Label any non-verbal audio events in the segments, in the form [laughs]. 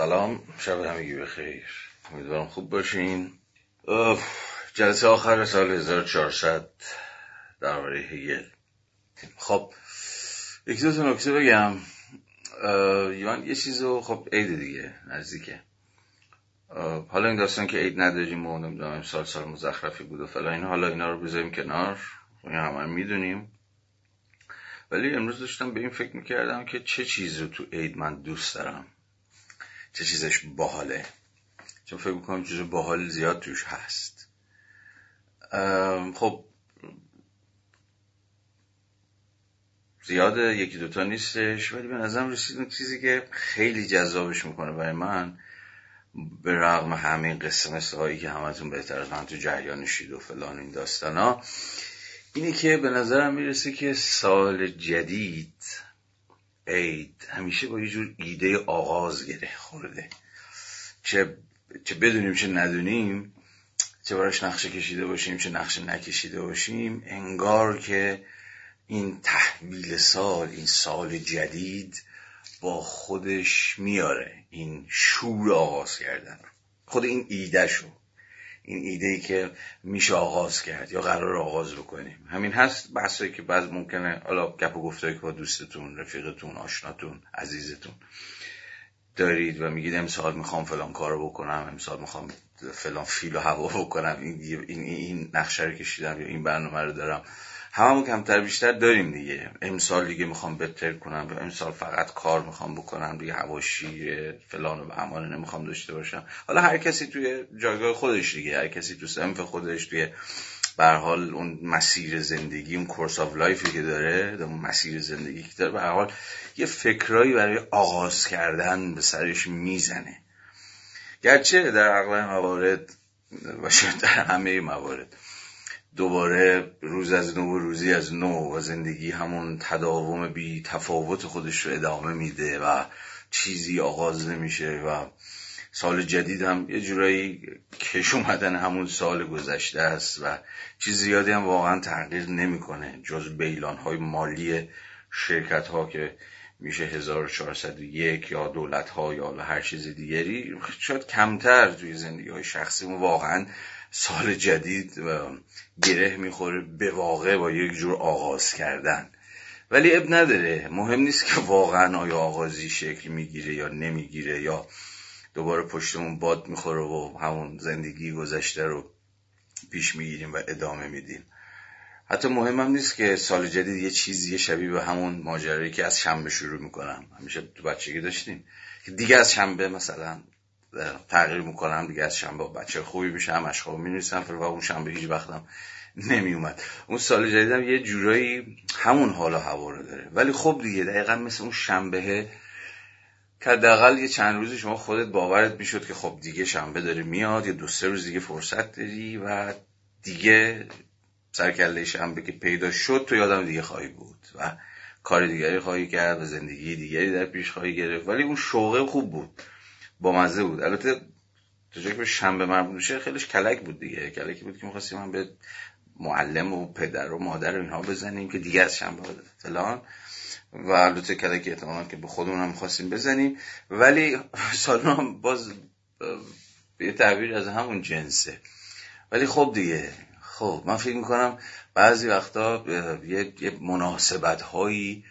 سلام شب همگی بخیر امیدوارم خوب باشین. جلسه آخر سال 1400 درباره هگل. خب یکی دو تا نکته بگم. یوان یه چیزو خب عید دیگه نزدیکه. حالا این داستان که عید نداریم و نمی‌دونم امسال سال مزخرفی بود و فلا این حالا اینا رو بذاریم کنار. این همه می‌دونیم. ولی امروز داشتم به این فکر می‌کردم که چه چیز رو تو عید من دوست دارم. چه چیزش باحاله. چون فکر می‌کنم چیز باحال زیاد توش هست. خب زیاد یکی دوتا نیستش ولی به نظرم رسید اون چیزی که خیلی جذابش می‌کنه برای من به رغم همین قصه هایی که همتون بهتر از من تو جریان شید و فلان این داستان ها اینه که به نظرم می‌رسه که سال جدید عید همیشه با یه جور ایده آغاز گره خورده. چه, چه بدونیم چه ندونیم چه براش نقشه کشیده باشیم چه نقشه نکشیده باشیم انگار که این تحویل سال این سال جدید با خودش میاره. این شور آغاز کردن. خود این ایده شو این ایده ای که میشه آغاز کرد یا قرار آغاز بکنیم. همین هست بحثایی که بعض ممکنه حالا گپ و گفتایی که با دوستتون رفیقتون آشناتون عزیزتون دارید و میگید امسال می‌خوام فلان کارو بکنم امسال می‌خوام فلان فیل و هوا بکنم این, این, این نقشه رو کشیدم یا این برنامه رو دارم. هممون کمتر بیشتر داریم دیگه. امسال دیگه می‌خوام بهتر کنم یا امسال فقط کار می‌خوام بکنم دیگه حواشی فلان و بهمانه نمی‌خوام داشته باشم. حالا هر کسی توی جایگاه خودش دیگه هر کسی تو صنف خودش توی بر حال اون مسیر زندگی اون course of life ی که داره اون مسیر زندگی که داره به حال یه فکرایی برای آغاز کردن به سرش می‌زنه. گرچه در اغلب موارد و در همه موارد. دوباره روز از نو و روزی از نو و زندگی همون تداوم بی تفاوت خودش رو ادامه میده و چیزی آغاز نمیشه و سال جدید هم یه جورایی کش اومدن همون سال گذشته است و چیز زیادی هم واقعا تغییر نمی‌کنه جز بیلان های مالی شرکت ها که میشه 1401 یا دولت ها یا هر چیز دیگری. شاید کمتر توی زندگی های شخصی واقعا سال جدید گره می‌خوره به واقع با یک جور آغاز کردن. ولی اب نداره. مهم نیست که واقعا آیا آغازی شکل می‌گیره یا نمی‌گیره یا دوباره پشتمون باد می‌خوره و همون زندگی گذشته رو پیش می‌گیریم و ادامه میدیم. حتی مهمم نیست که سال جدید یه چیزی شبیه به همون ماجرایی که از شنبه شروع می‌کنم. همیشه تو بچگی داشتیم. که دیگه از شنبه مثلا تغییر می‌کنم دیگه از شنبه بچه خوبی میشم اشخاب می‌نویسم و اون شنبه هیچ وقتم نمی اومد اون سال جدیدم یه جورایی همون حالا هوا رو داره. ولی خب دیگه دقیقا مثل اون شنبه که حداقل یه چند روزی شما خودت باورت می‌شد که خب دیگه شنبه داره میاد یا دو سه روز دیگه فرصت داری و دیگه سرکله شنبه که پیدا شد تو یادم دیگه خواهی بود و کار دیگری خواهی کرد و زندگی دیگری در پیش خواهی گرفت. ولی اون شوقه خوب بود. با مزه بود. البته تو که به شنبه مربوط میشه خیلیش کلک بود دیگه. کلکی بود که می‌خواستیم هم به معلم و پدر و مادر و اینها بزنیم که دیگه از شنبه فلان. و البته کلک احتمالا که به خودمون هم می‌خواستیم بزنیم. ولی سال هم باز یه تعبیر از همون جنسه. ولی خب دیگه. خب من فکر می‌کنم بعضی وقتا یه, یه مناسبت هایی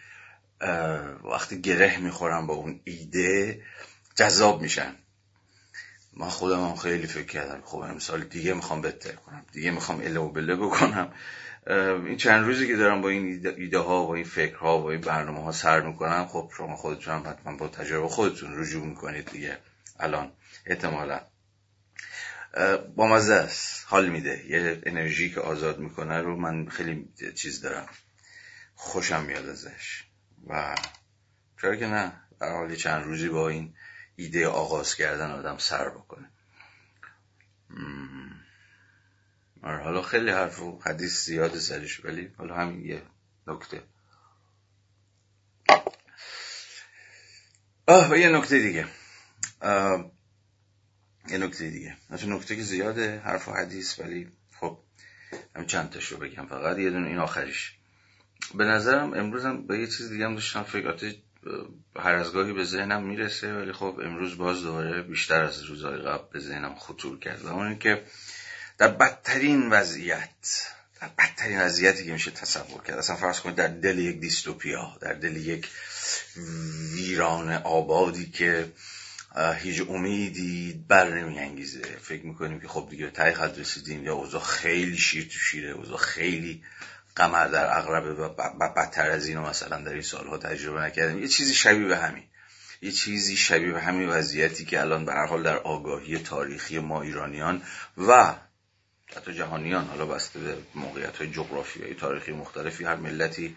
وقتی گره می‌خورم با اون ایده جذاب میشن. من خودم هم خیلی فکر کردم خب امسال دیگه می‌خوام بهتر کنم دیگه می‌خوام اله و بله بکنم. این چند روزی که دارم با این ایده ها و این فکرها و این برنامه ها سر می‌کنم خب شما خودتون هم حتما با تجربه خودتون رجوع می‌کنید دیگه. الان احتمالا. با مزه است. حال میده. یه انرژی که آزاد می‌کنه رو من خیلی چیز دارم. خوشم میاد ازش. و چرا که نه؟ در چند روزی با این ایده آغاز کردن آدم سر بکنه. آره حالا خیلی حرف و حدیث زیاد سرش ولی حالا همین یه نکته. آه و یه نکته دیگه. یه نکته دیگه. نکته نکته که زیاده حرف و حدیث ولی خب هم چند تاش رو بگم. فقط یه دونه این آخریش. به نظرم امروزم به یه چیز دیگه هم داشتم فکرات هر از گاهی به ذهنم می‌رسه ولی خب امروز باز دوباره بیشتر از روزهای قبل به ذهنم خطور کرد اون که در بدترین وضعیت در بدترین وضعیتی که میشه تصور کرد اصلا فرض کنید در دل یک دیستوپیا در دل یک ویران آبادی که هیچ امیدی بر نمیانگیزه. فکر می‌کنیم که خب دیگه به تایی خط رسیدیم یا اوضاع خیلی شیر تو شیره اوضاع خیلی قمر در اغربه و بدتر از اینو مثلا در این سالها تجربه نکردیم. یه چیزی شبیه به همین. یه چیزی شبیه به همین وضعیتی که الان به هر حال در آگاهی تاریخی ما ایرانیان و حتی جهانیان حالا بسته به موقعیت های جغرافیایی تاریخی مختلفی هر ملتی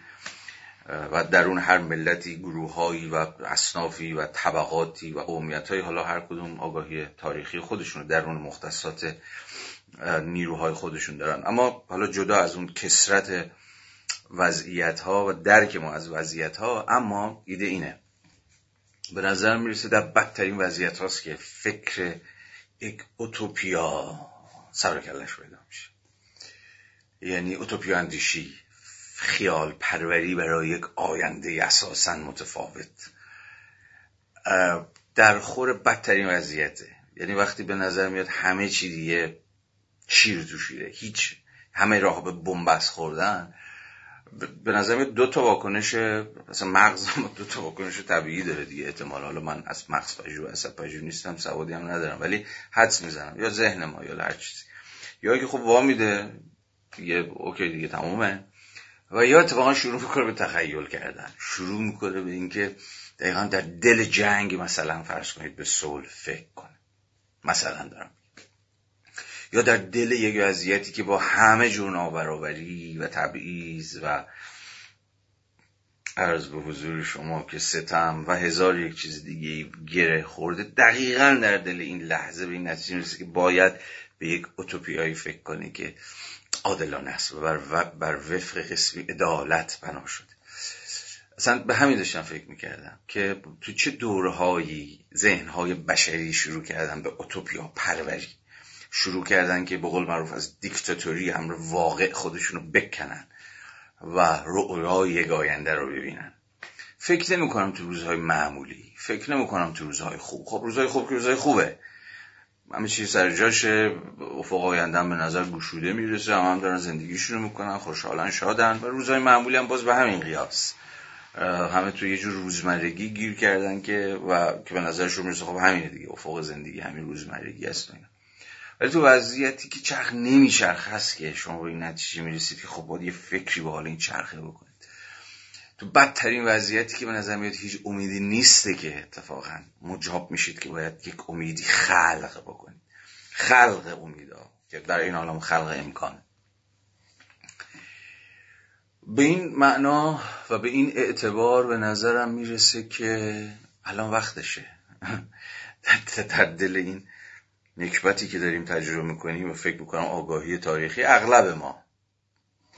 و درون هر ملتی گروههایی و اصنافی و طبقاتی و قومیت های حالا هر کدوم آگاهی تاریخی خودشون درون مختصات نیروهای خودشون دارن. اما حالا جدا از اون کسرت وضعیت ها و درک ما از وضعیت ها اما ایده اینه. به نظر می‌رسه در بدترین وضعیت هاست که فکر یک اوتوپیا سر کلش پیدا میشه. یعنی اوتوپیا اندیشی خیال پروری برای یک آینده اساسا متفاوت. در خور بدترین وضعیته. یعنی وقتی به نظر میاد همه چی دیگه شیر تو هیچ. همه راه به بنبست خوردن. به نظر دو تا واکنش مثلا مغز دو تا واکنش طبیعی داره دیگه. احتمال حالا من از مغز پژوه عصب پژوه نیستم سوادی هم ندارم ولی حدس می‌زنم. یا ذهن ما یا هر چیزی. یا که خب وا میده دیگه اوکی دیگه تمومه. و یا اتفاقا شروع می‌کنه به تخیل کردن. شروع می‌کنه به اینکه دقیقا در دل جنگ مثلا فرض کنید به صلح فکر کنه. مثلا دارم. یا در دل یک وضعیتی که با همه جور نابرابری و تبعیض و عرض به حضور شما که ستم و هزار یک چیز دیگه گره خورده دقیقا در دل این لحظه به این نتیجه می‌رسه که باید به یک اوتوپیایی فکر کنه که عادلانه است و بر, بر وفق قسمی عدالت بنا شده. اصلا به همین داشتم فکر می‌کردم که تو چه دورهایی ذهنهای بشری شروع کردن به اوتوپیا پروری. شروع کردن که به قول معروف از دیکتاتوری امر واقع خودشونو بکنن و رؤیای آینده رو ببینن. فکر نمی کنم تو روزهای معمولی فکر نمی کنم تو روزهای خوب. خب روزهای خوب که روزهای خوبه. همه چیز سر جاشه افق آیندن به نظر گشوده می‌رسه هم, هم دارن زندگیشون رو می‌کنن خوشحالن شادن. و روزهای معمولی هم باز به همین قیاس. همه تو یه جور روزمرگی گیر کردن که و که به نظرشون می‌رسه. خب همینه دیگه افق زندگی همین روزمرگی است ولی تو وضعیتی که چرخ نمیچرخ هست که شما به این نتیجه می‌رسید که خب باید یه فکری به حال این چرخه بکنید. تو بدترین وضعیتی که به نظر میاد هیچ امیدی نیسته که اتفاقا مجاب میشید که باید یک امیدی خلق بکنید. خلق امیدا که در این عالم خلق امکانه. به این معنا و به این اعتبار به نظرم می‌رسه که الان وقتشه. [laughs] در دل این نکبتی که داریم تجربه می‌کنیم و فکر می‌کنم آگاهی تاریخی اغلب ما.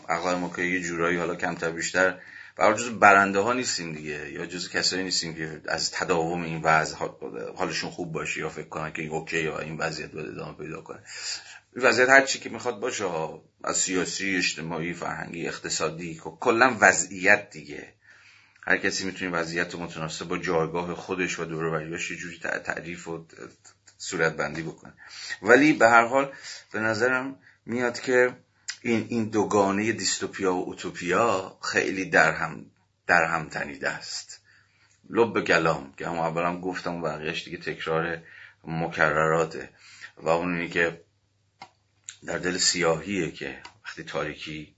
اغلب ما که یه جورایی حالا کمتر بیشتر. برای جز برنده ها نیستیم دیگه یا جز کسایی نیستیم که از تداوم این وضع حالشون خوب باشه یا فکر کنن که این اوکی یا این وضعیت باید ادامه پیدا کنه. این وضعیت هر چی که می‌خواد باشه از سیاسی اجتماعی فرهنگی اقتصادی کلا وضعیت دیگه. هر کسی می‌تونه وضعیت متناسب با جایگاه خودش و دور یه جوری تعریف و صورت بندی بکنه. ولی به هر حال به نظرم میاد که این این دوگانه دیستوپیا و اوتوپیا خیلی در هم در هم تنیده است. لب گلام که هم اولم گفتم بقیهش دیگه تکرار مکرراته. و اون که در دل سیاهیه که وقتی تاریکی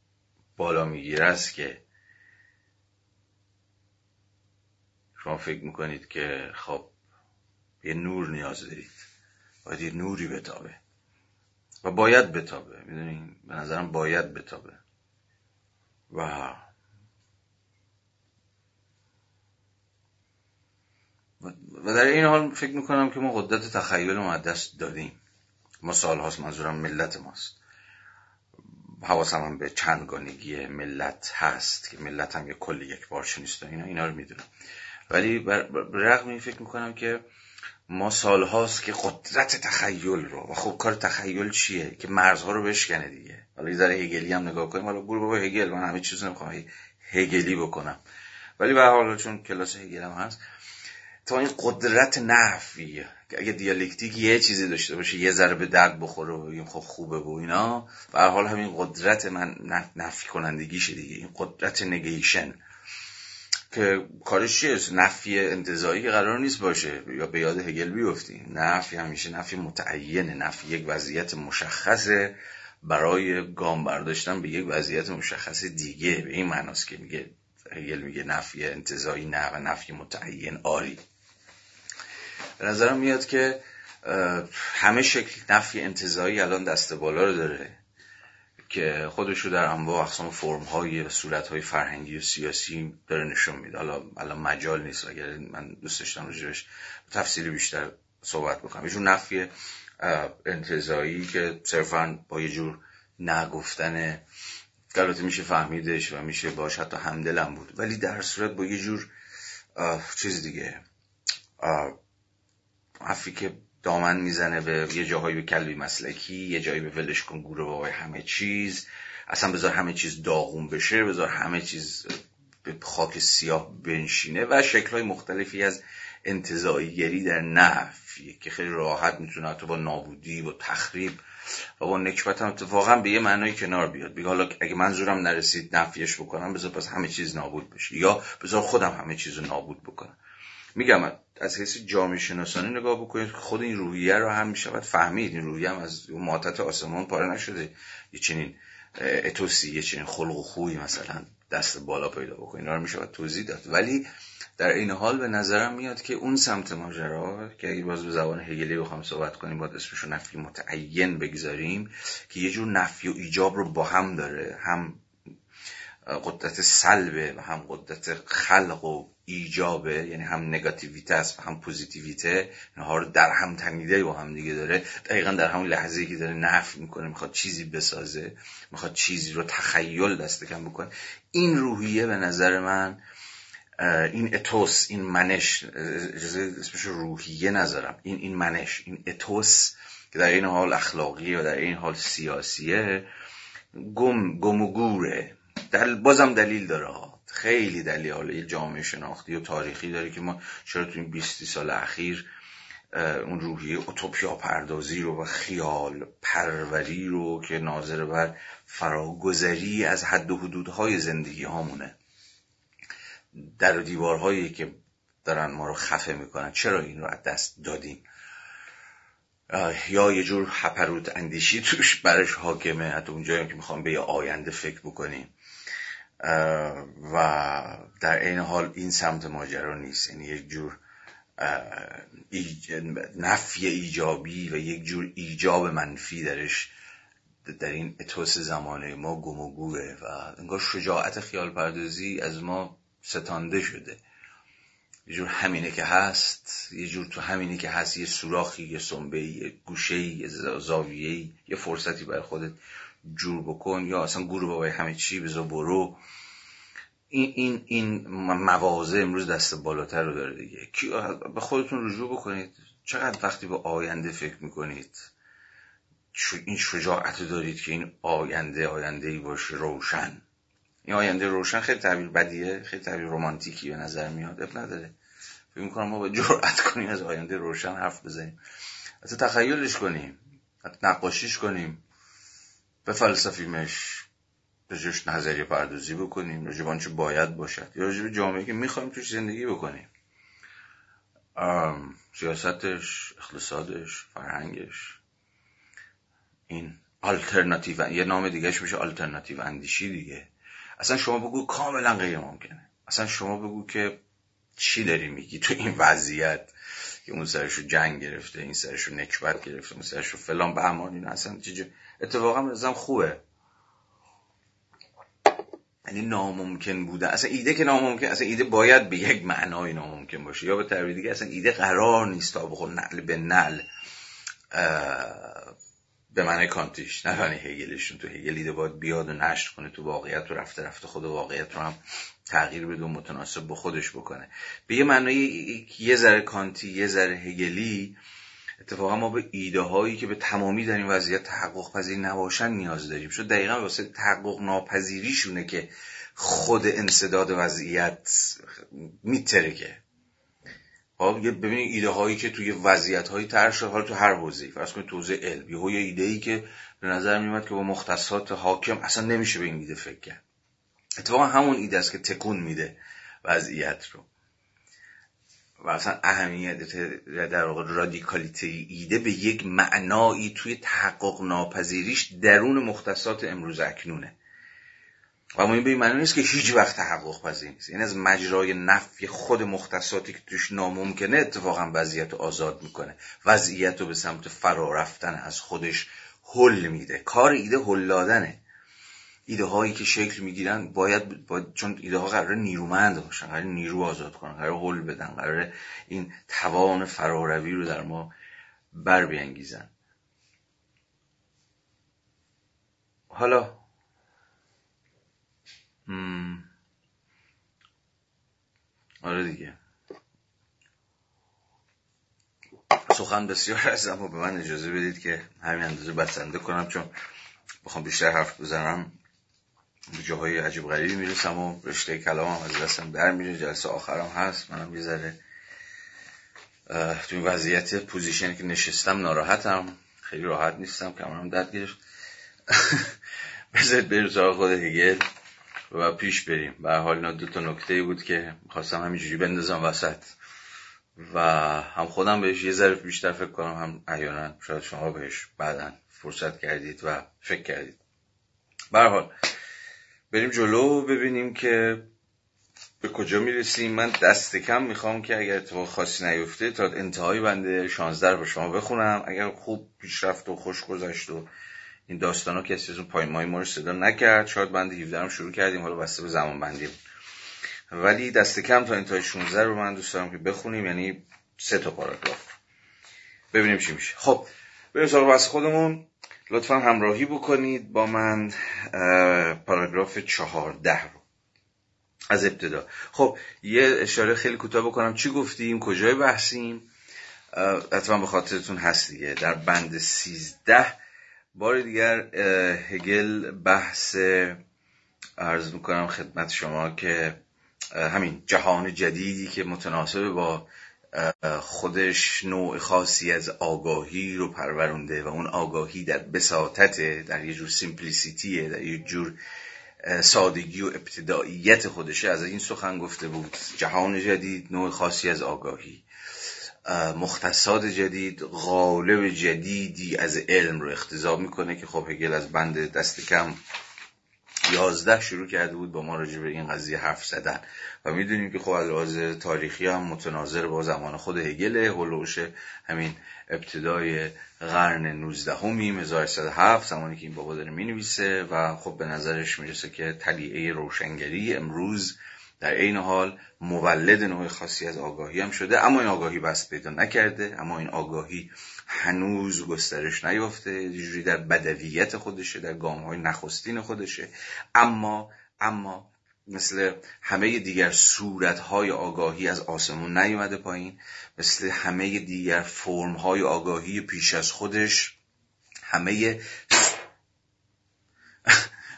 بالا می‌گیره است که شما فکر می‌کنید که خب یه نور نیاز دارید. باید یه نوری بتابه. و باید بتابه. می‌دونین به نظرم باید بتابه. و و در این حال فکر می‌کنم که ما قدرت تخیل ما دست دادیم. ما سالهاست منظورم ملت ماست. حواسم هم به چندگانگی ملت هست که ملت هم یه کلی یک بارچه نیست. اینا اینا رو می‌دونم. ولی بر رغم این فکر می‌کنم که ما سالهاست که قدرت تخیل رو و خب کار تخیل چیه؟ که مرزها رو بشکنه دیگه. حالا یه ذره هگلی هم نگاه کنیم. حالا برو بابا هگل من همه چیز نمی‌خوام هگلی بکنم. ولی به حال چون کلاس هگل هم هست تا این قدرت نفی اگه دیالکتیک یه چیزی داشته باشه یه ذره به درد بخوره و بگیم خب خوبه و اینا به حال همین قدرت من نفی کنندگیشه دیگه. این قدرت نگیشن که کارش چیه؟ نفی انتظایی که قرار نیست باشه. یا به یاد هگل بیفتیم نفی همیشه نفی متعینه. نفی یک وضعیت مشخصه برای گام برداشتن به یک وضعیت مشخص دیگه. به این معناست که میگه هگل میگه نفی انتظایی نه و نفی متعین. آری. به نظرم میاد که همه شکل نفی انتظایی الان دست بالا رو داره. که خودش رو در انواع اقسام فرم های و صورت های فرهنگی و سیاسی داره نشون میده. حالا الان مجال نیست اگر من دوست داشتم راجبش تفصیلی بیشتر صحبت بکنم. یه جور نفی انتظایی که صرفا با یه جور نگفتن البته میشه فهمیدش و میشه باش حتی همدلم بود. ولی در صورت با یه جور چیز دیگه حرفی که دامن می‌زنه به یه جاهایی به کلبی مسلکی یه جایی به ولش کن گوره بابای همه چیز. اصلا بذار همه چیز داغون بشه بذار همه چیز به خاک سیاه بنشینه و شکلهای مختلفی از انتظاییگری در نفی که خیلی راحت می‌تونه حتی با نابودی با تخریب و با نکبت هم اتفاقا به یه معنای کنار بیاد. بگه حالا اگه منظورم نرسید نفیش بکنم بذار پس همه چیز نابود بشه یا بذار خودم همه چیز رو نابود بکنم. میگم از حیث جامعه شناسانی نگاه بکنید خود این روحیه رو هم می‌شود فهمید. این روحیه هم از ماتت آسمان پاره نشده. یه چنین اتوسی یه چنین خلق و خوی مثلا دست بالا پیدا بکنید. اینا رو می‌شود توضیح داد. ولی در این حال به نظرم میاد که اون سمت ماجرا که اگه باز به زبان هگلی بخوام صحبت کنیم باید اسمش رو نفی متعین بگذاریم که یه جور نفی و ایجاب رو با هم داره. هم قدرت سلبه و هم قدرت خلق و ایجابه یعنی هم نگاتیویته است و هم پوزیتیویته. اینها رو در هم تنیده با هم دیگه داره. دقیقا در همون لحظه که داره نفی می‌کنه می‌خواد چیزی بسازه می‌خواد چیزی رو تخیل دست کم بکنه. این روحیه به نظر من این اتوس این منش اجازه اسمش روحیه نذارم. این این منش این اتوس که در این حال اخلاقیه و در این حال سیاسیه گم گم و گوره. دل بازم دلیل داره خیلی دلیل. حالا جامعه شناختی و تاریخی داره که ما چرا تو این 20 سال اخیر اون روحیه اوتوپیا پردازی رو و خیال پروری رو که ناظر بر فراگذری از حد و حدودهای زندگی هامونه. در و دیوارهایی که دارن ما رو خفه می‌کنن. چرا این رو از دست دادیم؟ یا یه جور حپروت اندیشی توش برش حاکمه. حتی اونجایی که می‌خوام به یه آینده فکر بکنیم. و در این حال این سمت ماجرا نیست. یعنی یک جور نفی ایجابی و یک جور ایجاب منفی درش در این اتوس زمانه ما گم و گوه و انگار شجاعت خیال پردازی از ما ستانده شده. یه جور همینه که هست یه جور تو همینه که هست یه سوراخی یه سنبه یه گوشه یه زاویه یه فرصتی برای خودت. جور بکن یا اصلا گروه بابای همه چی بذار برو. این این این موازه امروز دست بالاتر رو داره دیگه. به خودتون رجوع بکنید. چقدر وقتی به آینده فکر می‌کنید؟ این شجاعت دارید که این آینده آینده ای باشه روشن. این آینده روشن خیلی تعبیر بدیه خیلی تعبیر رومانتیکی به نظر میاد. اب نداره. فکر می‌کنم ما با جرأت کنیم از آینده روشن حرف بزنیم. حتی تخیلش کنیم. حتی نقاشیش کنیم. به فلسفیمش جوش نظریه پردازی بکنیم راجب چه باید باشد یا راجب جامعه که می‌خوایم توش زندگی بکنیم. سیاستش اقتصادش فرهنگش این آلترناتیو یه نام دیگهش میشه آلترناتیو اندیشی دیگه. اصلا شما بگو کاملا غیر ممکنه اصلا شما بگو که چی داری میگی تو این وضعیت؟ که اون سرشو جنگ گرفته این سرشو نکبت گرفته اون سرشو فلان. به امان اصلا چیزی اتفاقا بزنم خوبه. یعنی ناممکن بوده. اصلا ایده که ناممکن اصلا ایده باید به یک معنای ناممکن باشه. یا به تعبیر دیگه اصلا ایده قرار نیست تا بخور نعل به نعل به معنی کانتیش نه معنی هگلشون. تو هگل ایده باید بیاد و نشر کنه تو واقعیت رو رفته رفته خود واقعیت رو هم تغییر بده و متناسب با خودش بکنه. به یه معنای یه ذره کانتی یه ذره هگلی اتفاقا ما به ایده هایی که به تمامی در این وضعیت تحقق پذیر نباشن نیاز داریم. شد دقیقا واسه تحقق ناپذیریشونه که خود انصداد وضعیت میترکه. خب ببینید ایده هایی که توی وضعیت هایی طرح شده حالا تو هر حوزه‌ای فرض کنید تو حوزه علم یه ایده ای که به نظر میاد که با مختصات حاکم اصلا نمیشه به این ایده فکر کرد. اتفاقا همون ایده است که تکون میده وضعیت رو. و اصلا اهمیت در واقع رادیکالیته ایده به یک معنایی توی تحقق ناپذیریش درون مختصات امروز اکنونه. و این به این نیست که هیچ وقت تحقق پذیر نیست. این یعنی از مجرای نفی خود مختصاتی که توش ناممکنه اتفاقا وضعیت رو آزاد می‌کنه. وضعیت رو به سمت فرا رفتن از خودش حل میده. کار ایده حل دادنه. ایده هایی که شکل می‌گیرن باید, باید چون ایده ها قرار نیرومند باشن قرار نیرو آزاد کنن قرار حل بدن قرار این توان فراروی رو در ما بر بیانگیزن حالا آره دیگه. سخن بسیار هست اما به من اجازه بدید که همین اندازه بسنده کنم چون بخوام بیشتر حرف بزنم. به جاهای عجیب غریبی می‌رسم و رشته کلامم از دستم در میره جلسه آخرم هست. منم یه توی وضعیت پوزیشنی که نشستم ناراحتم. خیلی راحت نیستم کمرم درد گرفت. [laughs] بذارید بریم سراغ خود هگل. و پیش بریم. به حال اینا دو تا نکته بود که خواستم همینجوری بندازم وسط. و هم خودم بهش یه ذره بیشتر فکر کنم هم احیانا شاید شما بهش بعدا فرصت کردید و فکر کردید. به حال بریم جلو ببینیم که به کجا می‌رسیم. من دست کم می‌خوام که اگر اتفاق خاصی نیفته تا انتهای بنده 16 رو شما بخونم. اگر خوب پیشرفت و خوش گذشت و این داستان ها کسی از اون پایین مای ما رو صدا نکرد. شاید بند 17 رو شروع کردیم. حالا بسته به زمان بندیم ولی دست کم تا انتهای 16 رو من دوست دارم که بخونیم. یعنی سه تا پاراگراف. ببینیم چی میشه. خب بریم سراغ بحث خودمون. لطفا همراهی بکنید با من پاراگراف چهارده رو. از ابتدا. خب یه اشاره خیلی کوتاه بکنم. چی گفتیم؟ کجای بحثیم؟ حتما به خاطرتون هست دیگه. در بند سیزده بار دیگر هگل بحث عرض می‌کنم خدمت شما که همین جهان جدیدی که متناسب با خودش نوع خاصی از آگاهی رو پرورونده و اون آگاهی در بساطت در یه جور سیمپلیسیتیه در یه جور سادگی و ابتداییت خودشه. از این سخن گفته بود جهان جدید نوع خاصی از آگاهی. مختصات جدید غالب جدیدی از علم رو اختضاب می‌کنه که خب هگل از بند دست کم یازده شروع کرده بود با ما راجع به این قضیه حرف زدن. و می‌دونیم که خب از تاریخی هم متناظر با زمان خود هگل هلوش همین ابتدای قرن 19 همیم 1107 زمانی که این بابا داره می‌نویسه و خب به نظرش می‌رسه که طلیعه روشنگری امروز در عین حال مولد نوع خاصی از آگاهی هم شده اما این آگاهی بست پیدا نکرده اما این آگاهی هنوز گسترش نیافته جوری در بدویت خودشه در گام های نخستین خودشه. اما اما مثل همه دیگر صورت های آگاهی از آسمون نیومده پایین مثل همه دیگر فرم های آگاهی پیش از خودش همه [laughs]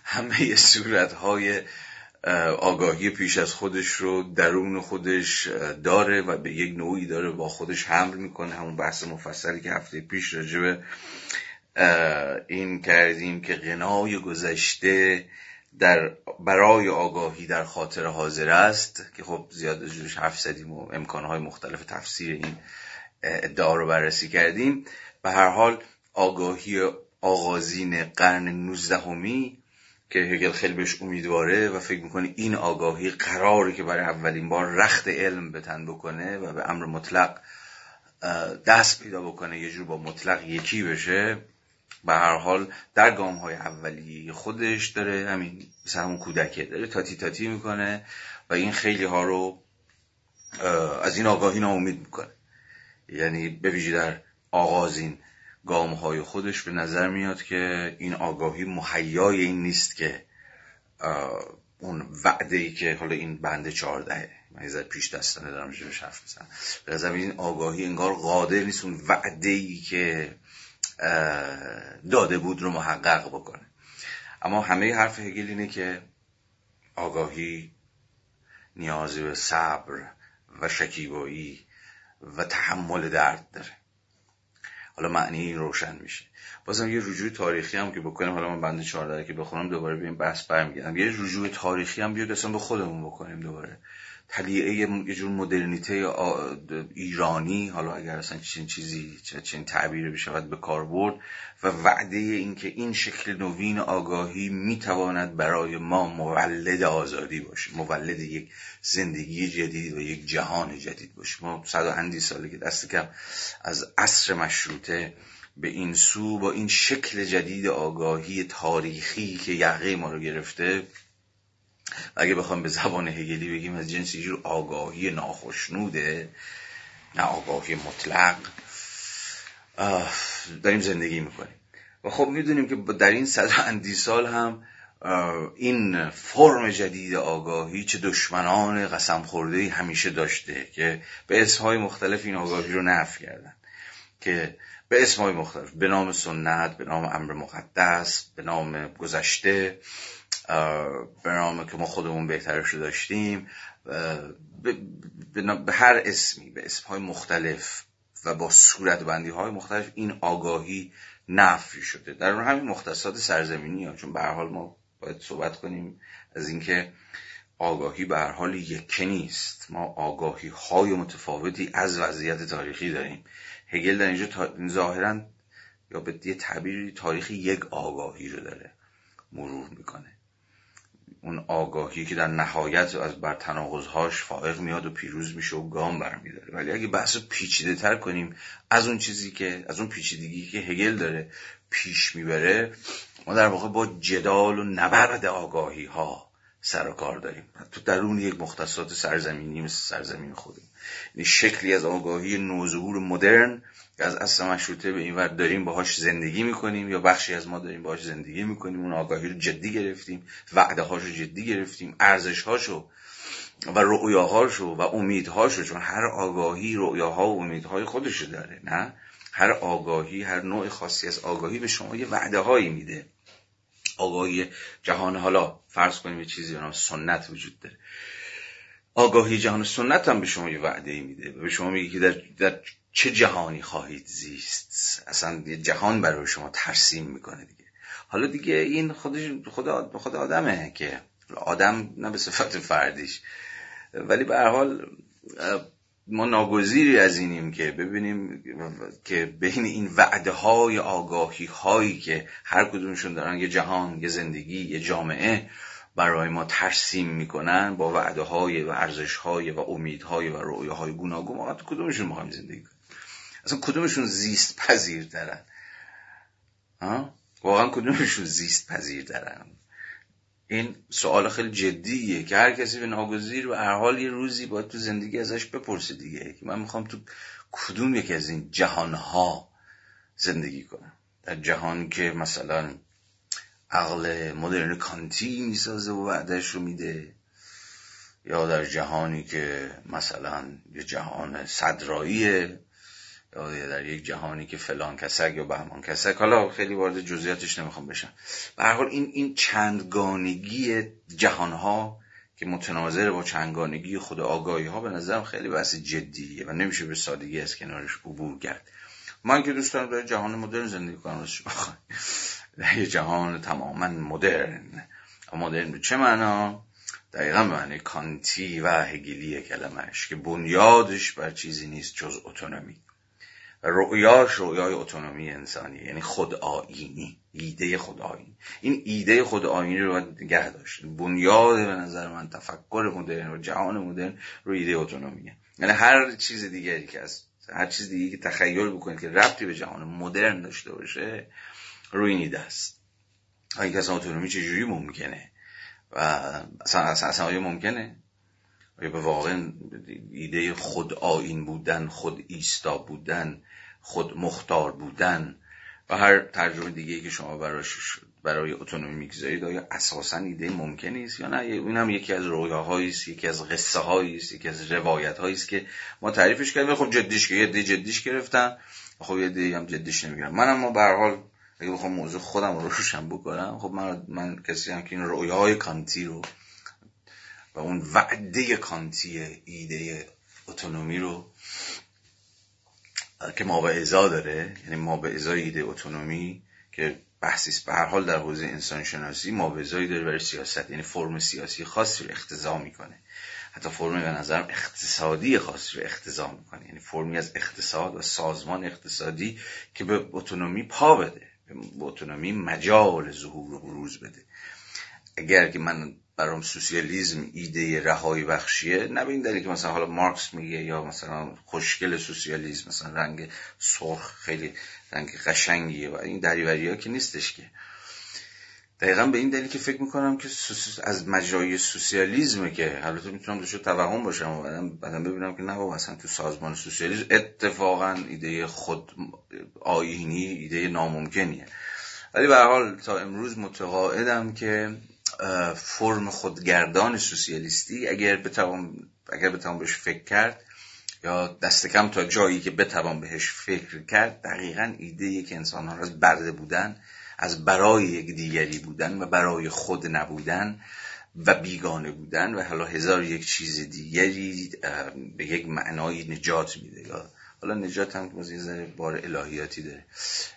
همه صورت های آگاهی پیش از خودش رو درون خودش داره و به یک نوعی داره با خودش حمل می‌کنه. همون بحث مفصلی که هفته پیش راجبه این کردیم که غنای گذشته در برای آگاهی در خاطر حاضر است که خب زیاد جوش حرف زدیم و امکانهای مختلف تفسیر این ادعا رو بررسی کردیم. به هر حال آگاهی آغازین قرن نوزدهمی که هگل خیلی بهش امیدواره و فکر می‌کنه این آگاهی قراره که برای اولین بار رخت علم بتن بکنه و به امر مطلق دست پیدا بکنه یه جور با مطلق یکی بشه. به هر حال در گام های اولیه خودش داره همین مثل همون کودکه داره تاتی تاتی می‌کنه و این خیلی ها رو از این آگاهی ناامید می‌کنه. یعنی به ویژه در آغازین گام های خودش به نظر میاد که این آگاهی محیای این نیست که اون وعده ای که حالا این بنده چهاردهه من یه پیش دستانه دارم جبش حرف بزنم. به نظر این آگاهی انگار قادر نیست اون وعده ای که داده بود رو محقق بکنه. اما همه حرف هگل اینه که آگاهی نیازی به صبر و شکیبایی و تحمل درد داره. حالا معنی این روشن میشه. بازم یه رجوع تاریخی هم که بکنیم حالا من بند 14 که بخونم دوباره این بحث برمیگردم. یه رجوع تاریخی هم بیاد اصلا به خودمون بکنیم دوباره. تلیعه یه جور مدرنیته ایرانی حالا اگر اصلا چین چیزی چین تعبیر بشود به کار برد و وعده این که این شکل نوین آگاهی می‌تواند برای ما مولد آزادی باشه مولد یک زندگی جدید و یک جهان جدید باشه. ما صد و اندی ساله که دست کم از عصر مشروطه به این سو با این شکل جدید آگاهی تاریخی که یقه ما رو گرفته اگه بخوام به زبان هگلی بگیم از جنس جور آگاهی ناخشنوده نه آگاهی مطلق. داریم زندگی می‌کنیم. و خب می‌دونیم که در این صد اندی سال هم این فرم جدید آگاهی چه دشمنان قسم خورده همیشه داشته که به اسمهای مختلف این آگاهی رو نفی کردن. که به اسمهای مختلف به نام سنت به نام امر مقدس به نام گذشته به نام که ما خودمون بهترش رو داشتیم به هر اسمی به اسمهای مختلف و با صورت بندی های مختلف این آگاهی نفی شده. در اون همین مختصات سرزمینی ها چون به حال ما باید صحبت کنیم از اینکه آگاهی به هر حال یکی نیست. ما آگاهی های متفاوتی از وضعیت تاریخی داریم. هگل در اینجا ظاهرا یا به یه تعبیری تاریخی یک آگاهی رو داره مرور می‌کنه. اون آگاهی که در نهایت از بر تناقضهاش فائق میاد و پیروز میشه و گام برمیداره. ولی اگه بحث پیچیده تر کنیم از اون چیزی که از اون پیچیدگی که هگل داره پیش می‌بره ما در واقع با جدال و نبرد آگاهی ها سر و کار داریم. تو درون یک مختصات سرزمینی مثل سرزمین خودم یعنی شکلی از آگاهی نوظهور مدرن از اصل مشروطه به این ور داریم باهاش زندگی می‌کنیم یا بخشی از ما داریم باهاش زندگی می‌کنیم اون آگاهی رو جدی گرفتیم وعده رو جدی گرفتیم ارزش هاشو و رؤیاهاشو و امیدهاشو چون هر آگاهی رؤیاها و امیدهای خودشو داره نه؟ هر آگاهی هر نوع خاصی از آگاهی به شما یه وعده هایی میده. آگاهی جهان حالا فرض کنیم یه چیزی به سنت وجود داره. آگاهی جهان سنت هم به شما یه وعده میده. به شما میگه که در, در چه جهانی خواهید زیست؟ اصلا یه جهان برای شما ترسیم می‌کنه دیگه. حالا دیگه این خودش خود, خود آدمه که آدم نه به صفت فردیش. ولی به هر حال ما ناگزیری از اینیم که ببینیم که بین این وعده های آگاهی هایی که هر کدومشون دارن یه جهان یه زندگی یه جامعه برای ما ترسیم می‌کنن با وعده های و ارزش های و امیدهای و رویه های گوناگون. ما کدومشون می‌خوایم زندگی کنیم؟ اصلا کدومشون زیست پذیر دارن؟ واقعا کدومشون زیست پذیر دارن؟ این سوال خیلی جدیه که هر کسی به ناگزیر و هر حال یه روزی باید تو زندگی ازش بپرسه دیگه که من می‌خوام تو کدوم یکی از این جهانها زندگی کنم؟ در جهان که مثلا عقل مدرن کانتی می‌سازه و وعدش رو میده یا در جهانی که مثلا یه جهان صدراییه. در یک جهانی که فلان کسک یا بهمان کسک. حالا خیلی وارد جزئیاتش نمی‌خوام بشم. به هر حال این این چندگانگی جهانها که متناظر با چندگانگی خود آگاهی ها به نظرم خیلی بحث جدیه و نمیشه به سادگی از کنارش عبور کرد. من که دوست در جهان مدرن زندگی کنم در یه جهان تماما مدرن. مدرن به چه معنا؟ دقیقا به معنی کانتی و هگلی کلمش که بنیادش بر چیزی نیست جز اتونومی. رؤیاش رویای اتونومی انسانی یعنی خود آینی ایده خود آینی این ایده خود آینی رو باید نگه داشت بنیاد به نظر من تفکر مدرن و جهان مدرن رو ایده اتونومیه. یعنی هر چیز دیگری که از هر چیز دیگه که تخیل بکنید که ربطی به جهان مدرن داشته باشه روی این ایده است. این که اتونومی چجوری ممکنه؟ و اصلا اصلا, اصلا آیا ممکنه؟ آیا به واقع ایده خود آین بودن خود ایستا بودن خود مختار بودن و هر ترجمه دیگه که شما براش برای اتونومی می‌گذارید آیا اساسا ایده ممکنی است یا نه؟ این هم یکی از رویاهایی است یکی از قصه هایی است یکی از روایت هایی است که ما تعریفش کردیم. خب جدیش که یه دی جدیش گرفتن. خب یه دی هم جدیش نمی‌گیرم منم ما به حال اگه بخوام موضوع خودم رو روشن بکنم خب من من کسی هم که این رویاهای کانتی رو و اون وعده کانتی ایده اتونومی رو که ما به ازا داره یعنی ما به ازای ایده اتونومی که بحثی به هر حال در حوزه انسان شناسی ما به ازایی داره برای سیاست یعنی فرم سیاسی خاصی رو اختزا می‌کنه. حتی فرم به نظرم اقتصادی خاصی رو اختزا می‌کنه. یعنی فرمی از اقتصاد و سازمان اقتصادی که به اتونومی پا بده به اتونومی مجال ظهور و بروز بده. اگر که من برام سوسیالیزم ایده رهایی بخشیه نه به این دلیل که مثلا حالا مارکس میگه یا مثلا خوشگل سوسیالیسم مثلا رنگ سرخ خیلی رنگ قشنگیه و این دریوری ها که نیستش که. دقیقا به این دلیل که فکر می‌کنم که از مجرای سوسیالیزمه که البته می‌تونم دوشو توهم باشم و بعدم ببینم که نه بابا اصلا تو سازمان سوسیالیزم اتفاقا ایده خود آینی ایده ناممکنیه. ولی به حال تا امروز متقاعدم که فرم خودگردان سوسیالیستی اگر بتوان اگر بتوان بهش فکر کرد یا دست کم تا جایی که بتوان بهش فکر کرد دقیقا ایده که انسان ها از برده بودن از برای یک دیگری بودن و برای خود نبودن و بیگانه بودن و حالا هزار یک چیز دیگری به یک معنای نجات میده. یا حالا نجات هم که بار الهیاتی داره.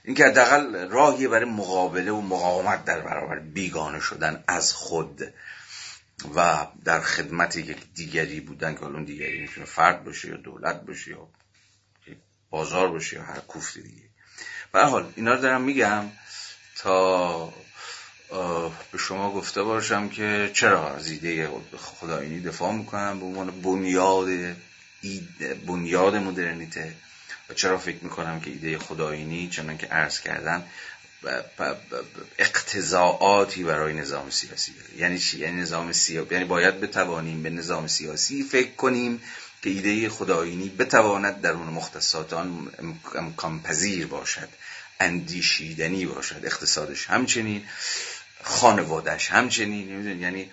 این که حداقل راهی برای مقابله و مقاومت در برابر بیگانه شدن از خود و در خدمت یک دیگری بودن که اون دیگری می‌تونه فرد باشه یا دولت باشه یا بازار باشه یا هر کوفت دیگه. به حال اینا رو دارم میگم تا به شما گفته باشم که چرا از ایده خداینی دفاع می‌کنم؟ به عنوان بنیاد بنیاد مدرنیته. و چرا فکر می‌کنم که ایده خداینی چنان که عرض کردم اقتضاعاتی برای نظام سیاسی داره. یعنی چی؟ یعنی نظام سیاسی یعنی باید بتوانیم به نظام سیاسی فکر کنیم که ایده خداینی بتواند در اون مختصات آن امکان باشد اندیشیدنی باشد اقتصادش همچنین خانوادش همچنین یعنی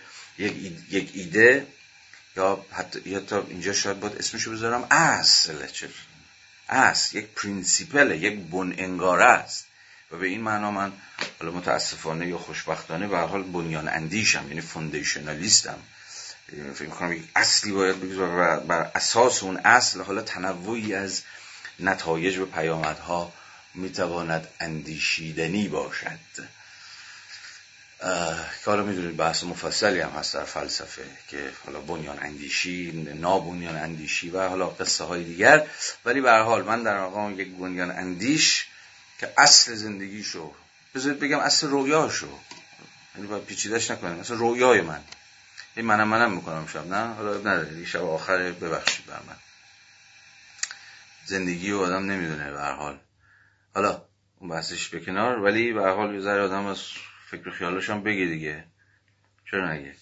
یک ایده یا حتی یا تا اینجا شاید باید اسمشو بذارم. اصل چه اصل یک principle یک بن انگاره است. و به این معنا من حالا متاسفانه یا خوشبختانه به حال بنیان اندیشم یعنی foundationalist م. فکر کنم یک اصلی باید بگذار و بر اساس اون اصل حالا تنوعی از نتایج و پیامدها می‌تواند اندیشیدنی باشد. حالا می‌دونید بحث مفصلی هم هست در فلسفه که حالا بنیان اندیشی نابنیان اندیشی و حالا قصه های دیگر. ولی به حال من در آقا یک بنیان اندیش که اصل زندگیشو بذارید بگم اصل رویاشو یعنی باید پیچیدش نکنیم اصل رویای من. این منم منم می‌کنم شب نه؟ حالا نداره شب آخر ببخشید بر من. زندگی و آدم نمی‌دونه به حال. حالا اون بحثش به کنار ولی به حال یه ذره آدم از فکر خیالش هم بگی دیگه. چرا نگه؟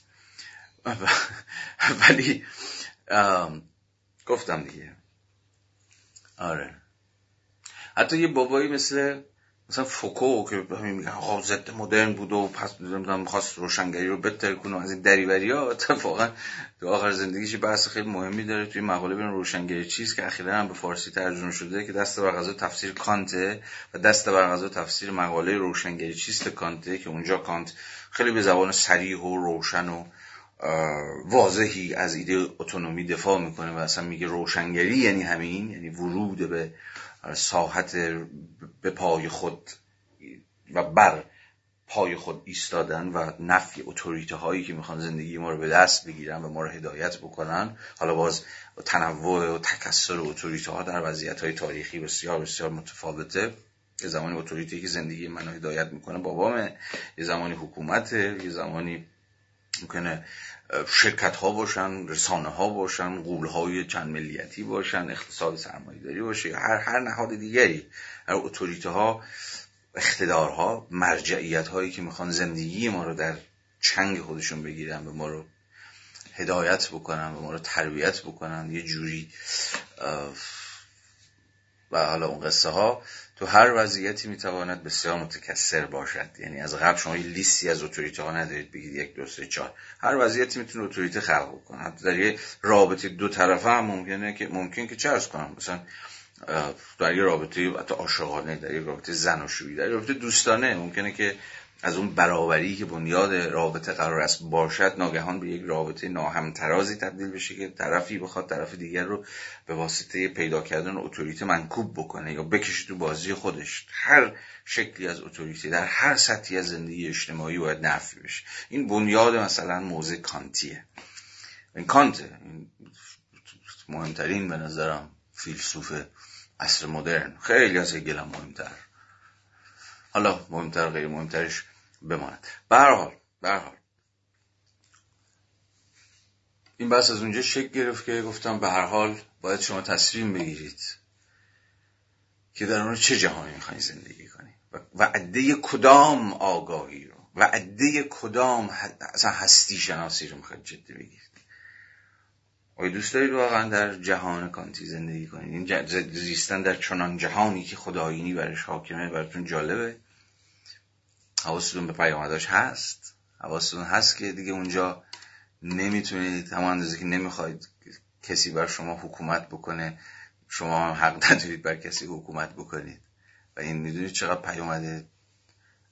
[laughs] ولی گفتم دیگه. آره. حتی یه بابایی مثل مثلا فوکو که همین میگن آقا ضد مدرن بود و پس نمی‌دونم خواست روشنگری رو بهتر کنه از این دریوری ها اتفاقا تو آخر زندگیش بحث خیلی مهمی داره توی مقاله بین روشنگری چیز که اخیرا هم به فارسی ترجمه شده که دست بر غذا تفسیر کانته و دست بر غذا تفسیر مقاله روشنگری چیست کانته که اونجا کانت خیلی به زبان سریح و روشن و واضحی از ایده اتونومی دفاع می‌کنه و اصلا میگه روشنگری یعنی همین یعنی ورود به ساحت به پای خود و بر پای خود ایستادن و نفی اتوریته هایی که می‌خوان زندگی ما رو به دست بگیرن و ما رو هدایت بکنن حالا باز تنوع و تکسر اتوریته ها در وضعیت های تاریخی بسیار بسیار متفاوته. یه زمانی اتوریتی که زندگی منو هدایت می‌کنه بابامه یه زمانی حکومته یه زمانی می‌کنه شرکت ها باشن رسانه ها باشن قول های چند ملیتی باشن اقتصاد سرمایه داری باشه هر هر نهاد دیگری. هر اتوریته ها اقتدارها مرجعیت هایی که می‌خوان زندگی ما رو در چنگ خودشون بگیرن به ما رو هدایت بکنن به ما رو تربیت بکنن. یه جوری و حالا اون قصه ها تو هر وضعیتی می‌تواند بسیار متکثر باشد. یعنی از قبل شما یه لیستی از اتوریته ها ندارید بگید یک دو سه چهار. هر وضعیتی می‌تونه اتوریته خلق کنه. حتی در یه رابطه دو طرفه هم ممکنه که ممکن که چه کنم؟ مثلا در یه رابطه حتی عاشقانه در یه رابطه زن و در یه رابطه دوستانه. ممکنه که از اون برابری که بنیاد رابطه قرار است باشد ناگهان به یک رابطه ناهمترازی تبدیل بشه که طرفی بخواد طرف دیگر رو به واسطه پیدا کردن اتوریته منکوب بکنه یا بکشه تو بازی خودش. هر شکلی از اتوریته در هر سطحی از زندگی اجتماعی باید نفی بشه. این بنیاد مثلا موزه کانتیه. این کانته این مهمترین به نظرم فیلسوف عصر مدرن. خیلی از هگل مهمتر. حالا مهمتر غیر مهمترش بماند. به هر حال این بحث از اونجا شکل گرفت که گفتم به هر حال باید شما تصمیم بگیرید که در اون چه جهانی می‌خواین زندگی کنید و عده کدام آگاهی رو و عده کدام اصلا هستی شناسی رو می‌خواید جدی بگیرید. آیا دوست دارید واقعا در جهان کانتی زندگی کنید؟ این زیستن در چنان جهانی که خدایینی برش حاکمه براتون جالبه؟ حواستون به پیامداش هست؟ حواستون هست که دیگه اونجا نمی‌تونید همون اندازه که نمی‌خواید کسی بر شما حکومت بکنه شما هم حق ندارید بر کسی حکومت بکنید. و این می‌دونید چقدر پیامد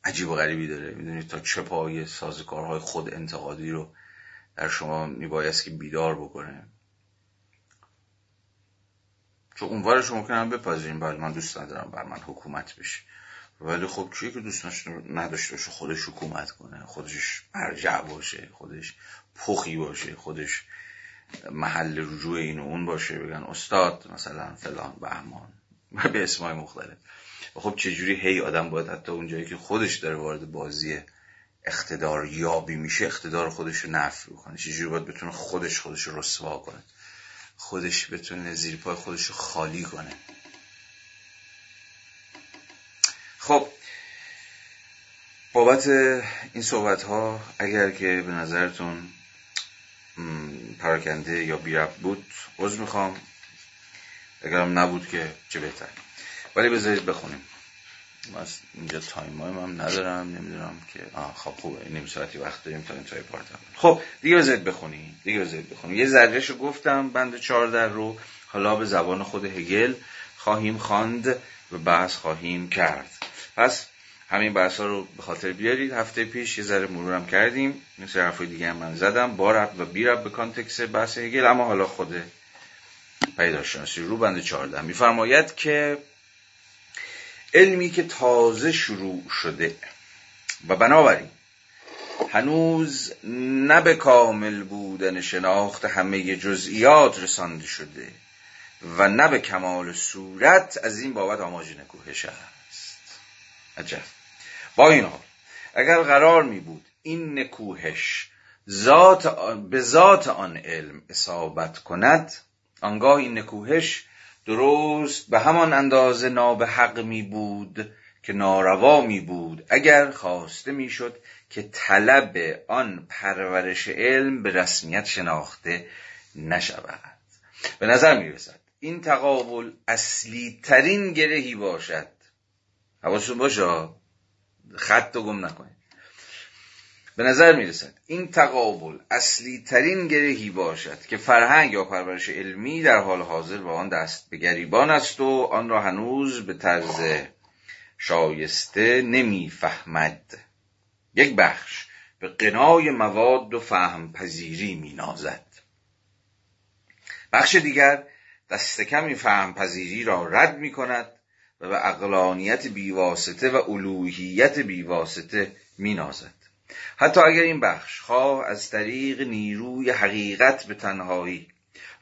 عجیب و غریبی داره. می‌دونید تا چه پای سازکارهای خود انتقادی رو در شما میبایست که بیدار بکنه. چون اونورش ممکنم بپذیریم بله من دوست ندارم بر من حکومت بشه. ولی خب کیه که دوست نداشته باشه خودش حکومت کنه خودش مرجع باشه خودش پخی باشه خودش محل رجوع این و اون باشه بگن استاد مثلا فلان بهمان [laughs] به اسمای مختلف. و خب چجوری هی آدم باید حتی اونجایی که خودش داره وارد بازی اقتدار یابی میشه اقتدار خودش رو نفی کنه چجوری باید بتونه خودش خودش رو رسوا کنه؟ خودش بتونه زیر پای خودش رو خالی کنه خب بابت این صحبت ها اگر که به نظرتون پراکنده یا بیرب بود عذر می‌خوام. اگرم نبود که چه بهتر. ولی بذارید بخونیم. من اینجا time هم ندارم. نمی‌دونم که آه خب خوبه. نیم ساعتی وقت داریم تا انتهای part خب دیگه بذارید بخونیم دیگه بذارید بخونیم یه ذرهشو گفتم بند چهارده رو. حالا به زبان خود هگل خواهیم خواند و بحث خواهیم کرد. پس همین بحث ها رو به خاطر بیارید. هفته پیش یه ذره مرورم کردیم. مثل حرفای دیگه هم من زدم. با ربط و بی ربط به context بحث هگل اما حالا خود پیداشناسی رو بند چهارده میفرماید که علمی که تازه شروع شده و بنابراین هنوز نه به کامل بودن شناخت همه جزئیات رسانده شده و نه به کمال صورت از این بابت آماج نکوهش است. عجب. با این حال اگر قرار می بود این نکوهش ذات به ذات آن علم اصابت کند آنگاه این نکوهش درست به همان اندازه نابه حق می بود که ناروا می بود. اگر خواسته می شد که طلب آن پرورش علم به رسمیت شناخته نشود. به نظر می رسد این تقابل اصلی ترین گرهی باشد. حواستون باشه؟ خط رو گم نکنید به نظر می رسد این تقابل اصلی ترین گرهی باشد که فرهنگ یا پرورش علمی در حال حاضر با آن دست به گریبان است و آن را هنوز به طرز شایسته نمی‌فهمد. یک بخش به قنای مواد و فهم پذیری می نازد بخش دیگر دست کمی فهم پذیری را رد می کند و به اقلانیت بیواسطه و الوهیت بیواسطه می نازد حتی اگر این بخش خواه از طریق نیروی حقیقت به تنهایی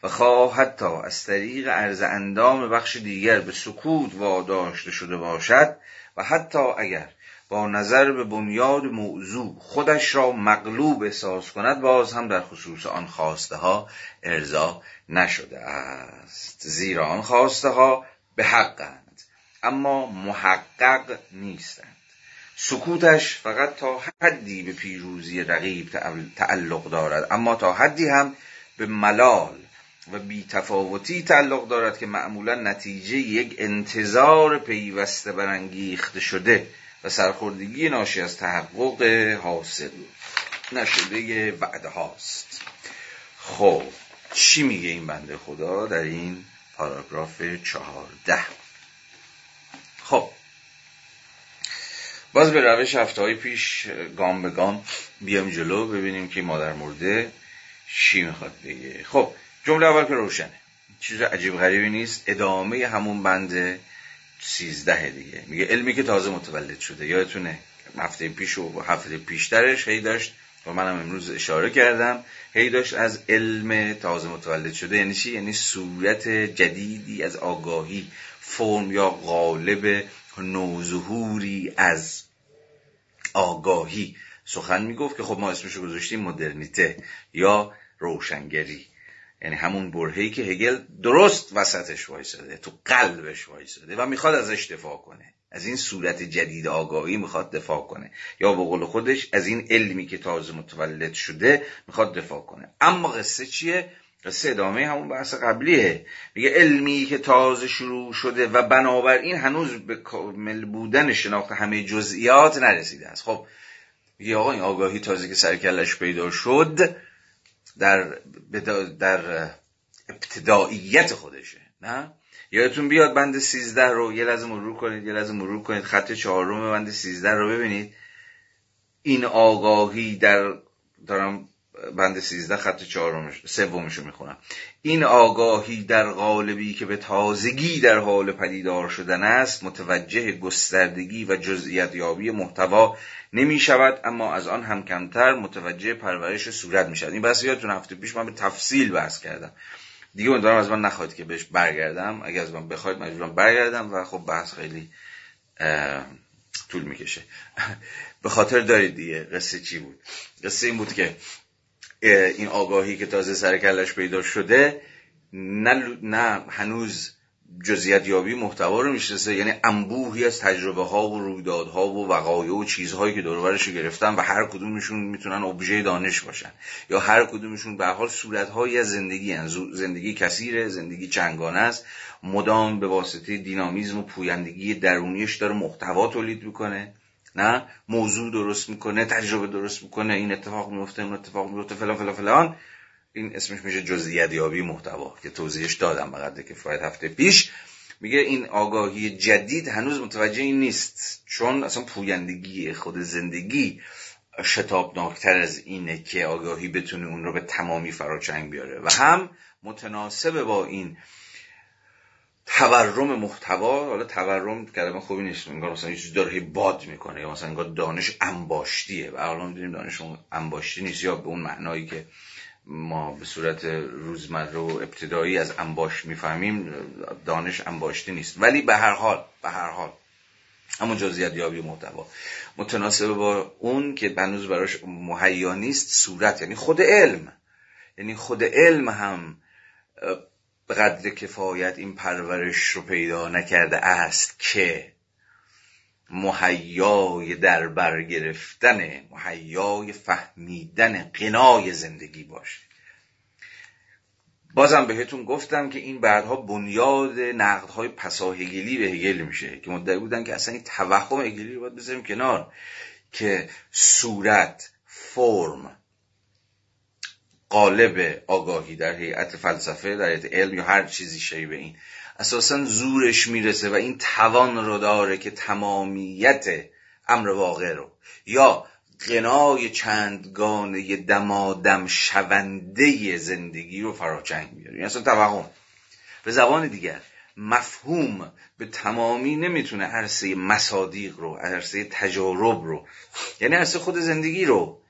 و خواه حتی از طریق عرض اندام بخش دیگر به سکوت واداشته شده باشد و حتی اگر با نظر به بنیاد موضوع خودش را مغلوب احساس کند باز هم در خصوص آن خواسته ها ارضا نشده است. زیرا آن خواسته ها به حقند اما محقق نیستند. سکوتش فقط تا حدی به پیروزی رقیب تعلق دارد اما تا حدی هم به ملال و بیتفاوتی تعلق دارد که معمولا نتیجه یک انتظار پیوسته برانگیخته شده و سرخوردگی ناشی از تحقق حاصل نشده وعده هاست خب چی میگه این بنده خدا در این پاراگراف چهارده خب باز به روش هفته های پیش گام به گام بیام جلو ببینیم که مادر مرده چی می‌خواد بگه. خب جمله اول که روشنه. چیز عجیب غریبی نیست. ادامه همون بند سیزده دیگه. میگه علمی که تازه متولد شده. یادتونه هفته پیش و هفته پیشترش هی داشت. و منم امروز اشاره کردم. هی داشت از علم تازه متولد شده. یعنی چی؟ یعنی صورت جدیدی از آگاهی فرم یا قالب نوظهوری از آگاهی. سخن می‌گفت که خب ما اسمشو گذاشتیم مدرنیته یا روشنگری. یعنی همون برهی که هگل درست وسطش وایساده تو قلبش وایساده و می‌خواد ازش دفاع کنه. از این صورت جدید آگاهی می‌خواد دفاع کنه. یا به قول خودش از این علمی که تازه متولد شده می‌خواد دفاع کنه. اما قصه چیه؟ قصه ادامه همون بحث قبلیه. میگه علمی که تازه شروع شده و بنابراین هنوز به کامل بودن شناخت همه جزئیات نرسیده است. خب میگه آقا این آگاهی تازه که سرکلش پیدا شد در در ابتداییت خودشه نه؟ یادتون بیاد بند 13 رو یه لحظه مرور کنید یه لحظه مرور کنید خط چهارم بند 13 رو ببینید. این آگاهی در دارم بند 13 خط چهارمش سومش رو می‌خونم. این آگاهی در قالبی که به تازگی در حال پدیدار شدن است متوجه گستردگی و جزئیت یابی محتوا نمی شود اما از آن هم کمتر متوجه پرورش صورت می شود این بحث یادتون هفته پیش من به تفصیل بحث کردم. دیگه امیدوارم از من نخواهید که بهش برگردم. اگر از من بخواید مجبورم برگردم و خب بحث خیلی طول می‌کشه. [laughs] به خاطر دارید دیگه قصه چی بود؟ قصه این بود که این آگاهی که تازه سر کلش پیدا شده نه, نه هنوز جزیت یابی محتوا رو می‌شناسه. یعنی انبوهی از تجربه ها و رویدادها و وقایع و چیزهایی که دور رو گرفتن و هر کدومشون می‌تونن ابژه دانش باشن. یا هر کدومشون به حال صورتهایی از زندگی هن. زندگی کثیره زندگی چنگانه است. مدام به واسطه دینامیزم و پویندگی درونیش داره محتوا تولید می‌کنه. نه؟ موضوع درست می‌کنه تجربه درست می‌کنه این اتفاق میفته اون اتفاق میفته فلان فلان فلان. این اسمش میشه جزئیات یابی محتوا که توضیحش دادم که کفایت هفته پیش. میگه این آگاهی جدید هنوز متوجه این نیست چون اصلا پویندگی خود زندگی شتابناکتر از اینه که آگاهی بتونه اون رو به تمامی فراچنگ بیاره. و هم متناسب با این تورم محتوا حالا تورم کلمه خوبی نیست انگار مثلا یه چیزی داره باد می‌کنه یا مثلا انگار دانش انباشتیه. و الان می‌دونیم دانش انباشتی نیست یا به اون معنایی که ما به صورت روزمره و ابتدایی از انباش می‌فهمیم دانش انباشتی نیست. ولی به هر حال به هر حال همون جزئیات یابی محتوا. متناسب با اون که هنوز براش مهیا نیست صورت یعنی خود علم. یعنی خود علم هم به قدر کفایت این پرورش رو پیدا نکرده است که مهیای در برگرفتن مهیای فهمیدن قنای زندگی باشه. بازم بهتون گفتم که این بعدها بنیاد نقدهای پساهگلی به هگل میشه که مدعی بودن که اصلا این توهم هگلی رو باید بذاریم کنار که صورت فرم قالب آگاهی در هیئت فلسفه در هیئت علم یا هر چیزی شبیه این. اساسا زورش می‌رسه و این توان رو داره که تمامیت امر واقع رو. یا قنای چندگانه دمادم شونده زندگی رو فراچنگ میاره این اصلا توهم. به زبان دیگر مفهوم به تمامی نمی‌تونه عرصه مصادیق رو عرصه تجارب رو یعنی عرصه خود زندگی رو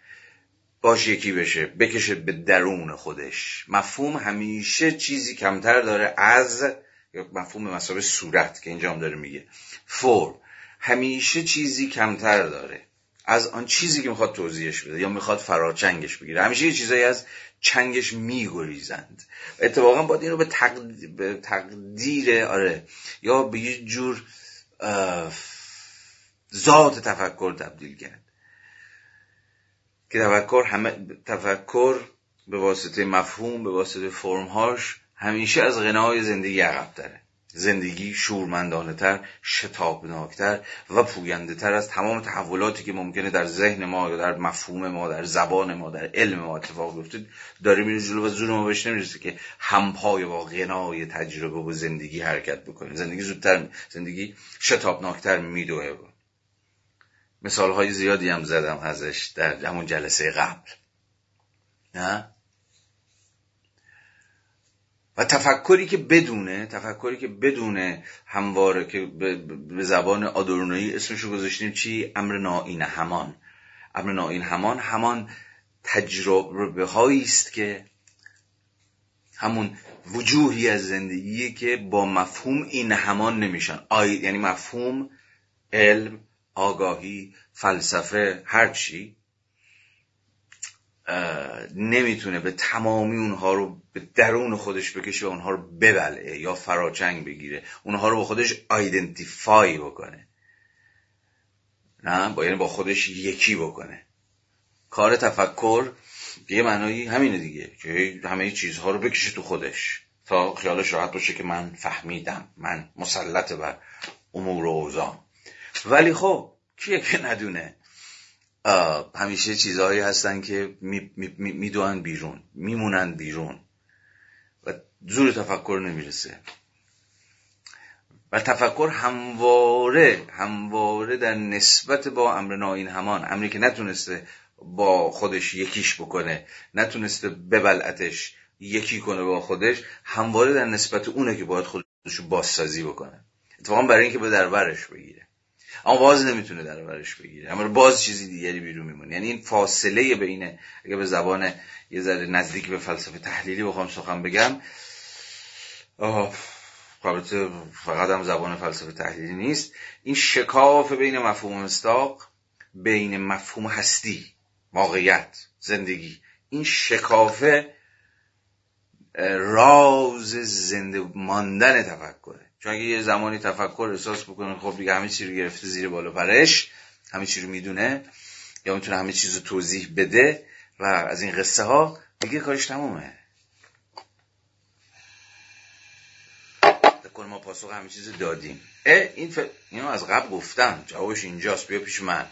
باش یکی بشه بکشه به درون خودش. مفهوم همیشه چیزی کمتر داره از یا مفهوم مسابه صورت که اینجا هم داره میگه. فور همیشه چیزی کمتر داره از آن چیزی که می‌خواد توضیحش بده یا می‌خواد فراچنگش بگیره. همیشه یه چیزایی از چنگش میگریزند. اتفاقا باید این رو به, به تقدیر آره یا به یه جور ذات تفکر تبدیل کرد. که تفکر همه تفکر به واسطه مفهوم به واسطه فرمهاش همیشه از غنای زندگی عقب تره زندگی شورمندانه تر شتابناکتر و پوینده تر از تمام تحولاتی که ممکنه در ذهن ما یا در مفهوم ما در زبان ما در علم ما اتفاق بیفته. داره میره جلو و زور ما بهش نمی‌رسه که همپای با غنای تجربه و زندگی حرکت بکنه. زندگی زودتر زندگی شتابناکتر میدوه. مثال های زیادی هم زدم ازش در همون جلسه قبل. نه؟ و تفکری که بدونه تفکری که بدونه همواره که به زبان آدورنایی اسمشو گذاشتیم چی؟ امر نائین همان. امر نائین همان همان تجربه هایی است که همون وجوهی از زندگی که با مفهوم این همان نمیشن. آی یعنی مفهوم علم آگاهی فلسفه هرچی نمی‌تونه به تمامی اونها رو به درون خودش بکشه و اونها رو ببلعه یا فراچنگ بگیره. اونها رو با خودش آیدنتیفای بکنه. نه با یعنی با خودش یکی بکنه. کار تفکر یه معنایی همینه دیگه که همه چیزها رو بکشه تو خودش. تا خیالش راحت باشه که من فهمیدم من مسلط بر امور و اوضاع. ولی خب کیه که ندونه؟ همیشه چیزهایی هستن که می‌دونن می، می بیرون میمونن بیرون و زور تفکر نمی‌رسه. و تفکر همواره همواره در نسبت با امر ناین همان امری که نتونسته با خودش یکیش بکنه نتونسته ببلعتش یکی کنه با خودش همواره در نسبت اونه که باید خودش بازسازی بکنه. اتفاقا برای اینکه به دربرش بگیره. اما باز نمی‌تونه در برش بگیره. اما باز چیزی دیگری بیرون میمونه. یعنی این فاصله بین اگه به زبان یه ذره نزدیک به فلسفه تحلیلی بخوام سخن بگم البته فقط هم زبان فلسفه تحلیلی نیست. این شکاف بین مفهوم مستاق بین مفهوم هستی واقعیت زندگی این شکافه راز زنده ماندن تفکره چون اگه یه زمانی تفکر احساس بکنه خب دیگه همه چی رو گرفته زیر بالا پرش همه چی رو می‌دونه یا می‌تونه همه چیز رو توضیح بده و از این قصه ها دیگه کارش تمومه. کنه ما پاسخ همه چیز دادیم. اه این ف... اینو از قبل گفتم. جوابش اینجاست. بیا پیش من.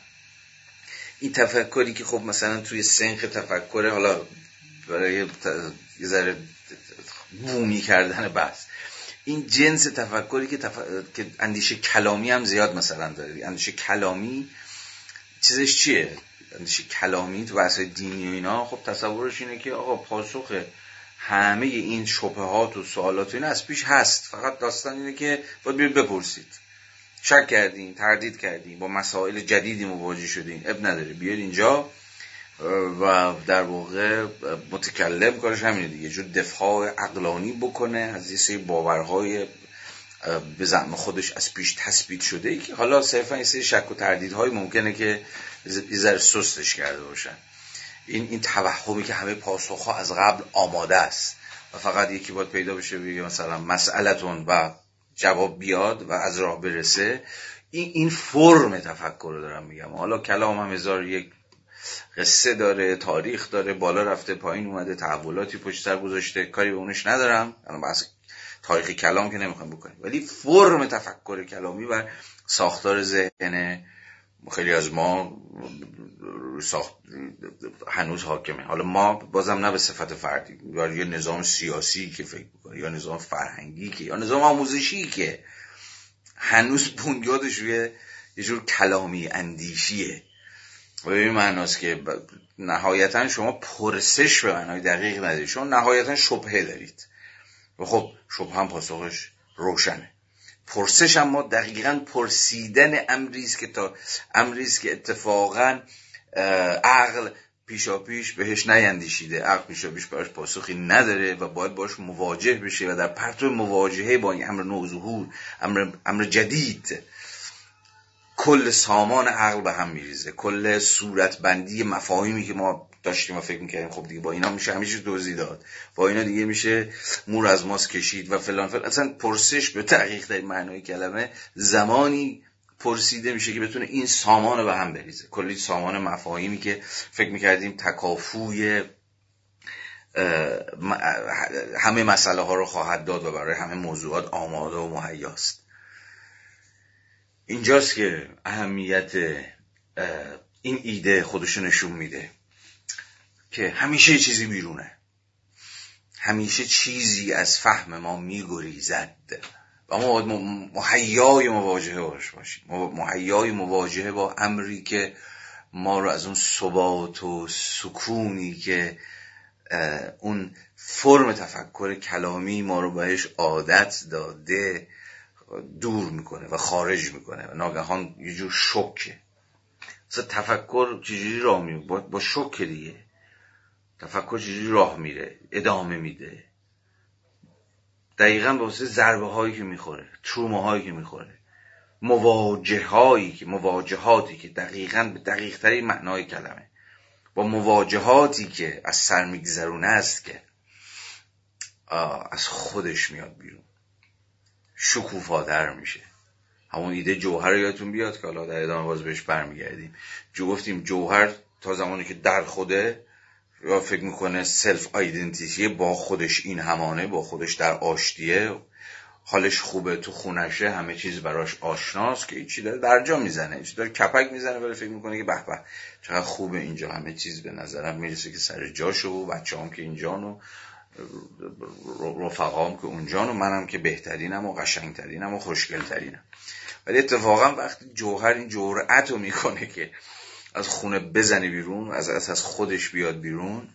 این تفکری که خب مثلا توی سنخ تفکر حالا برای یه ذره بومی کردن بس این جنس تفکری که, که اندیشه کلامی هم زیاد مثلا داره. اندیشه کلامی چیزش چیه؟ اندیشه کلامی تو بحث دینی و اینا خب تصورش اینه که آقا پاسخ همه این شبهات و سوالات و این از پیش هست. فقط داستان اینه که باید بیاید بپرسید. شک کردین تردید کردین با مسائل جدیدی مواجه شدین. اب نداره. بیاید اینجا و در واقع متکلم کارش همینه دیگه. جور دفاع عقلانی بکنه از یه سری باورهای به زعم خودش از پیش تثبیت شده ای که حالا صرفا یه سری شک و تردیدهای ممکنه که یه سستش کرده باشن. این این توهمی که همه پاسخها از قبل آماده است و فقط یکی باید پیدا بشه بگه مثلا مسئلتون و جواب بیاد و از راه برسه. این این فرم تفکر رو دارم میگم. حالا کلام هم هزار یک قصه داره تاریخ داره بالا رفته پایین اومده تحولاتی پشت سر گذاشته کاری به اونش ندارم. بحث تاریخ کلام که نمی‌خوام بکنیم. ولی فرم تفکر کلامی و ساختار ذهن خیلی از ما ساخت هنوز حاکمه. حالا ما بازم نه به صفت فردی یا یه نظام سیاسی که فکر می‌کنه یا نظام فرهنگی که یا نظام آموزشی که هنوز بنیادش روی یه جور کلامی اندیشیه. به این معناست که نهایتا شما پرسش به معنای دقیق ندارید. شما نهایتا شبهه دارید. و خب شبه هم پاسخش روشنه. پرسش اما دقیقا پرسیدن امریز که تا امریز که اتفاقا عقل پیشا پیش بهش نیندیشیده. عقل پیشا پیش براش پاسخی نداره و باید باش مواجه بشه و در پرتو مواجهه با این امر نوظهور امر, امر جدید کل سامان عقل به هم میریزه. کل صورتبندی مفاهیمی که ما داشتیم و فکر می‌کردیم خب دیگه با اینا میشه همیشه دوزی داد. با اینا دیگه میشه مور از ماست کشید و فلان فلان. اصلا پرسش به تحقیق در معنای کلمه زمانی پرسیده میشه که بتونه این سامان رو به هم بریزه. کلی سامان مفاهیمی که فکر می‌کردیم تکافوی همه مسئله ها رو خواهد داد و برای همه موضوعات آماده و مهیاست. اینجاست که اهمیت این ایده خودشو نشون میده که همیشه چیزی بیرونه همیشه چیزی از فهم ما میگریزد. و و ما باید محیای مواجهه باش باشیم. محیای مواجهه با امری که ما رو از اون ثبات و سکونی که اون فرم تفکر کلامی ما رو بهش عادت داده دور می‌کنه و خارج می‌کنه و ناگهان یه جور شکه مثلا تفکر چجوری راه میره با, با دیگه. تفکر چجوری راه میره؟ ادامه میده. دقیقا به واسه ضربه هایی که می‌خوره ترومه هایی که می‌خوره. مواجه هایی که مواجهاتی که دقیقا به دقیق تری معنای کلمه. با مواجهاتی که از سر میگذرونه است که از خودش میاد بیرون. شکوفادر میشه. همون ایده جوهر یادتون بیاد که حالا در ادامه باز بهش برمیگردیم. جو گفتیم جوهر تا زمانی که در خوده یا فکر می‌کنه سلف آیدنتیتی با خودش این همانه با خودش در آشتیه. حالش خوبه تو خونشه همه چیز براش آشناست که چی داره در جا می‌زنه چی داره کپک می‌زنه ولی فکر می‌کنه که به به چقدر خوبه اینجا همه چیز به نظرم می‌رسه که سر جاشو و بچه هم که اینجا و رفقام که اونجا و منم که بهترینم و قشنگترینم و خوشگلترینم. ولی اتفاقا وقتی جوهر این جرأت رو می‌کنه که از خونه بزنه بیرون از از خودش بیاد بیرون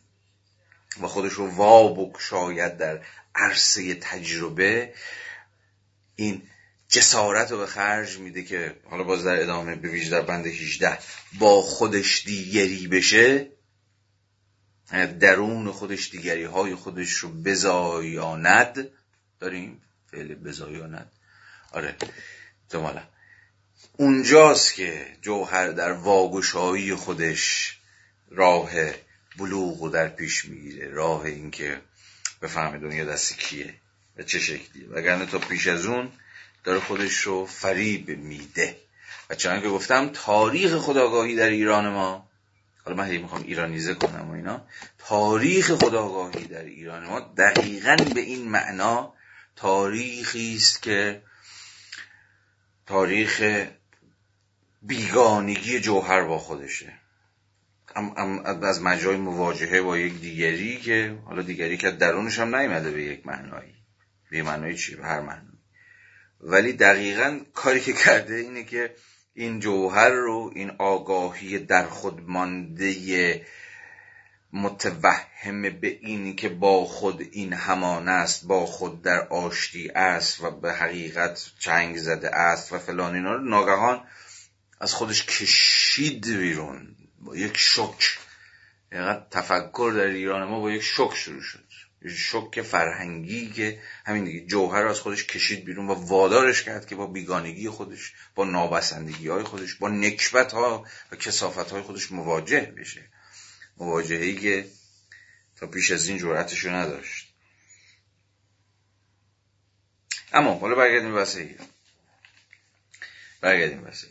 و خودش رو وا شاید در عرصه تجربه این جسارت رو به خرج میده که حالا باز در ادامه به در بند 18 با خودش دیگری بشه. درون خودش دیگری های خودش رو بزایاند داریم؟ فعل بزایاند آره. احتمالا اونجاست که جوهر در واگشایی خودش راه بلوغ و در پیش می‌گیره. راه اینکه بفهمه دنیا دست کیه و چه شکلیه. وگرنه تا پیش از اون داره خودش رو فریب میده. و چون که گفتم تاریخ خداگاهی در ایران ما حالا من می‌خوام ایرانیزه کنم و اینا. تاریخ خداگاهی در ایران ما دقیقا به این معنا تاریخی است که تاریخ بیگانگی جوهر با خودشه. از مجرای مواجهه با یک دیگری که حالا دیگری که درونش هم نیمده به یک معنایی. به معنایی چی؟ به هر معنایی ولی دقیقا کاری که کرده اینه که این جوهر رو این آگاهی در خود مانده متوهم به این که با خود این همان است با خود در آشتی است و به حقیقت چنگ زده است و فلان اینا رو. ناگهان از خودش کشید بیرون با یک شک. یعنی تفکر در ایران ما با یک شک شروع شد. شک فرهنگی که همین دیگه جوهر از خودش کشید بیرون و وادارش کرد که با بیگانگی خودش با نابسندگی های خودش با نکبت ها و کسافت های خودش مواجه بشه. مواجهی که تا پیش از این جرأتش رو نداشت. اما حالا برگردیم به ایران. برگردیم بحث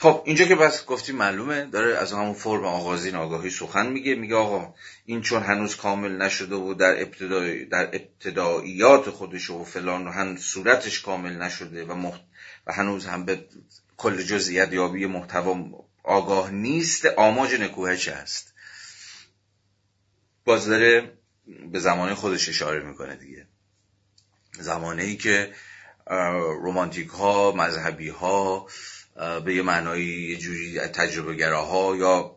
خب اینجا که بس گفتیم معلومه داره از همون فرم آغازین آگاهی سخن میگه میگه آقا این چون هنوز کامل نشده و در, ابتدای در ابتداییات خودش و فلان و هنوز صورتش کامل نشده و, و هنوز هم به کل جزئیات یابی محتوا آگاه نیست آماج نکوهش است. باز داره به زمانه خودش اشاره می‌کنه دیگه. زمانه ای که رومانتیک ها مذهبی ها به یه معنایی یه جوری تجربه گراها یا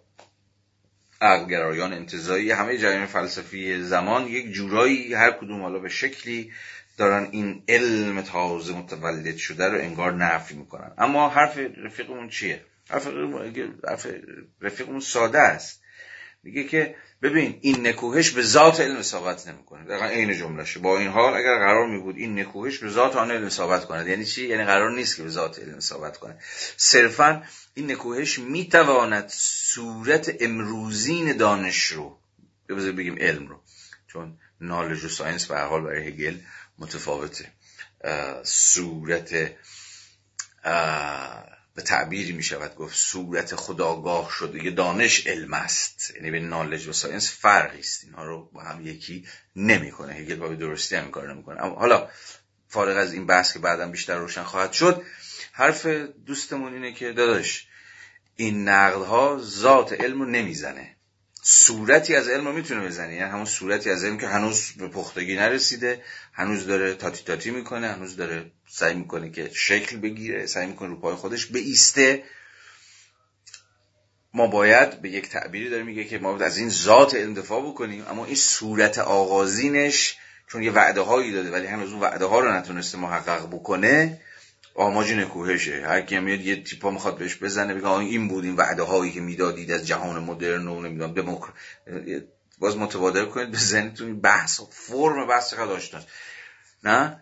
عقلگرایان انتظایی. همه جریان فلسفی زمان یک جورایی هر کدوم حالا به شکلی دارن این علم تازه متولد شده رو انگار نفی می‌کنن. اما حرف رفیقمون چیه؟ حرف رفیقمون ساده است. میگه که ببین این نکوهش به ذات علم ثابت نمی‌کنه. دقیقا عین جملهشه. با این حال اگر قرار می بود این نکوهش به ذات آن علم ثابت کنه یعنی چی؟ یعنی قرار نیست که به ذات علم ثابت کنه. صرفا این نکوهش می‌تواند صورت امروزین دانش رو بذار بگیم علم رو چون knowledge و science به حال برای هگل متفاوته. صورت به تعبیری می شود گفت صورت خودآگاه شده. یه دانش علم است. یعنی به knowledge و science فرقی است. اینها رو با هم یکی نمی‌کنه هگل به درستی هم کار نمی‌کنه. اما حالا فارغ از این بحث که بعدا بیشتر روشن خواهد شد حرف دوستمون اینه که داداش این نقد ها ذات علم رو نمی‌زنه. صورتی از علم رو می‌تونه بزنه یعنی همون صورتی از علم که هنوز به پختگی نرسیده هنوز داره تاتی تاتی می‌کنه هنوز داره سعی می‌کنه که شکل بگیره سعی می‌کنه رو پای خودش ایسته ما باید به یک تعبیری داره میگه که ما باید از این ذات علم دفاع بکنیم اما این صورت آغازینش چون یه وعده هایی داده ولی هنوز اون وعده ها رو نتونسته محقق بکنه آماج نکوهشه. هر کی میاد یه تیپا می‌خواد بهش بزنه بگه این بود این وعده هایی که می‌دادید از جهان مدرن و نمی‌دونم دموکر... باز متبادر کنید به ذهنتون بحث فرم بحث چقدر آشناست. نه؟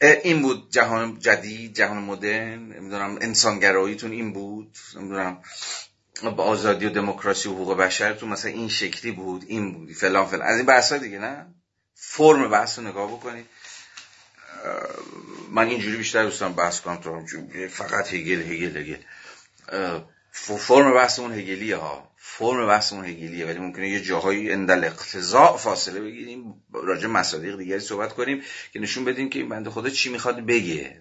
این بود جهان جدید جهان مدرن نمی‌دونم انسانگراییتون این بود نمی‌دونم با آزادی و دموکراسی و حقوق بشرتون مثلا این شکلی بود این بود فلان فلان. از این بحث دیگه نه؟ فرم بحث رو نگاه بکنید. من اینجوری بیشتر دوستان بحث کنم تو فقط هگل هگل هگل. فرم بحث اون هگلیه ها. فرم بحث اون هگلیه ولی ممکنه یه جاهایی اندل اقتضاء فاصله بگیریم راجع مصادیق دیگری صحبت کنیم که نشون بدیم که این بنده خدا چی می‌خواد بگه.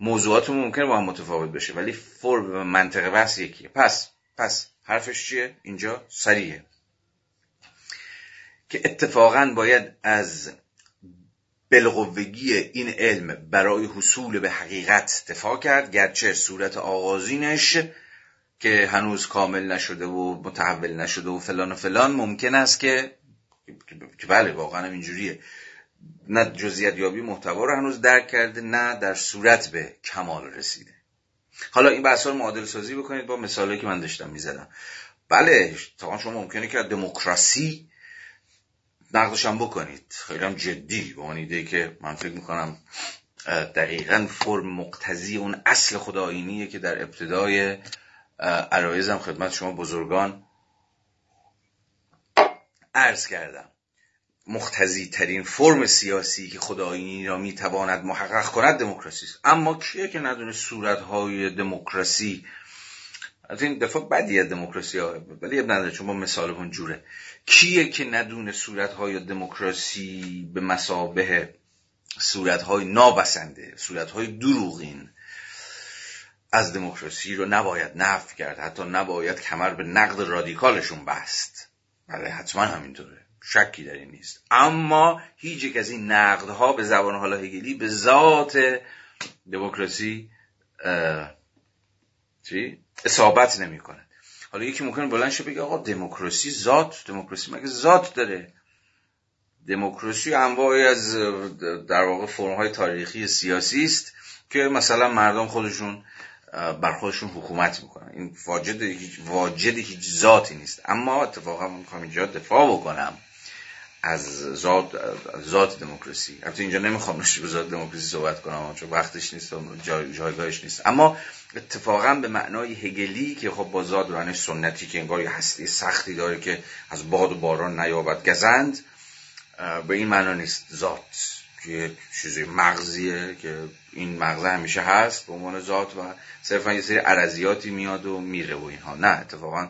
موضوعات ممکنه با هم متفاوت بشه ولی فرم منطقه بحث یکیه. پس پس حرفش چیه؟ اینجا سریعه. که اتفاقا باید از بالقوگی این علم برای حصول به حقیقت دفاع کرد گرچه صورت آغازینش که هنوز کامل نشده و متحول نشده و فلان و فلان ممکن است که که بله واقعا اینجوریه. نه جزئیات یابی محتوا رو هنوز درک کرده نه در صورت به کمال رسیده. حالا این بحث رو معادل سازی بکنید با مثالی که من داشتم می‌زدم. بله تا شما ممکنه که دموکراسی نقدش هم بکنید. خیلی هم جدی به اون ایده که من فکر می‌کنم دقیقا فرم مقتضی اون اصل خداینیه که در ابتدای عرایزم خدمت شما بزرگان عرض کردم. مختزی ترین فرم سیاسی که خداینی را می‌تواند محقق کند دموکراسی است. اما کیه که ندونه صورتهای دموکراسی؟ از این دفعه بدی دموکراسی ها ولی اب نداره چون با مثال اون جوره. کیه که ندونه صورتهای دموکراسی به مسابه صورتهای نابسنده صورتهای دروغین از دموکراسی رو نباید نفت کرد حتی نباید کمر به نقد رادیکالشون بست. بله حتما همینطوره. شکی در این نیست. اما هیچ یک از این نقدها به زبان حالا هگلی به ذات دموکراسی چی؟ اصابت نمی‌کنه. حالا یکی ممکنه بلند شه بگه آقا دموکراسی ذات دموکراسی مگه ذات داره؟ دموکراسی انواعی از در واقع فرمهای تاریخی سیاسی است که مثلا مردم خودشون بر خودشون حکومت می‌کنن. این واجد هیچ واجد هیچ ذاتی نیست. اما اتفاقا من می‌خوام اینجا دفاع بکنم از ذات ذات دموکراسی. البته اینجا نمی‌خوام به ذات دموکراسی صحبت کنم چون وقتش نیست و جای جایگاهش نیست. اما اتفاقا به معنای هگلی که خب با رانش سنتی که انگار یه هستی سختی داره که از باد و باران نیابد. گزند به این معنا نیست. ذات که چیزی مغزیه که این مغزه همیشه هست به عنوان ذات و صرفا یه سری عرضیاتی میاد و میره و اینها. نه اتفاقا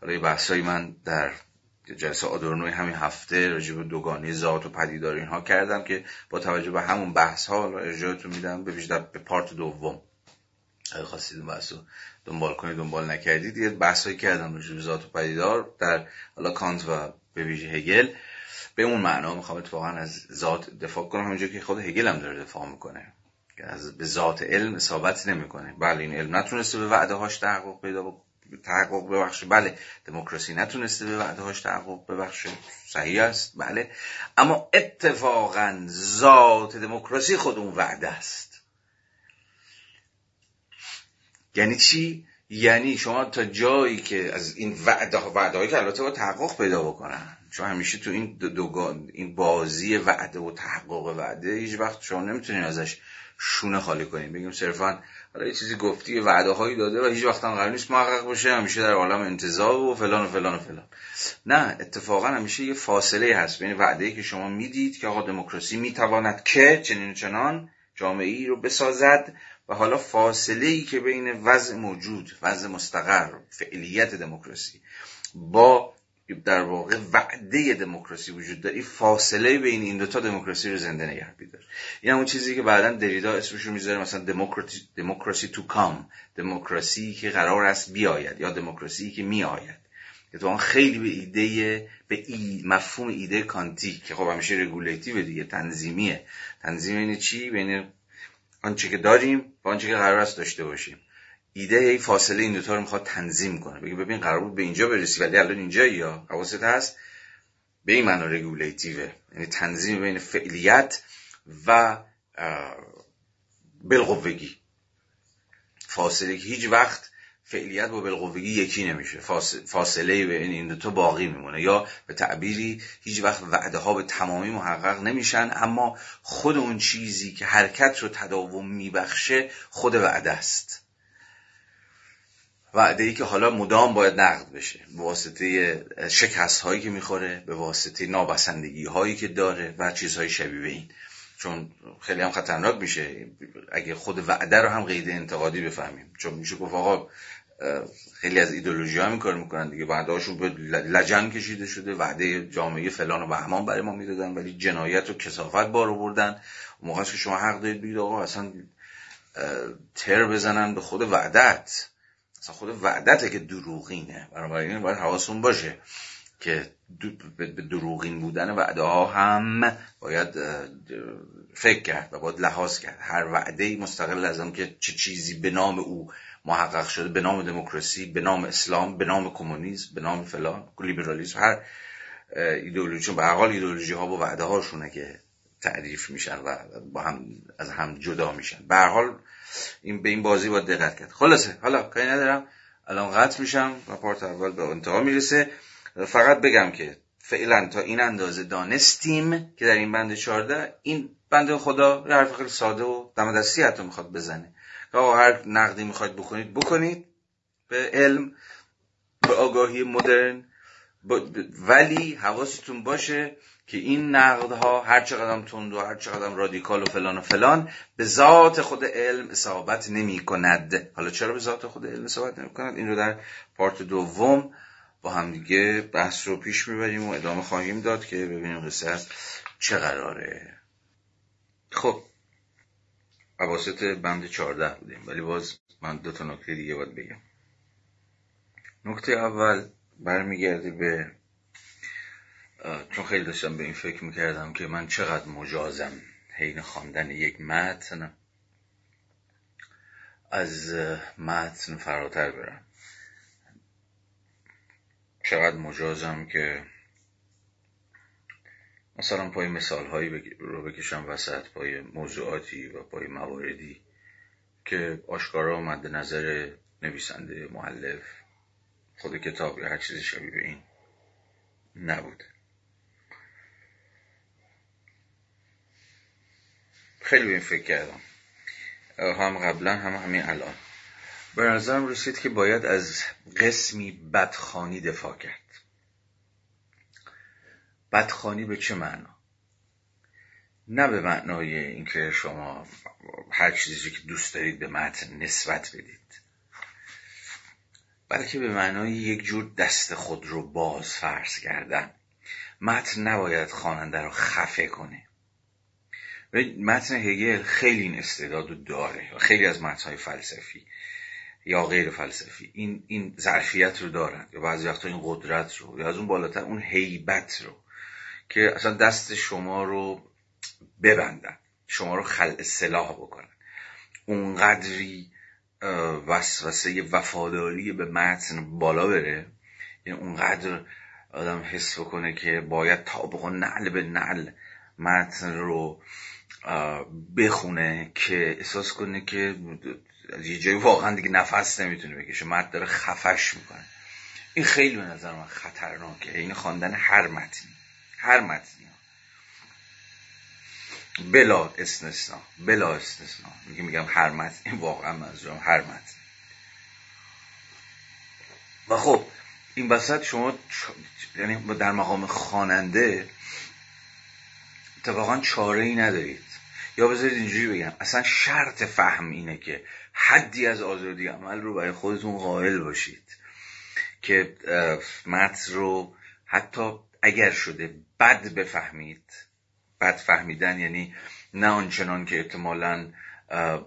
حالا یه بحثایی من در جلسه آدورنوی همین هفته راجع به دوگانی ذات و پدیدار اینها کردم که با توجه به همون بحث ها ارجاعتون میدم به ویژه به پارت دوم. اگه خواستید اون بحث رو دنبال کنید دنبال نکردید یه بحثایی کردم راجع ذات و پدیدار در حالا کانت و به ویژه هگل. به اون معنا می‌خوام اتفاقا از ذات دفاع کنم. همونجا که خود هگل هم داره دفاع می‌کنه. که از به ذات علم اصابت نمی‌کنه. بله این علم نتونسته به وعده هاش تحقق پیدا تحقق ببخشه. بله دموکراسی نتونسته به وعده هاش تحقق ببخشه. صحیح است بله. اما اتفاقا ذات دموکراسی خود اون وعده است. یعنی چی؟ یعنی شما تا جایی که از این وعده وعده که البته با تحقق پیدا بکنن. چون همیشه تو این دو این بازی وعده و تحقق وعده هیچ وقت شما نمی‌تونین ازش شونه خالی کنین. بگیم صرفا حالا یه چیزی گفتی وعده هایی داده و هیچ وقت هم قرار نیست محقق بشه همیشه در عالم انتظار و فلان و فلان و فلان. نه اتفاقا همیشه یه فاصله هست بین وعده ای که شما می‌دید که آقا دموکراسی می‌تواند که چنین چنان جامعه ای رو بسازد و حالا فاصله ای که بین وضع موجود وضع مستقر فعلیت دموکراسی با در واقع وعده دموکراسی وجود داره این فاصله بین این دوتا دموکراسی رو زنده نگه بیدار این همون چیزی که بعدا دریدا اسمش رو می‌ذاره مثلا democracy to come دموکراسی که قرار است بیاید یا دموکراسی که میآید. اتفاقا خیلی به ایده به ای مفهوم ایده کانتی که خب همیشه regulative دیگه تنظیمیه. تنظیم اینه چی؟ بین آنچه که داریم با آنچه که قرار است داشته باشیم. ایده ای فاصله این دوتا رو می‌خواد تنظیم کنه. بگه ببین قرار بود به اینجا برسی ولی الان اینجا یا حواست هست؟ به این معنا رگولیتیوه یعنی تنظیم بین فعلیت و بالقوگی فاصله که هیچ وقت فعلیت با بالقوگی یکی نمیشه. فاصله بین این دوتا باقی میمونه. یا به تعبیری هیچ وقت وعده ها به تمامی محقق نمیشن اما خود اون چیزی که حرکت رو تداوم میبخشه خود وعده است. وعده ای که حالا مدام باید نقد بشه. به واسطه شکست هایی که می‌خوره به واسطه نابسندگی هایی که داره و چیزهای شبیه این. چون خیلی هم خطرناک میشه. اگه خود وعده رو هم قید انتقادی بفهمیم. چون میشه گفت آقا خیلی از ایدولوژی ها کار می‌کنن دیگه. بعدهاشون به لجن کشیده شده. وعده جامعه فلان و بهمان برای ما می‌دادن ولی جنایت و کسافت بار بردن موقع که شما حق دارید بگید آقا اصلا تر بزنن به خود وعدت. اصلا خود وعدته که دروغینه. بنابراین باید حواستون باشه که به دروغین بودن وعده ها هم باید فکر کرد و باید لحاظ کرد. هر وعده مستقل از که چه چیزی به نام او محقق شده به نام دموکراسی به نام اسلام به نام کمونیسم به نام فلان لیبرالیسم هر ایدئولوژی. به حال ایدئولوژی ها با وعده هاشونه که تعریف میشن و با هم از هم جدا میشن. به حال این به این بازی باید دقت کرد. خلاصه حالا کاری ندارم. الان قطع میشم و پارت اول به انتها می‌رسه. فقط بگم که فعلا تا این اندازه دانستیم که در این بند 14 این بند خدا یه حرف خیلی ساده و دم دستی حتی می‌خواد بزنه. که هر نقدی می‌خواید بکنید بکنید. به علم به آگاهی مدرن. ولی حواستون باشه که این نقدها هر چقدر تند و هر چقدر رادیکال و فلان و فلان به ذات خود علم اصابت نمی کند حالا چرا به ذات خود علم اصابت نمی کند این رو در پارت دوم با هم دیگه بحث رو پیش می‌بریم و ادامه خواهیم داد که ببینیم قصه چه قراره. خب. عواسط بند چارده بودیم. ولی باز من دو تا نکته دیگه باید بگم. نکته اول برمیگرده به چون خیلی داشتم به این فکر می‌کردم که من چقدر مجازم حین خواندن یک متن. از متن فراتر برم. چقدر مجازم که مثلا پای مثال هایی رو بکشم وسط پای موضوعاتی و پای مواردی که آشکارا مد نظر نویسنده معلف خود کتاب یا هر چیزی شبیه به این نبود. خیلی به این فکر کردم. هم قبلا هم همین الان. به نظرم رسید که باید از قسمی بدخانی دفاع کرد. بدخانی به چه معنا؟ نه به معنای اینکه شما هر چیزی که دوست دارید به متن نسبت بدید. بلکه به معنای یک جور دست خود رو باز فرض کردن. متن نباید خواننده رو خفه کنه. متن هگل خیلی این استعداد رو داره. و خیلی از متنهای فلسفی یا غیر فلسفی این این ظرفیت رو دارن. یا بعضی وقتا این قدرت رو. یا از اون بالاتر اون هیبت رو. که اصلا دست شما رو ببندن شما رو خلع سلاح بکنن. اونقدری وسوسه وفاداری به متن بالا بره یعنی اونقدر آدم حس بکنه که باید طابق و نعل به نعل متن رو بخونه که احساس کنه که یه جایی واقعا دیگه نفس نمی‌تونه بکشه. مرد داره خفش می‌کنه. این خیلی به نظر من خطرناکه. این خواندن هر متنی. هر متنی. بلا استثنا بلا استثنا میگه میگم هر متن واقعا منظورم هر متن و خب این وسط شما یعنی در مقام خواننده اتفاقا چاره ای ندارید. یا بذارید اینجوری بگم اصلا شرط فهم اینه که حدی از آزادی عمل رو برای خودتون قائل باشید که متن رو حتی اگر شده بد بفهمید بد فهمیدن یعنی نه آنچنان که احتمالا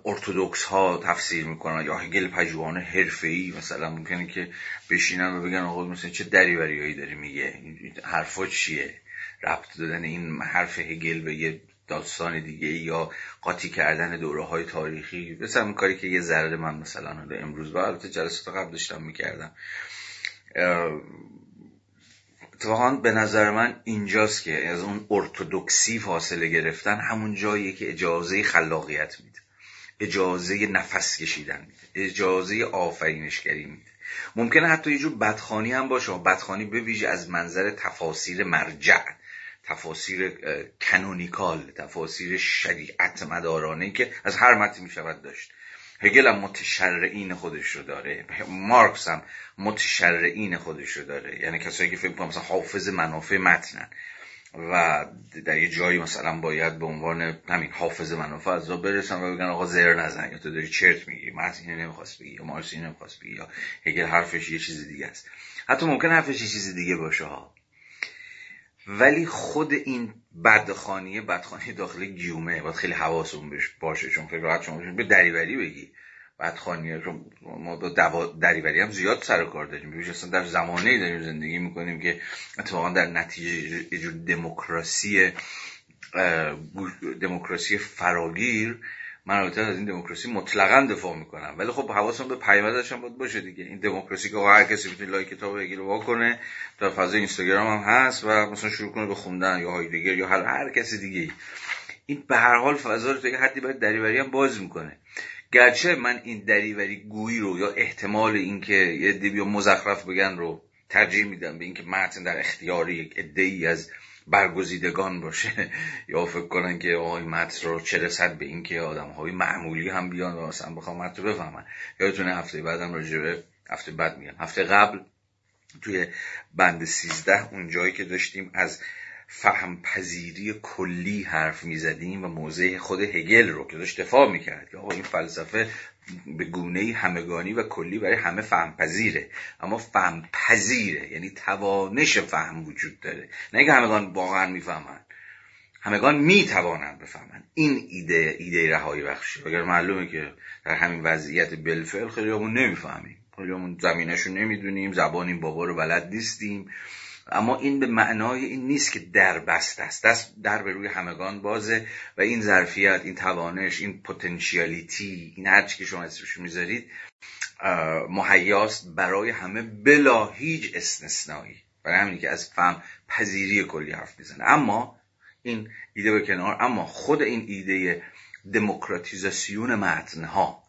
ارتودکس ها تفسیر می‌کنن یا هگل پژوهان ای مثلا ممکنه که بشینن و بگن آقا مثلا چه دریوریایی داری میگه حرفا چیه؟ ربط دادن این حرف هگل به یه داستان دیگه یا قاطی کردن دوره های تاریخی؟ مثلا اون کاری که یه ذره من مثلا امروز و البته جلسات قبل داشتم می‌کردم. اتفاقا به نظر من اینجاست که از اون ارتودکسی فاصله گرفتن همون جایی که اجازه خلاقیت میده. اجازه نفس کشیدن میده. اجازه آفرینشگری میده. ممکنه حتی یه جور بدخانی هم باشه. بدخانی به ویژه از منظر تفاسیر مرجع تفاسیر کنونیکال تفاسیر شریعت مدارانه که از هر متن می شود داشت. هگل هم متشرعین خودش رو داره. مارکس هم متشرعین خودش رو داره. یعنی کسایی که فکر کنم مثلا حافظ منافع متنن. و در یه جایی مثلا باید به عنوان همین حافظ منافع از برسن و بگن آقا زر نزن. یا تو داری چرت میگی متن اینو نمی‌خواست بگی یا مارکس اینو نمی‌خواست بگی یا هگل حرفش یه چیز دیگه است. حتی ممکن حرفش یه چیز دیگه باشه ها. ولی خود این بدخانی بدخانی داخل گیومه باید خیلی حواسون بهش باشه چون فکر راحت شما به دریوری بگی. بدخانی ما با دریوری هم زیاد سر کار داریم. ببینید اصلا در زمانه داریم زندگی می‌کنیم که اتفاقا در نتیجه یه جور دموکراسی دموکراسی فراگیر من البته از این دموکراسی مطلقا دفاع می‌کنم. ولی خب حواسم به پیامدش هم باید باشه دیگه. این دموکراسی که هر کسی می‌تونه لایک کتاب هگل کنه در فضای اینستاگرام هم هست و مثلا شروع کنه به خوندن یا هایدگر یا هر هر کسی دیگه این به هر حال فضا رو تا حدی باید دریوری هم باز می‌کنه. گرچه من این دریوری گویی رو یا احتمال اینکه یه دیبی مزخرف بگن رو ترجیح میدم به اینکه متن در اختیار یک عده از برگزیدگان باشه. [laughs] یا فکر کنن که آقای متن رو چه رسد به اینکه آدم های معمولی هم بیان و مثلا بخوام متن رو بفهمن. یادتونه هفته بعدم راجبه هفته بعد میگم. هفته قبل توی بند سیزده اون جایی که داشتیم از فهم پذیری کلی حرف می‌زدیم و موضع خود هگل رو که داشت دفاع می‌کرد که آقا این فلسفه به گونه همگانی و کلی برای همه فهم پذیره اما فهم پذیره یعنی توانش فهم وجود داره. نه که همگان واقعا می‌فهمن. همگان می‌توانند بفهمند این ایده ایده رهایی بخشی. اگر معلومه که در همین وضعیت بلفل خیلی همون نمی‌فهمیم. خیلی همون زمینش رو نمی‌دونیم. زبان این بابا رو بلد نیستیم. اما این به معنای این نیست که در بست است. دست در به روی همگان بازه و این ظرفیت این توانش این پتانسیالیتی این هرچی که شما اسمش می‌ذارید مهیاست برای همه بلا هیچ استثنایی. برای همینی که از فهم پذیری کلی حرف می‌زنه. اما این ایده به کنار اما خود این ایده دموکراتیزاسیون متنها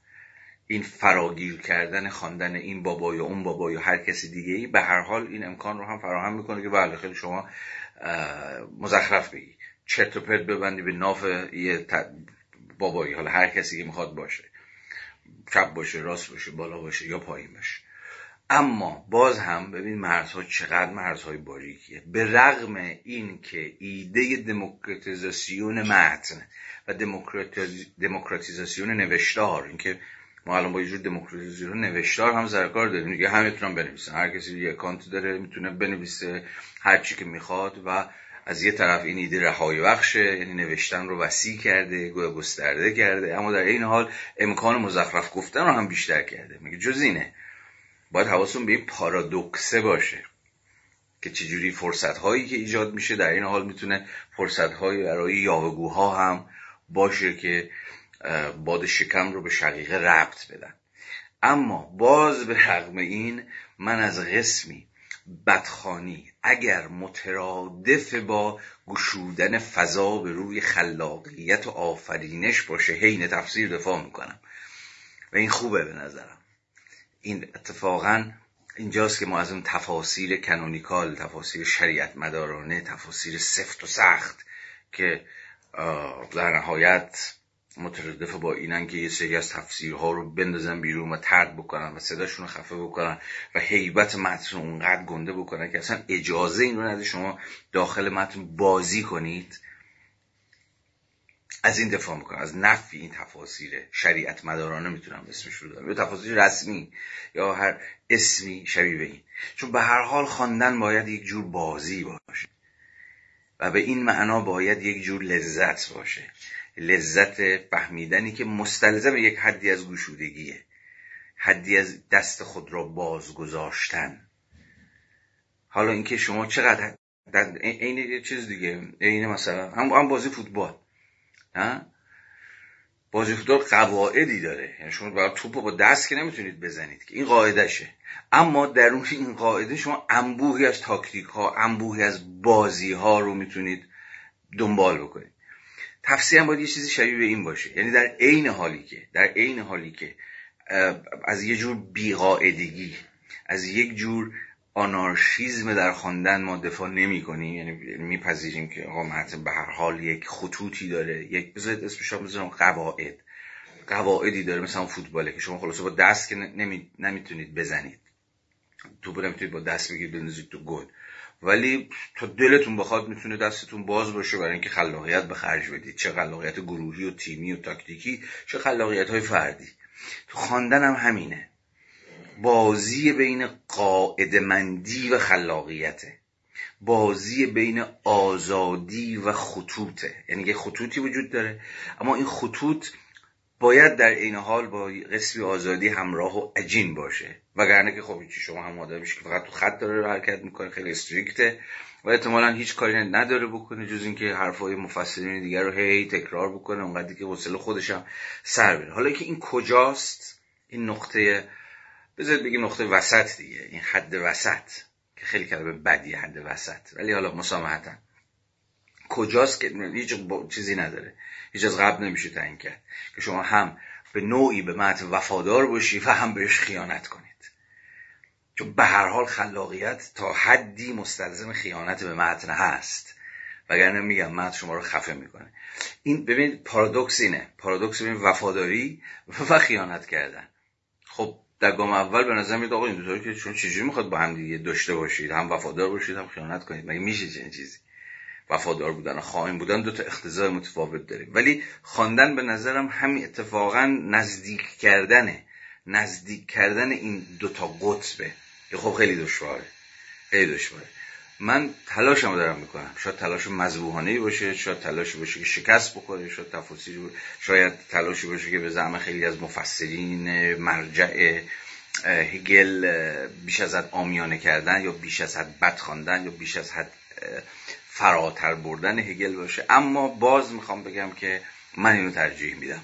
این فراگیر کردن خواندن این بابا یا اون بابا یا هر کسی دیگه ای به هر حال این امکان رو هم فراهم می‌کنه که بله خیلی شما مزخرف بگی. چرت و پرت ببندی به ناف یه بابایی حالا هر کسی که می‌خواد باشه. چپ باشه راست باشه بالا باشه یا پایین باشه. اما باز هم ببین مرزها چقدر مرزهای باریکیه. به رغم این که ایده دموکراتیزاسیون متن و دموکراتیزاسیون نوشتار اینکه ما الان با یه جور دموکراسی رو نوشتار هم زرکار داریم. دیگه هم می‌تونن بنویسن هر کسی یه اکانت داره می‌تونه بنویسه هر چی که می‌خواد و از یه طرف این ایده رهایی بخشه یعنی نوشتن رو وسیع کرده گسترده کرده. اما در این حال امکان مزخرف گفتن رو هم بیشتر کرده. میگه جز اینه. باید حواستون به این پارادوکسه باشه که چجوری فرصت هایی که ایجاد میشه. در این حال می‌تونه فرصت هایی برای یاوگوها هم باشه که باد شکم رو به شقیقه ربط بدن. اما باز به رغم این من از قسمی بدخانی اگر مترادف با گشودن فضا به روی خلاقیت و آفرینش باشه حین تفسیر دفاع می‌کنم. و این خوبه به نظرم. این اتفاقا اینجاست که ما از اون تفاسیر کنونیکال تفاسیر شریعت مدارانه تفاسیر سفت و سخت که در نهایت متردف با اینن که یه سری از تفسیرها رو بندازن بیرون و ترد بکنن و صداشون رو خفه بکنن و حیبت متن رو اونقدر گنده بکنن که اصلا اجازه این رو نده شما داخل متن بازی کنید. از این دفاع می‌کنن از نفی این تفاسیر شریعت مدارانه می‌تونم اسمش رو دارم. یا تفاسیر رسمی یا هر اسمی شبیه به این. چون به هر حال خواندن باید یک جور بازی باشه و به این معنا باید یک جور لذت باشه. لذت فهمیدنی که مستلزم یک حدی از گشودگیه. حدی از دست خود را باز گذاشتن حالا اینکه شما چقدر عین یه چیز دیگه عین مثلا هم بازی فوتبال بازی فوتبال قواعدی داره. یعنی شما باید توپ با دست که نمی‌تونید بزنید که این قاعدشه اما درون این قاعده شما انبوهی از تاکتیک ها انبوهی از بازی ها رو می‌تونید دنبال بکنید. تفسیر هم باید یه چیزی شبیه به این باشه. یعنی در عین حالی که در عین حالی که از یه جور بیقاعدگی از یک جور آنارشیزم در خواندن ما دفاع نمی کنیم یعنی میپذیریم که آقا به هر حال یک خطوطی داره. یک بذارید اسمش بذارم قواعد. قواعدی داره مثلا فوتباله که شما خلاصه با دست که نمی... نمی‌تونید بزنید. تو نمی‌تونید با دست بگیرید بندازید تو گل. ولی تا دلتون بخواد می‌تونه دستتون باز باشه برای اینکه خلاقیت به خرج بدید. چه خلاقیت گروهی و تیمی و تاکتیکی چه خلاقیت های فردی. تو خواندن هم همینه. بازی بین قاعدمندی و خلاقیته. بازی بین آزادی و خطوطه. یعنی یه خطوطی وجود داره. اما این خطوط باید در این حال با قسمی آزادی همراه و عجین باشه. وگرنه که خب شما هم آدمی که فقط تو خط داره حرکت می‌کنه خیلی استریکته. و احتمالا هیچ کاری نداره بکنه جز اینکه حرفای مفسرین دیگر رو هی تکرار بکنه اونقدری که حوصله خودش هم سر بره. حالا که این کجاست؟ این نقطه بذارید بگیم نقطه وسط دیگه. این حد وسط که خیلی کلمه بدی حد وسط. ولی حالا مسامحتا. کجاست که هیچ چیزی نداره. هیچ از قبل نمیشه تعیین کرد. که شما هم به نوعی به متن وفادار باشی و هم بهش خیانت کنید چون به هر حال خلاقیت تا حدی مستلزم خیانت به متن هست. وگرنه میگم متن شما رو خفه می‌کنه. این ببینید پارادوکس اینه. پارادوکس ببین وفاداری و خیانت کردن. خب در گام اول به نظر میاد آقا این که چون چجوری می‌خواد با هم دیگه داشته باشید؟ هم وفادار باشید هم خیانت کنید. مگه میشه چنین چیزی؟ وفادار بودن و خائن بودن دو تا اختزای متفاوت داره. ولی خواندن به نظرم همین اتفاقا نزدیک کردنه نزدیک کردن این دو تا قطبه. که خب خیلی دشواره. خیلی دشواره. من تلاشمو دارم می‌کنم. شاید تلاش مذبوحانه باشه شاید تلاش باشه که شکست بخوره شاید تفاصیل شاید تلاشی باشه که به زعم خیلی از مفسرین مرجع هگل بیش از حد آمیانه کردن یا بیش از حد بد خواندن یا بیش از حد فراتر بردن هگل باشه. اما باز می‌خوام بگم که من اینو ترجیح میدم.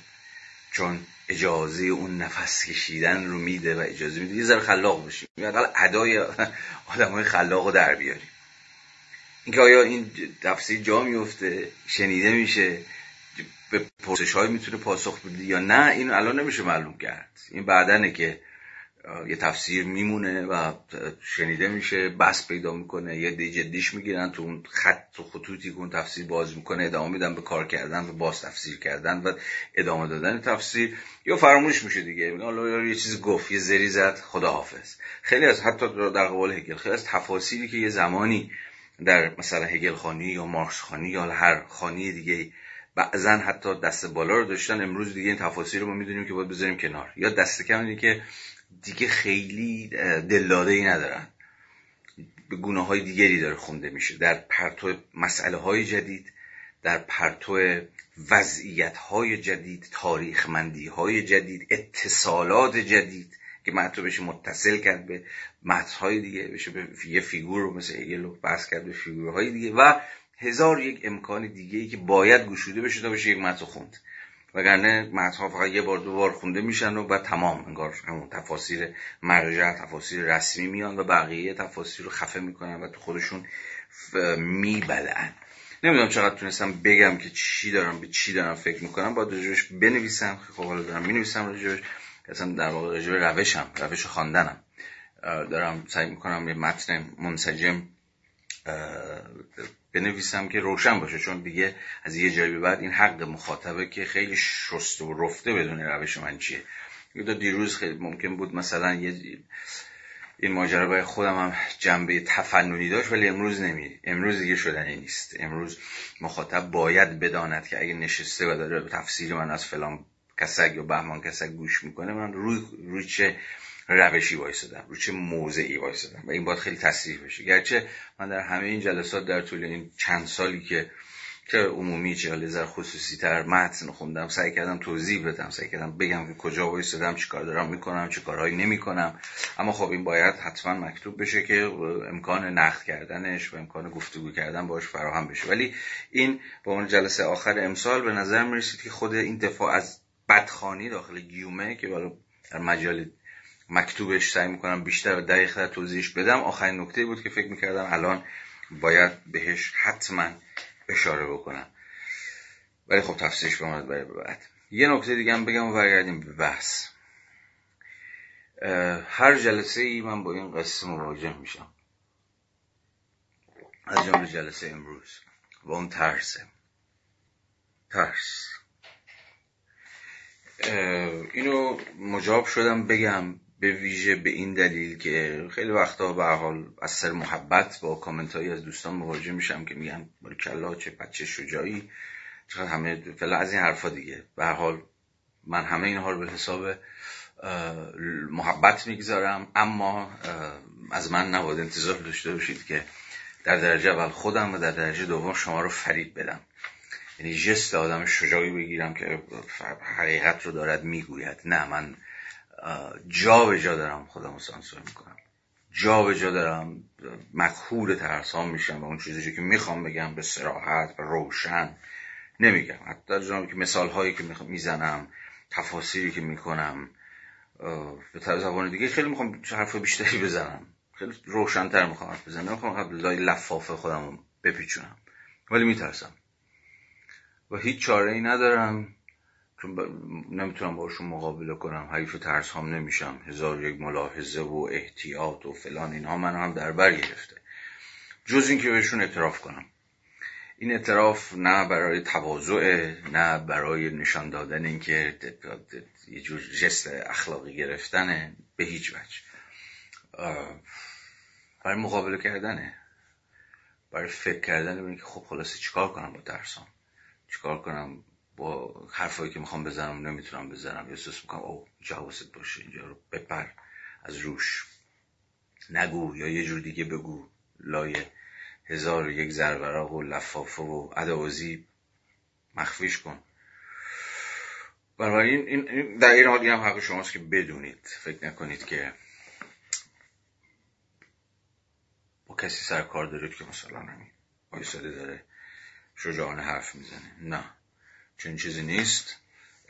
چون اجازه اون نفس کشیدن رو میده و اجازه میده. یه ذره خلاق باشیم حداقل ادای [laughs] آدم های خلاق رو در بیاریم. اینکه آیا این تفسیر جا میفته؟ شنیده میشه؟ به پرسش های می‌تونه پاسخ بده یا نه؟ این الان نمیشه معلوم کرد. این بعدنه که یه تفسیر میمونه و شنیده میشه بس پیدا می‌کنه یه دی جدیش می‌گیرن تو اون خط و خطوطی که اون تفسیر باز می‌کنه ادامه میدن به کار کردن و باز تفسیر کردن و ادامه دادن تفسیر. یا فراموش میشه دیگه. حالا یه چیز گفت یه زری زد خداحافظ. خیلی از حتی در قبال هگل خیلی از تفاصیلی که یه زمانی در مثلا هگل خانی یا مارکس خانی یا هر خانی دیگه بعضا حتی دست بالا رو داشتن امروز دیگه این تفاصیل رو ما می‌دونیم که باید بذاریم کنار. یا دست کم که دیگه خیلی دلاده ای ندارن. به گناه های دیگری داره خونده میشه. در پرتو مسئله های جدید در پرتو وضعیت های جدید تاریخمندی های جدید اتصالات جدید که متن بشه متصل کرد به های دیگه بشه به یه figure رو مثل هگل رو بحث کرد به figure های دیگه و هزار یک امکان دیگه ای که باید گشوده بشه تا بشه یک متن خوند. وگرنه ها فقط یه بار دو بار خونده میشن و بعد تمام انگار همون تفاسیر مرجع تفاسیر رسمی میان و بقیه تفاسیر رو خفه می‌کنن و تو خودشون می‌بلعن نمی‌دونم چقدر تونستم بگم که چی دارم به چی دارم فکر می‌کنم. باید راجبش بنویسم. خب حالا دارم می‌نویسم راجبش. اصلا در واقع روشم روش خواندنم. دارم سعی می‌کنم یه متن منسجم بنویسم که روشن باشه چون دیگه از یه جایی به بعد این حق مخاطبه که خیلی شسته و رفته بدون روش من چیه؟ دیروز خیلی ممکن بود مثلا یه این ماجرا برای خودم هم جنبه تفننی داشت ولی امروز نمی امروز دیگه شدنی نیست. امروز مخاطب باید بداند که اگه نشسته و داره تفسیر من از فلان کسک یا بهمان کسک گوش می‌کنه من روی, روی چه روشی وایسادم روی چه موضعی وایسادم و این باید خیلی تصریح بشه. گرچه من در همه این جلسات در طول این چند سالی که چه عمومی چه حالا خصوصی تر متن خوندم سعی کردم توضیح بدم سعی کردم بگم که کجا وایسادم چی کار دارم می‌کنم چه کارهایی نمی‌کنم. اما خب این باید حتما مکتوب بشه که امکان نقد کردنش و امکان گفتگو کردن باش فراهم بشه. ولی این به اون جلسه آخر امسال به نظر می‌رسید که خود این دفاع از بدخانی داخل گیومه که بالا در مجال مکتوبش سعی می‌کنم بیشتر و دقیقتر توضیحش بدم. آخرین نکته بود که فکر می‌کردم الان باید بهش حتما اشاره بکنم. ولی خب تفسیرش بماند برای بعد. یه نکته دیگه هم بگم و برگردیم به بحث. هر جلسه ای من با این قصه مواجه میشم. از جمله جلسه امروز. و اون ترسه ترس. اینو مجاب شدم بگم. به ویژه به این دلیل که خیلی وقتا به حال از سر محبت با کامنت از دوستان مواجه میشم که میگن کلا چه بچه شجاعی. چقدر همه فعلا از این حرفا دیگه. به حال من همه اینها رو به حساب محبت می‌گذارم. اما از من نباید انتظار داشته باشید که در درجه اول خودم و در درجه دوم شما رو فرید بدم. یعنی جست آدم شجاعی بگیرم که حقیقت رو دارد می‌گوید. نه من جا به جا دارم خودم رو سانسور می‌کنم. جا به جا دارم مکهور ترسام میشم و اون چیزی که می‌خوام بگم به سراحت و روشن نمیگم. حتی در که مثال هایی که می‌زنم تفاصیلی که می‌کنم به زبان دیگه خیلی می‌خوام حرف بیشتری بزنم. خیلی روشنتر می‌خوام حرف بزنم. نمی‌خوام لای لفافه خودم بپیچونم. ولی میترسم. و هیچ چاره ای ندارم. چون نمی‌تونم باشون مقابله کنم. حیف ترس هم نمیشم. هزار یک ملاحظه و احتیاط و فلان اینها من هم در بر گرفته. جز اینکه بهشون اعتراف کنم. این اعتراف نه برای تواضع نه برای نشان دادن اینکه یه جور جست اخلاقی گرفتنه به هیچ وجه. برای مقابله کردنه. برای فکر کردن ببینید که خب خلاصه چیکار کنم با درسام چیکار کنم؟ با حرفایی که می‌خوام بزنم نمی‌تونم بزنم احساس می‌کنم او جواست باشه اینجا رو بپر از روش نگو یا یه جور دیگه بگو لایه هزار و یک زرورق و لفافه و عدوازی مخفیش کن. بنابراین این در این حالی هم حق شماست که بدونید فکر نکنید که با کسی سر کار دارید که مثلا نمی آیساده داره شجاعانه حرف می‌زنه. نه. چون چیزی نیست.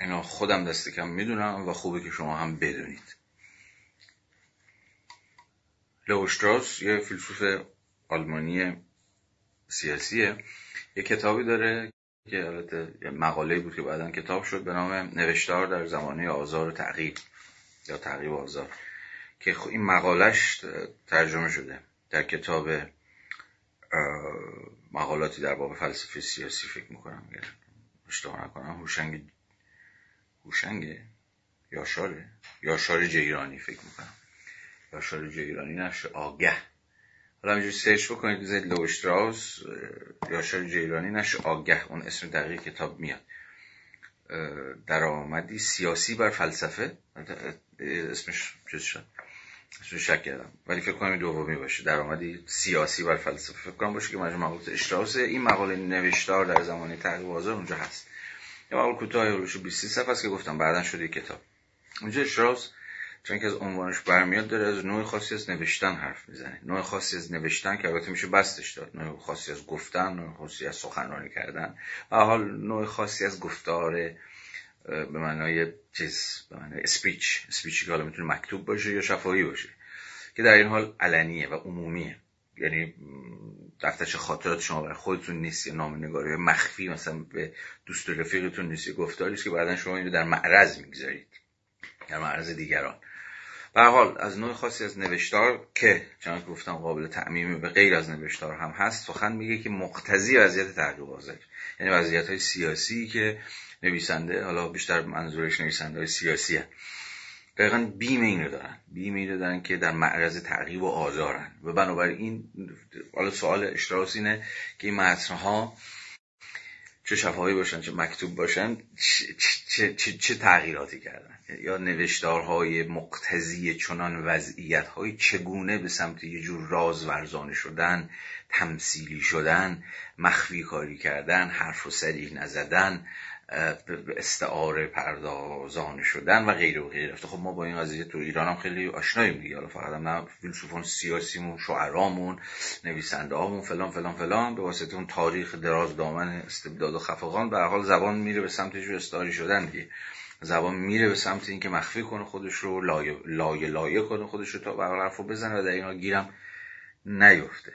اینا خودم دست کم می‌دونم و خوبه که شما هم بدونید. لوشتراس یه فیلسوف آلمانی سیاسیه. یه کتابی داره که البته مقاله بود که بعدا کتاب شد به نام نوشتار در زمانه آزار و تعقیب یا تعقیب آزار. که این مقالش ترجمه شده در کتاب مقالاتی در باب فلسفه سیاسی فکر می‌کنم. اشتباه نکنم. هوشنگ هوشنگ یاشاره یاشار جیرانی فکر می‌کنم. یاشار جیرانی نشه آگه. حالا اینجوری سرچ بکنید زید لوشتراوس یاشار جیرانی نشه آگه. اون اسم دقیق کتاب میاد. درآمدی سیاسی بر فلسفه. اسمش چیز شد؟ اسمش شک ولی فکر کنم دومی باشه. درآمدی سیاسی بر فلسفه فکر کنم باشه که مجموع مقالات اشتراوس این مقاله نوشتار در زمانه تغییر بازار اونجا هست. یه مقاله کوتاه هلوش 20 صفحه است که گفتم بعدا شده کتاب. اونجا اشتراوس چون که از عنوانش برمیاد داره از نوع خاصی از نوشتن حرف می‌زنه. نوع خاصی از نوشتن که البته میشه بستش داد. نوع خاصی از گفتن نوع خاصی از سخنرانی کردن. و حال نوع خاصی از گفتار به معنای چیز به معنای اسپیچ اسپیچی که حالا می‌تونه مکتوب باشه یا شفاهی باشه که در این حال علنیه و عمومیه. یعنی دفترچه خاطرات شما برای خودتون نیست یا نام نگاری مخفی مثلا به دوست و رفیقتون نیست گفتاریست که بعدا شما اینو در معرض می‌گذارید در معرض دیگران. به حال از نوع خاصی از نوشتار که چون گفتم قابل تعمیم به غیر از نوشتار هم هست سخن میگه که مقتضی وضعیت تحقیق بازار یعنی وضعیت های سیاسی که نویسنده حالا بیشتر منظورش نویسنده های سیاسی هست دقیقا بیم اینو دارن. بیم اینو دارن که در معرض تعقیب و آزارن. و بنابراین حالا سوال اشتراس اینه که این متنها چه شفاهی باشن چه مکتوب باشن چه, چه, چه, چه تغییراتی کردن؟ یا نوشتارهای مقتضی چنان وضعیت های چگونه به سمت یه جور راز ورزانه شدن تمثیلی شدن مخفی کاری کردن حرف و سریح نزدن استعاره پردازان شدن و غیره و غیره خب ما با این قضیه تو ایران هم خیلی آشناییم دیگه. حالا فقط هم نه فیلسوفان سیاسیمون شعرامون نویسنده هامون فلان فلان فلان. به واسطه اون تاریخ دراز دامن استبداد و خفقان به حال زبان میره به سمتش استعاری شدن دیگه. زبان میره به سمت اینکه مخفی کنه خودش رو لایه لایه, لایه کنه خودش رو تا حرف رو بزنه و در اینا گیرم نیفته.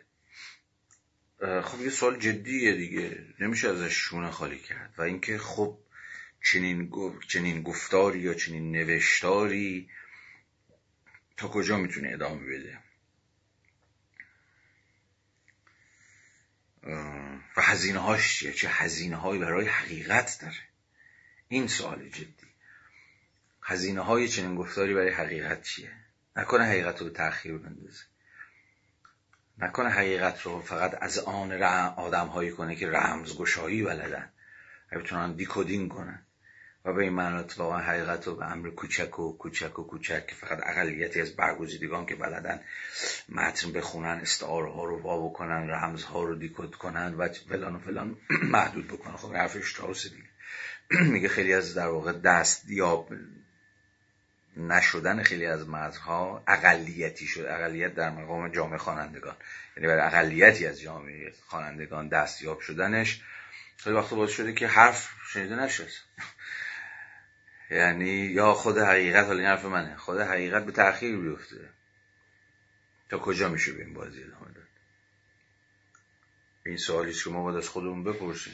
خب یه سوال جدیه دیگه. نمیشه ازش شونه خالی کرد. و اینکه خب چنین, چنین گفتاری یا چنین نوشتاری تا کجا می‌تونه ادامه بده؟ و هزینه هاش چیه؟ چه هزینه هایی برای حقیقت داره؟ این سوال جدی. هزینه های چنین گفتاری برای حقیقت چیه؟ نکنه حقیقت رو به تأخیر بندازه. نکنه حقیقت رو فقط از آن آدم هایی کنه که رمزگشایی بلدن بتونن دیکودینگ کنن. و به این معنات واقعا حقیقت رو به امر کوچک و کوچک و کوچک که فقط اقلیتی از برگزیدگان که بلدن متن بخونن استعاره ها رو وا بکنن رمز ها رو دیکود کنن و فلان و فلان [clears throat] محدود بکنن. خب حرفش تاوسه دیگه. [clears throat] میگه خیلی از در واقع دست یا نشدن خیلی از متنها اقلیتی شد اقلیت در مقام جامعه خوانندگان. یعنی برای اقلیتی از جامعه خوانندگان دستیاب شدنش خیلی وقت باز شده که حرف شنیده نشد. [laughs] یعنی یا خود حقیقت حالا این حرف منه. خود حقیقت به تأخیر بیفته. تا کجا میشه به این بازی ادامه داد؟ این سوالی که ما باید از خودمون بپرسیم.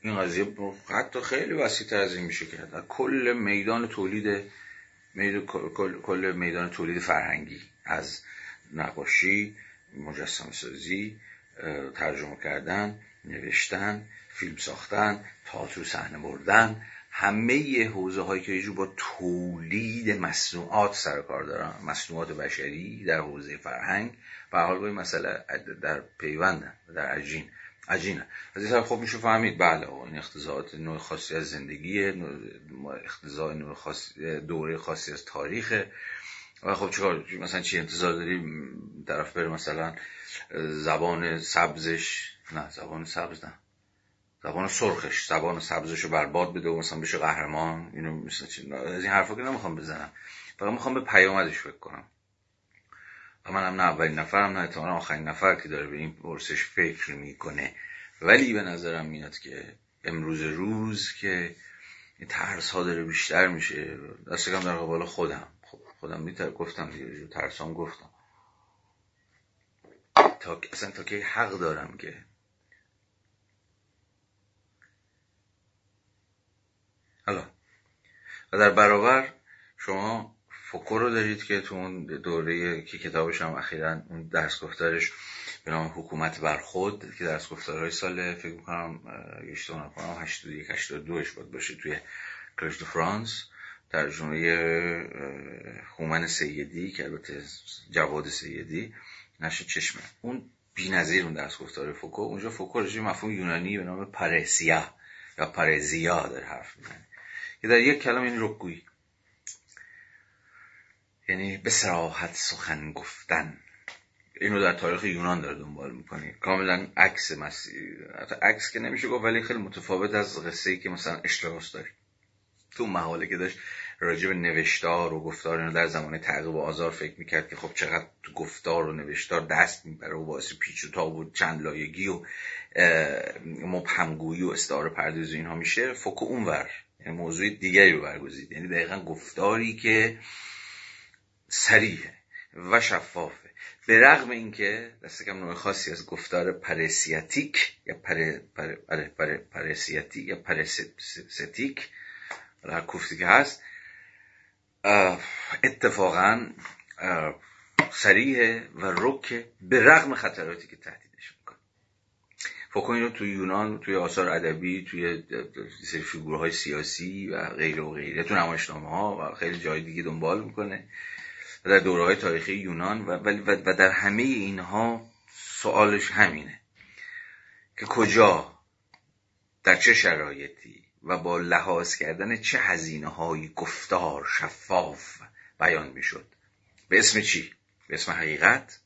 این قضیه حتی خیلی وسیع از این میشه کرد. کل میدان تولید کل میدان تولید فرهنگی از نقاشی مجسم سازی ترجمه کردن نوشتن فیلم ساختن تئاتر صحنه بردن همه حوزه هایی که یه با تولید مصنوعات سر کار دارن مصنوعات بشری در حوزه فرهنگ. و حال با مسئله در پیوندن در عجین. عجینه. از این خب میشه فهمید بله این اختزاعات نوع خاصی از زندگی اختزاع نوع خاصی دوره خاصی از تاریخ و خب چیکار مثلا چی انتظار داری طرف بره مثلا زبان سبزش نه زبان سبز نه. زبان سرخش زبان سبزش رو برباد بده و مثلا بشه قهرمان اینو مثلا چی از این حرفا که نمی‌خوام بزنم. فقط می‌خوام به پیامدش فکر کنم. منم نه اولین نفرم نه احتمالا آخرین نفر که داره به این پرسش فکر می‌کنه. ولی به نظرم میاد که امروز روز که ترس ها داره بیشتر میشه. دست کم در قبال خودم. خب خودم میتر گفتم دیگه ترسام گفتم. تا اصلا تا که حق دارم که حالا و در برابر شما فوکو رو دارید که تو اون دوره که کتابش هم اخیرا اون درس گفتارش به نام حکومت بر خود که درس گفتارهای سال فکر می‌کنم اشتباه نکنم 81 82 باید باشه توی کلش فرانس ترجمه هومن سیدی که البته جواد سیدی نشه چشمه. اون بی‌نظیر اون درس گفتار فوکو. اونجا فوکو رجوع مفهوم یونانی به نام پرسیا یا پرزیا در حرف می‌زنه. که در یک کلام این رکگویی. یعنی به سراحت سخن گفتن. اینو در تاریخ یونان داره دنبال می‌کنی کاملا عکس مسیح عکس که نمیشه گفت ولی خیلی متفاوت از قصه ای که مثلا اشتراس داری تو محاله که داشت راجع به نوشتار و گفتار اینو در زمان تعقیب و آزار فکر می‌کرد که خب چقدر گفتار و نوشتار دست می‌بره و باعث پیچ و تاب و چند لایگی و مبهمگویی و استعاره پردازی اینها میشه. فوکو اونور یعنی موضوع دیگری رو برگزید. یعنی دقیقا گفتاری که سریحه و شفافه به رغم اینکه دست کم نوع خاصی از گفتار پرسیاتیک یا پر, پر, پر, پر پرسیاتی یا پرستیک هر کوفتی که هست اتفاقا سریحه و رکه به رغم خطراتی که تهدیدش می‌کنه. فکر رو توی یونان توی آثار ادبی توی فیگورهای سیاسی و غیره و غیره تو نمایشنامه ها و خیلی جای دیگه دنبال می‌کنه. در دوره های تاریخی یونان و, و در همه اینها سوالش همینه. که کجا؟ در چه شرایطی؟ و با لحاظ کردن چه هزینه های گفتار شفاف بیان می‌شد؟ به اسم چی؟ به اسم حقیقت؟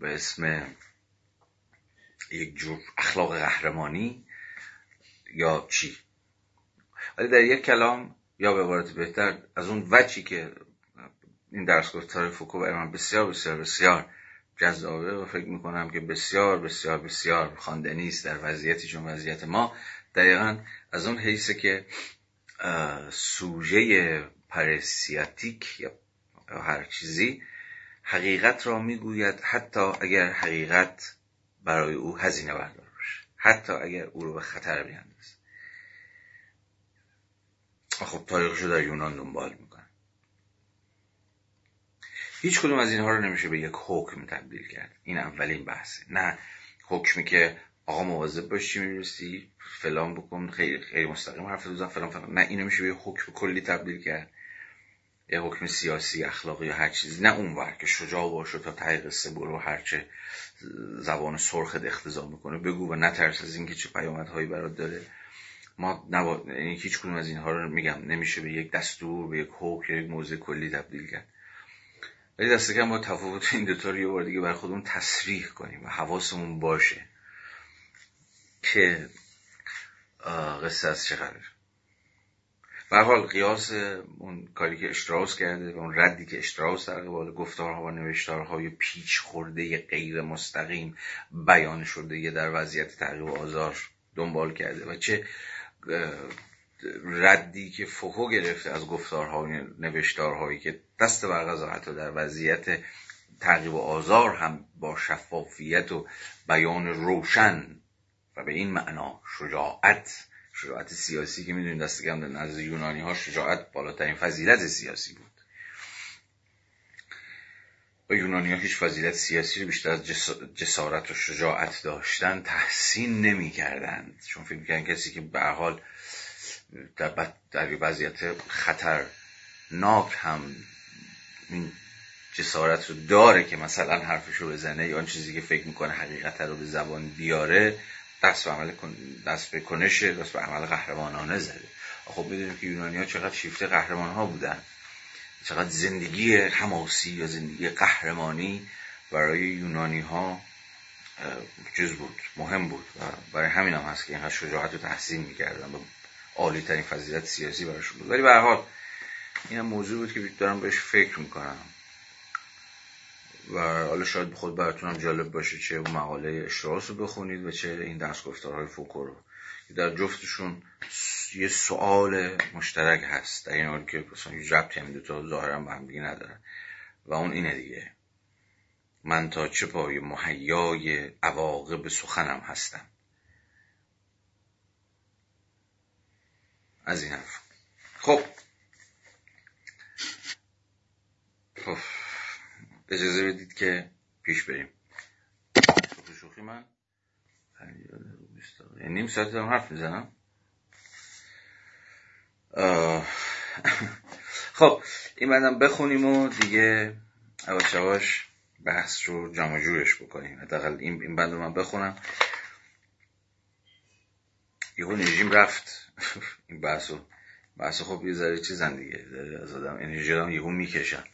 به اسم یک جور اخلاق قهرمانی؟ یا چی؟ ولی در یک کلام یا به عبارت بهتر از اون وچی که این درس گفتار فوکو برای من بسیار بسیار بسیار جذابه و فکر می‌کنم که بسیار بسیار بسیار خواندنی است در وضعیتی چون وضعیت ما. دقیقا از اون حیثه که سوژه پرسیاتیک یا هر چیزی حقیقت را می‌گوید حتی اگر حقیقت برای او هزینه بردار باشه حتی اگر او رو به خطر بیاندازه. خب تاریخشو در یونان دنبال می‌کنن هیچ کدوم از اینها رو نمیشه به یک حکم تبدیل کرد. این اولین بحثه. نه حکمی که آقا مواظب باشی می‌رسی فلان بکن خیلی خیلی مستقیم حرف دوزن فلان فلان. نه اینو میشه به حکم کلی تبدیل کرد. یه حکم سیاسی اخلاقی یا هر چیزی. نه اون که شجاع باشه تا ته قصه برو هرچه زبان سرخت اختزا می‌کنه. بگو و نترس از اینکه چه پیامدهایی برات داره. ما نبا... یعنی هیچ کدوم از اینها رو میگم. نمیشه به یک دستور به یک حکم یک موضوع کلی تبدیل کرد. ولی دست کم با تفاوت این دوتا رو یه بار دیگه بر خودمون تصریح کنیم و حواسمون باشه که قصه از چه قرار به حال قیاس اون کاری که اشتراس کرده و اون ردی که اشتراس در قبال گفتارها و نوشتارهای پیچ خورده غیر مستقیم بیان شده در وضعیت تعقیب و آزار دنبال کرده و چه ردی که فوکو گرفته از گفتارها و نوشتارهایی که دست بر حتی در وضعیت تعقیب و آزار هم با شفافیت و بیان روشن و به این معنا شجاعت شجاعت سیاسی که می‌دونید دست کم نزد یونانی ها شجاعت بالاترین فضیلت سیاسی بود. و یونانی ها هیچ فضیلت سیاسی رو بیشتر از جسارت و شجاعت داشتن تحسین نمی کردند چون فکر می‌کنن کسی که به حال در, در وضعیت خطرناک هم این جسارت رو داره که مثلا حرفش رو بزنه یا آن چیزی که فکر می‌کنه حقیقت رو به زبان بیاره دست به عمل دست به کنش دست به عمل قهرمانانه زده. خب می‌دونیم که یونانی ها چقدر شیفته قهرمان ها بودن. چقدر زندگی حماسی یا زندگی قهرمانی برای یونانی ها چیز بود مهم بود. و برای همین هم هست که اینها شجاعت رو تحسین می‌کردن. عالی ترین فضیلت سیاسی براشون بود. ولی به حال این هم موضوع بود که دارم بهش فکر می‌کنم. و حالا شاید خود براتون هم جالب باشه چه مقاله اشتراس رو بخونید و چه این درس گفتارهای فوکو رو. در جفتشون یه سوال مشترک هست. در این حال که مثلا یه ربطی هم دوتا ظاهرا به هم دیگه ندارن. و اون اینه دیگه. من تا چه پای محیای عواقب سخنم هستم. از این حرف. خب. خب. اجازه بدید که پیش بریم. شوخی من. نیم ساعت دارم حرف می‌زنم. خب. این بعدم بخونیم و دیگه عواش بحث رو جمع جورش بکنیم. حداقل این بند رو من بخونم. یه انرژیم رفت. [laughs] این بحث رو بحث خب یه ذره چیزن دیگه از آدم انرژی آدم یهو می‌کشن.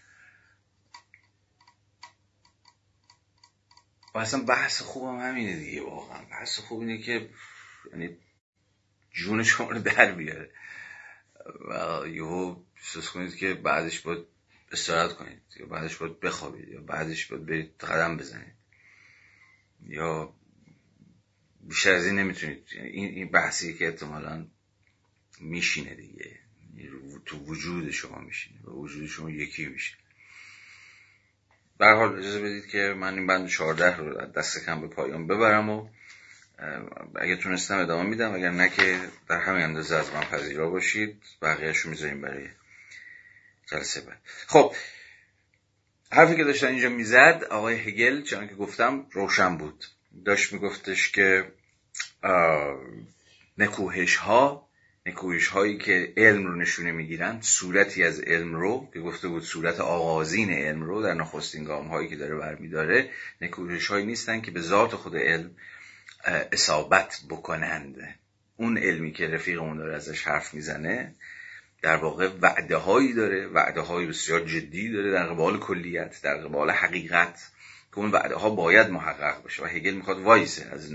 و اصلا بحث خوبم همینه دیگه واقعا. بحث خوب اینه که یعنی جون شما رو در بیاره. و یهو احساس کنید که بعدش باید استراحت کنید یا بعدش باید بخوابید یا بعدش باید برید قدم بزنید. یا بیشتر از این نمی‌تونید. این, بحثی که احتمالا میشینه دیگه. تو وجود شما میشینه. و وجود شما یکی میشه. به حال اجازه بدید که من این بند 14 رو دست کم به پایان ببرم و اگه تونستم ادامه میدم. اگر نه که در همین اندازه از من پذیرا باشید. بقیهش رو می‌ذاریم برای جلسه بعد. خب حرفی که داشتن اینجا می‌زد آقای هگل چون که گفتم روشن بود. داشت میگفتش که نکوهش ها نکوهش هایی که علم رو نشونه می‌گیرن صورتی از علم رو که گفته بود صورت آغازین علم رو در نخستین گام هایی که داره برمیداره نکوهش هایی نیستن که به ذات خود علم اصابت بکنند. اون علمی که رفیقمون داره ازش حرف می‌زنه در واقع وعده هایی داره. وعده های بسیار جدی داره در قبال کلیت در قبال حقیقت. که اون وعده ها باید محقق بشه و هگل می‌خواد وایسه از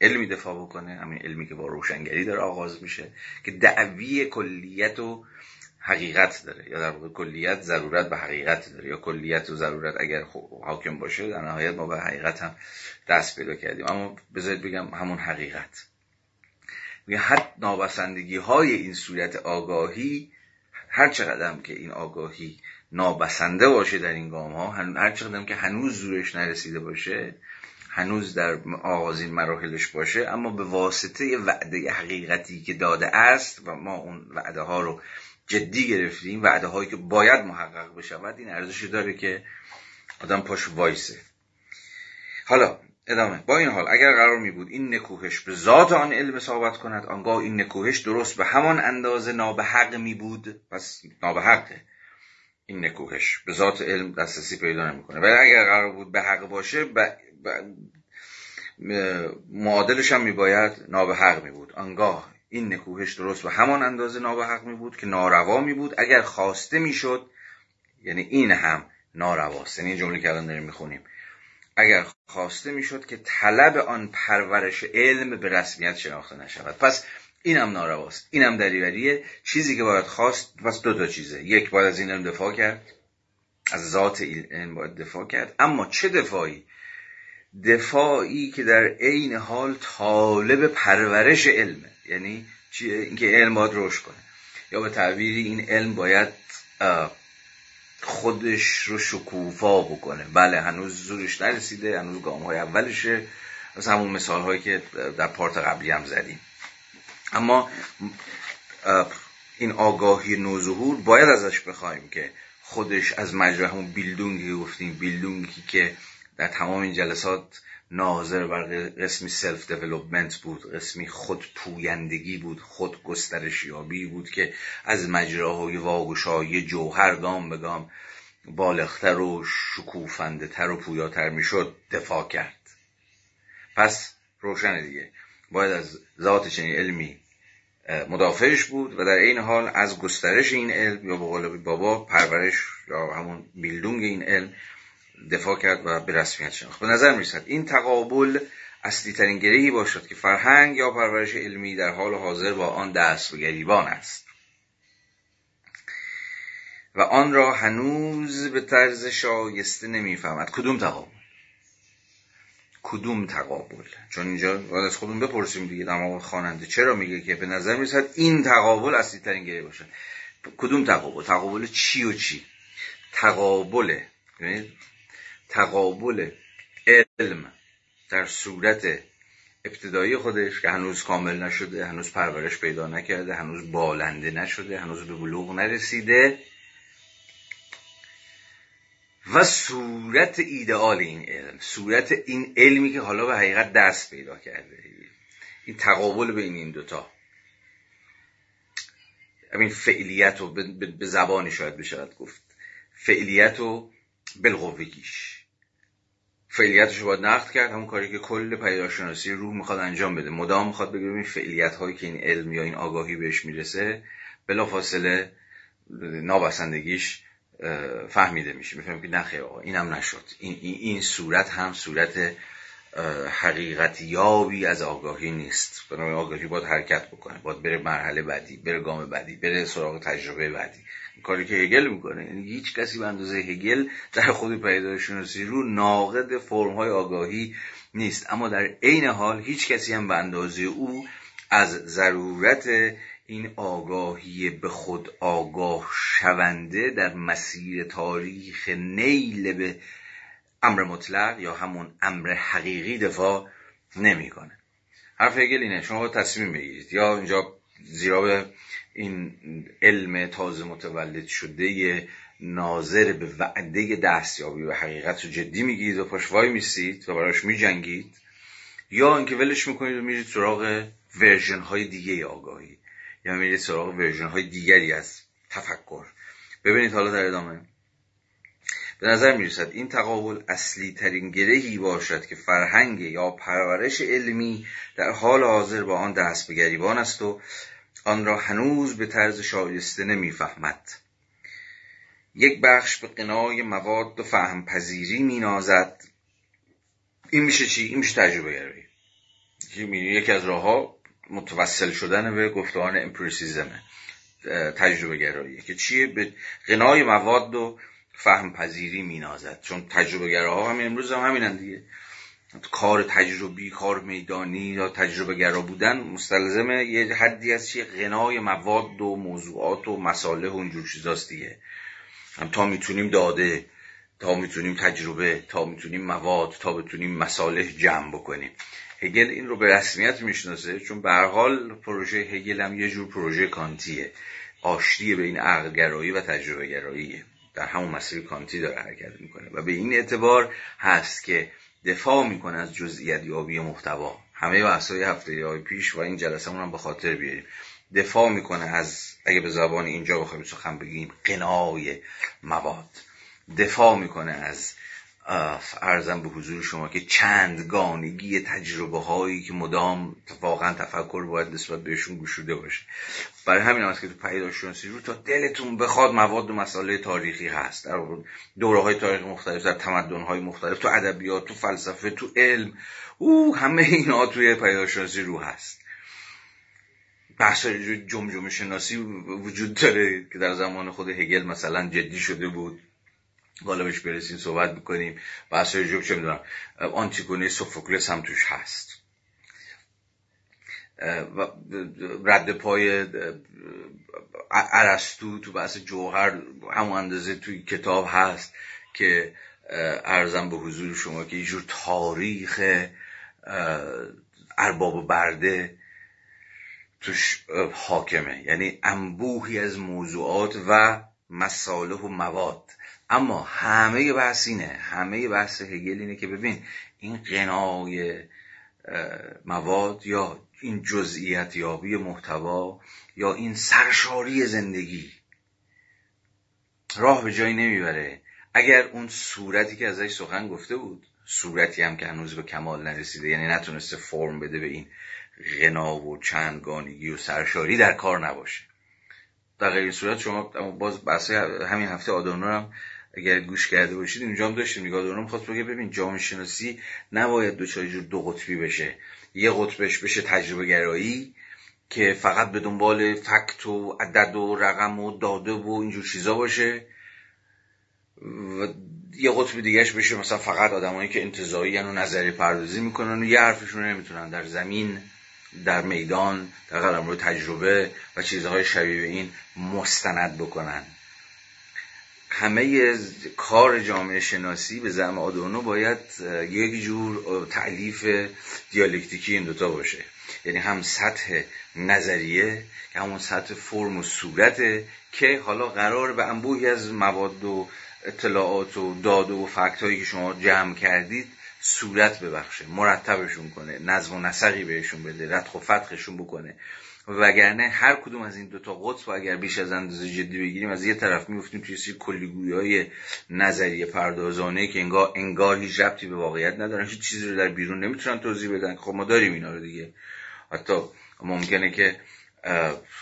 علمی دفاع بکنه همین علمی که با روشنگری داره آغاز میشه که دعوی کلیت و حقیقت داره. یا در واقع کلیت ضرورت به حقیقت داره. یا کلیت و ضرورت اگر حاکم باشه در نهایت ما به حقیقت هم دست پیدا کردیم. اما بذارید بگم همون حقیقت. میگه حتی نابسندگی های این صورت آگاهی هر چقدر که این آگاهی نابسنده باشه در این گام ها هر چقدر که هنوز زورش نرسیده باشه هنوز در آغازین مراحلش باشه اما به واسطه وعده حقیقتی که داده است و ما اون وعده ها رو جدی گرفتیم وعده هایی که باید محقق بشود این ارزشی داره که آدم پاش وایسه. حالا ادامه. با این حال اگر قرار می بود این نکوهش به ذات آن علم ثابت کند آنگاه این نکوهش درست به همان اندازه نابحق می بود پس نابحقه. این نکوهش. به ذات علم دسترسی پیدا نمی‌کنه. ولی اگر قرار بود به حق باشه ب... معادلش هم میباید نابحق می بود آنگاه این نکوهش درست به همان اندازه نابحق می بود که ناروا می بود اگر خواسته می‌شد یعنی این هم نارواست یعنی این جمله که الان داریم می‌خونیم. اگر خواسته می‌شد که طلب آن پرورش علم به رسمیت شناخته نشود. پس اینم نارواست. اینم دریوریه چیزی که باید خواست پس دو تا چیزه. یک باید از این علم دفاع کرد. از ذات علم باید دفاع کرد. اما چه دفاعی؟ دفاعی که در عین حال طالب پرورش علمه. یعنی اینکه علم باید رشد کنه. یا به تعبیری این علم باید خودش رو شکوفا بکنه. بله هنوز زورش نرسیده هنوز گام های اولشه. از همون مثال هایی که در part قبلی هم زدیم. اما این آگاهی نوظهور باید ازش بخوایم که خودش از مجرا همون Bildung ی گفتیم Bildung ی که در تمام این جلسات ناظر بر قسمی self development بود قسمی خود پویندگی بود خود گسترش یابی بود که از مجراهای واگشایی جوهر گام به گام بالغتر و شکوفنده تر و پویاتر می‌شد دفاع کرد. پس روشن دیگه. باید از ذات چنین علمی مدافعش بود و در این حال از گسترش این علم یا به قول بابا پرورش یا همون بیلدونگ این علم دفاع کرد و به رسمیت شناخت. به نظر می‌رسد این تقابل اصلی ترین گرهی باشد که فرهنگ یا پرورش علمی در حال حاضر با آن دست و گریبان است. و آن را هنوز به طرز شایسته نمی‌فهمد. کدوم تقابل؟ کدوم تقابل؟ چون اینجا باید از خودمون بپرسیم دیگه در خواننده. چرا میگه که به نظر می‌رسد این تقابل اصلی ترین گره باشد کدوم تقابل؟ تقابل چی و چی؟ تقابل یعنی تقابل علم در صورت ابتدایی خودش که هنوز کامل نشده هنوز پرورش پیدا نکرده هنوز بالنده نشده هنوز به بلوغ نرسیده. و صورت ایدئال این علم صورت این علمی که حالا به حقیقت دست پیدا کرده. این تقابل بین این دوتا. همین فعلیت رو به زبانی شاید بشود گفت. فعلیت و بالقوگیش فعلیتش رو باید نقد کرد همون کاری که کل پیداشناسی روح می‌خواد انجام بده. مدام می‌خواد بگه این فعلیت هایی که این علم یا این آگاهی بهش می‌رسه بلا فاصله نابسندگیش فهمیده میشه. می‌فهمیم که نخیر آقا اینم نشد. این, این, صورت هم صورت حقیقت یابی از آگاهی نیست. بنابراین آگاهی باید حرکت بکنه باید بره مرحله بعدی بره گام بعدی بره سراغ تجربه بعدی. کاری که هگل می‌کنه یعنی هیچ کسی به اندازه هگل در خود پیدایشناسی رو ناقد فرم های آگاهی نیست. اما در عین حال هیچ کسی هم به اندازه او از ضرورت این آگاهی به خود آگاه شونده در مسیر تاریخ نیل به امر مطلق یا همون امر حقیقی دفاع نمی‌کنه. حرف هگل اینه شما تصمیم بگیرید. یا اینجا زیرا این علم تازه متولد شده ناظر به وعده دستیابی و حقیقت رو جدی می‌گیرید و پاش میسید و براش میجنگید یا اینکه ولش می‌کنید و میرید سراغ version های دیگه آگاهی. یا میرید سراغ version های دیگری از تفکر. ببینید حالا در ادامه. به نظر می رسد این تقابل اصلی ترین گرهی باشد که فرهنگ یا پرورش علمی در حال حاضر با آن دست به گریبان است و آن را هنوز به طرز شایسته نمی‌فهمد. یک بخش به غنای مواد و فهم پذیری می نازد این میشه چی؟ این میشه تجربه گرایی. یکی از راه ها متوسل شدن به گفتمان امپریسیزمه تجربه گرایی که چیه؟ به غنای مواد و فهم پذیری مینازد. چون تجربه گراها همین امروز هم همینن دیگه. کار تجربی کار میدانی یا تجربه گرا بودن مستلزم یه حدی از چیه؟ غنای مواد و موضوعات و مساله و اونجور چیزاست دیگه. هم تا می‌تونیم داده تا می‌تونیم تجربه تا می‌تونیم مواد تا بتونیم مساله جمع بکنیم. هگل این رو به رسمیت می‌شناسه چون به حال پروژه هگل هم یه جور پروژه کانتیه. آشتی به این عقلگرایی و تجربه گراییه در همون مسیر کانتی داره حرکت می‌کنه و به این اعتبار هست که دفاع می‌کنه از جزئیت یابی محتوا. همه بحثای هفته های پیش و این جلسه هم به خاطر بیاریم. دفاع می‌کنه از اگه به زبان اینجا بخوایم سخن بگیم قنای مواد. دفاع می‌کنه از ارزم به حضور شما که چندگانگی تجربه هایی که مدام واقعا تفکر باید نسبت بهشون گشوده باشه. برای همین هست که تو پیداشناسی رو تا دلتون بخواد مواد و مسائل تاریخی هست. در دوره های تاریخ مختلف در تمدن های مختلف تو ادبیات تو فلسفه تو علم او همه اینا توی پیداشناسی رو هست. بحث جمجمه شناسی وجود داره که در زمان خود هگل مثلا جدی شده بود. بالا بهش برسیم صحبت بکنیم بحث جوک چه می‌دونم. آنتیگونه سوفوکلس هم توش هست. و رد پای عرستو تو بحث جوهر همون اندازه توی کتاب هست که ارزم به حضور شما که یه جور تاریخ ارباب برده توش حاکمه. یعنی انبوهی از موضوعات و مساله و مواد. اما همه بحث اینه همه بحث هگل اینه که ببین این قنای مواد یا این جزئیت یابی محتوا یا این سرشاری زندگی راه به جایی نمی‌بره. اگر اون صورتی که ازش سخن گفته بود صورتی هم که هنوز به کمال نرسیده یعنی نتونسته فرم بده به این غنا و چندگانگی و سرشاری در کار نباشه. در غیر صورت شما باز بحث همین هفته آدانو هم اگر گوش کرده باشید اینجا هم داشتیم نگاه دارم. خواست بگه ببین جامعه شناسی نباید دو جور دو قطبی بشه. یه قطبش بشه تجربه گرایی که فقط به دنبال فکت و عدد و رقم و داده و اینجور چیزا باشه. و یه قطب دیگهش بشه مثلا فقط آدمایی که انتظایی و نظری پردازی می‌کنن و یه حرفشون نمی‌تونن. در زمین در میدان در قلم تجربه و چیزهای شبیه این مستند بکنن. همه کار جامعه شناسی به زعم آدونو باید یک جور تعلیف دیالکتیکی این دوتا باشه. یعنی هم سطح نظریه که همون سطح فرم و صورته که حالا قرار به انبوهی از مواد و اطلاعات و داد و فکت هایی که شما جمع کردید صورت ببخشه مرتبشون کنه نظم و نسقی بهشون بده رتخ و فتخشون بکنه. وگرنه هر کدوم از این دوتا قطب اگر بیش از اندازه جدی بگیریم از یه طرف میفتیم توی سری کلیگویی های نظریه پردازانه که انگار, انگار هیچ ربطی به واقعیت ندارن هیچ چیزی رو در بیرون نمی‌تونن توضیح بدن. خب ما داریم اینا رو دیگه. حتی ممکنه که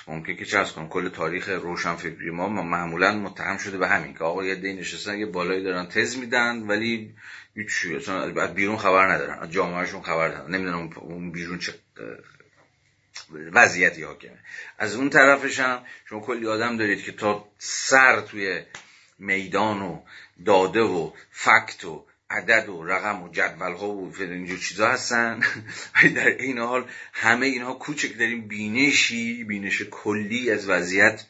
ممکنه که چه کنم کل تاریخ روشن فکری ما معمولا متهم شده به همین که آقا یه دی نشستن یه بالایی دارن تز میدن ولی هیچ بیرون خبر ندارن جامعهشون خبر ندارن. نمی‌دونم اون بیرون چه وضعیتی حاکمه. از اون طرفش هم شما کلی آدم دارید که تا سر توی میدان و داده و فکت و عدد و رقم و جدول ها و اینجور چیزا هستن. [laughs] ولی در این حال همه اینها کوچک داریم بینشی بینش کلی از وضعیت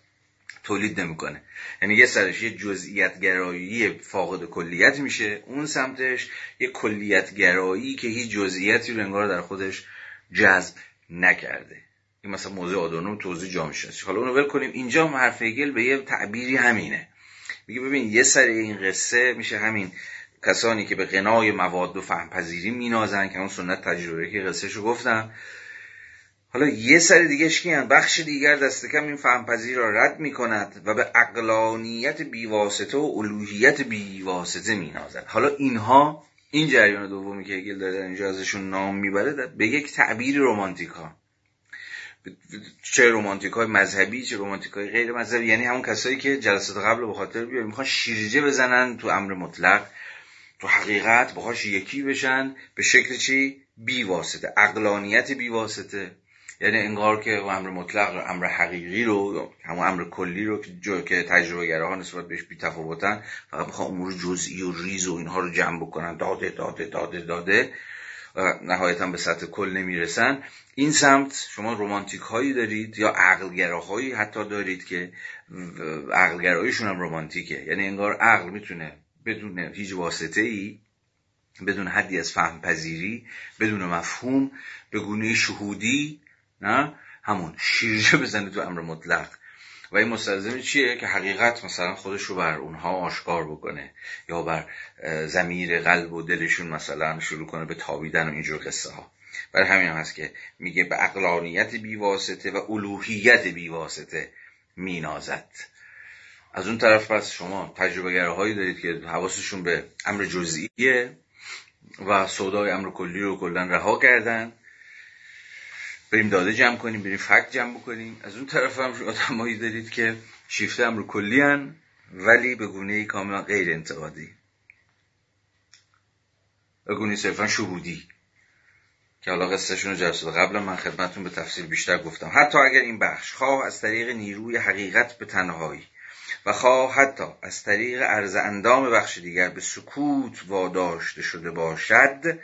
تولید نمی‌کنه. یعنی یه سرش یه جزئیت گرایی فاقد کلیت میشه اون سمتش یه کلیت گرایی که هیچ جزئیاتی رو انگار در خودش جذب نکرده. این مثلا موضوع آدونوم توضیح جامعه شناسی حالا اونو کنیم. اینجا حرف هگل به یه تعبیری همینه. میگه ببین یه سر این قصه میشه همین کسانی که به غنای مواد و فهم پذیری مینازن که اون سنت تجربه که قصه شو گفتم. حالا یه سر دیگهش کیان بخش دیگر دست کم این فهمپذیر را رد می کند و به اقلانیت بیواسطه و الوهیت بیواسطه می نازد حالا اینها این جریان دومی که هگل داره اینجا ازشون نام می‌بره به یک تعبیر رومانتیکا چه رومانتیک های مذهبی چه رومانتیک های غیر مذهبی. یعنی همون کسایی که جلسات قبل به خاطر بیارن می‌خوان شیرجه بزنن تو امر مطلق. تو حقیقت باهاش یکی بشن به شکل چی؟ بی واسطه اقلانیت بی واسطه یعنی انگار که امر مطلق امر حقیقی رو همون امر کلی رو که که تجربه ها نسبت بهش بی تفاوتن فقط می‌خوان امور جزئی و ریز و اینها رو جمع بکنن. داده داده داده داده. نهایتا به سطح کل نمی‌رسن. این سمت شما رومانتیک هایی دارید یا عقلگراهایی حتی دارید که عقلگراییشون هم رومانتیکه یعنی انگار عقل می‌تونه بدون هیچ واسطه ای بدون حدی از فهم پذیری بدون مفهوم به گونه شهودی نه؟ همون شیرجه بزنه تو امر مطلق. و این مستلزم چیه؟ که حقیقت مثلا خودش رو بر اونها آشکار بکنه. یا بر زمیر قلب و دلشون مثلا شروع کنه به تابیدن و اینجور قصه ها برای همین هم هست که میگه به اقلانیت بیواسطه و الوهیت بیواسطه مینازد. از اون طرف پس شما تجربه هایی دارید که حواسشون به امر جزئیه و سودای امر کلی رو کلا رها کردن. بریم داده جمع کنیم بریم فکت جمع بکنیم. از اون طرف هم آدمایی دارید که شیفته امر کلی هن ولی به گونه کاملا غیر انتقادی. به گونه صرفا شهودی. که حالا قصهشون رو جلسه قبل من خدمتون به تفصیل بیشتر گفتم. حتی اگر این بخش خواه از طریق نیروی حقیقت به تنهایی و خواه حتی از طریق عرض اندام بخش دیگر به سکوت واداشته شده باشد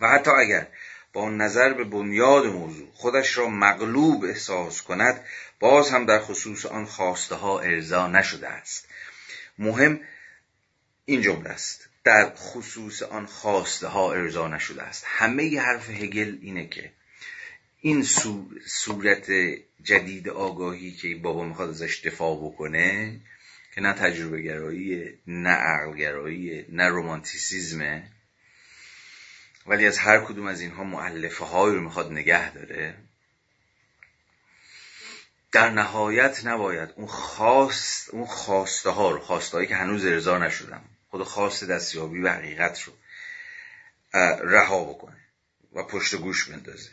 و حتی اگر با نظر به بنیاد موضوع خودش را مغلوب احساس کند باز هم در خصوص آن خواسته ها ارضا نشده است. مهم این جمله است. در خصوص آن خواسته ها ارضا نشده است. همه ی حرف هگل اینه که این صورت جدید آگاهی که بابا می‌خواد ازش دفاع بکنه که نه تجربه گرایی نه عقل گرایی نه رومانتیسیزمه ولی از هر کدوم از اینها معلفه هایی رو می‌خواد نگه داره. در نهایت نباید اون خواست اون خواسته ها رو خواسته هایی که هنوز ارضا نشدن خود خواست دستیابی و حقیقت رو رها بکنه و پشت گوش بندازه.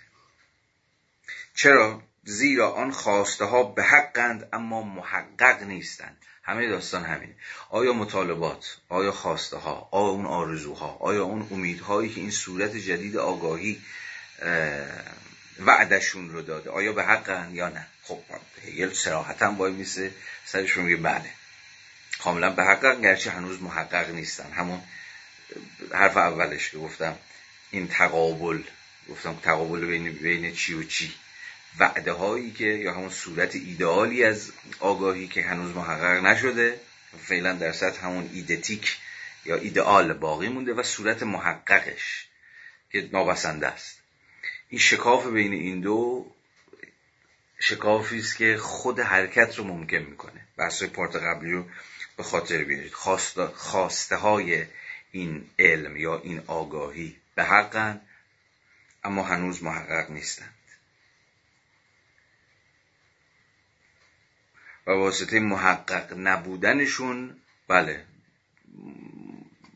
چرا؟ زیرا آن خواسته ها به حقند اما محقق نیستند. همه داستان همین آیا مطالبات آیا خواسته ها آیا اون آرزوها آیا اون امیدهایی که این صورت جدید آگاهی وعدشون رو داده آیا به حقن یا نه؟ خب هگل سراحتا باید میسه سرشون میگه بله. کاملا به حقق گرچه هنوز محقق نیستن. همون حرف اولش که گفتم این تقابل گفتم تقابل بین, بین چی و چی؟ وعده هایی که یا همون صورت ایدئالی از آگاهی که هنوز محقق نشده فعلا در سطح همون ایدتیک یا ایدئال باقی مونده و صورت محققش که نابسنده است. این شکاف بین این دو شکافی است که خود حرکت رو ممکن می‌کنه. بحث پارت قبلی رو به خاطر بیارید. خواسته های این علم یا این آگاهی به حقن اما هنوز محقق نیستند و واسطه محقق نبودنشون بله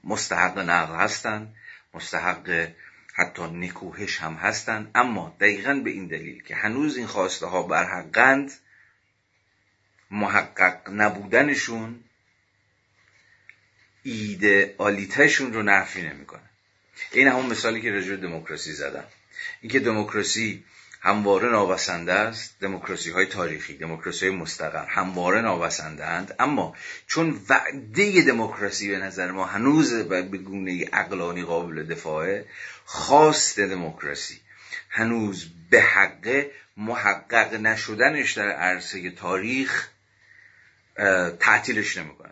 مستحق نقل هستند مستحق حتی نکوهش هم هستند اما دقیقا به این دلیل که هنوز این خواسته ها برحقند محقق نبودنشون ایده آلیتشون رو نفی نمی‌کنه. این همون مثالی که رجوع دموکراسی زدم. اینکه دموکراسی همواره نابسنده است. دموکراسی های تاریخی دموکراسی مستقر همواره نابسنده اند اما چون وعده دموکراسی به نظر ما هنوز به گونه اقلانی قابل دفاعه خواست دموکراسی هنوز به حق محقق نشدنش در عرصه تاریخ تعطیلش نمی‌کنه.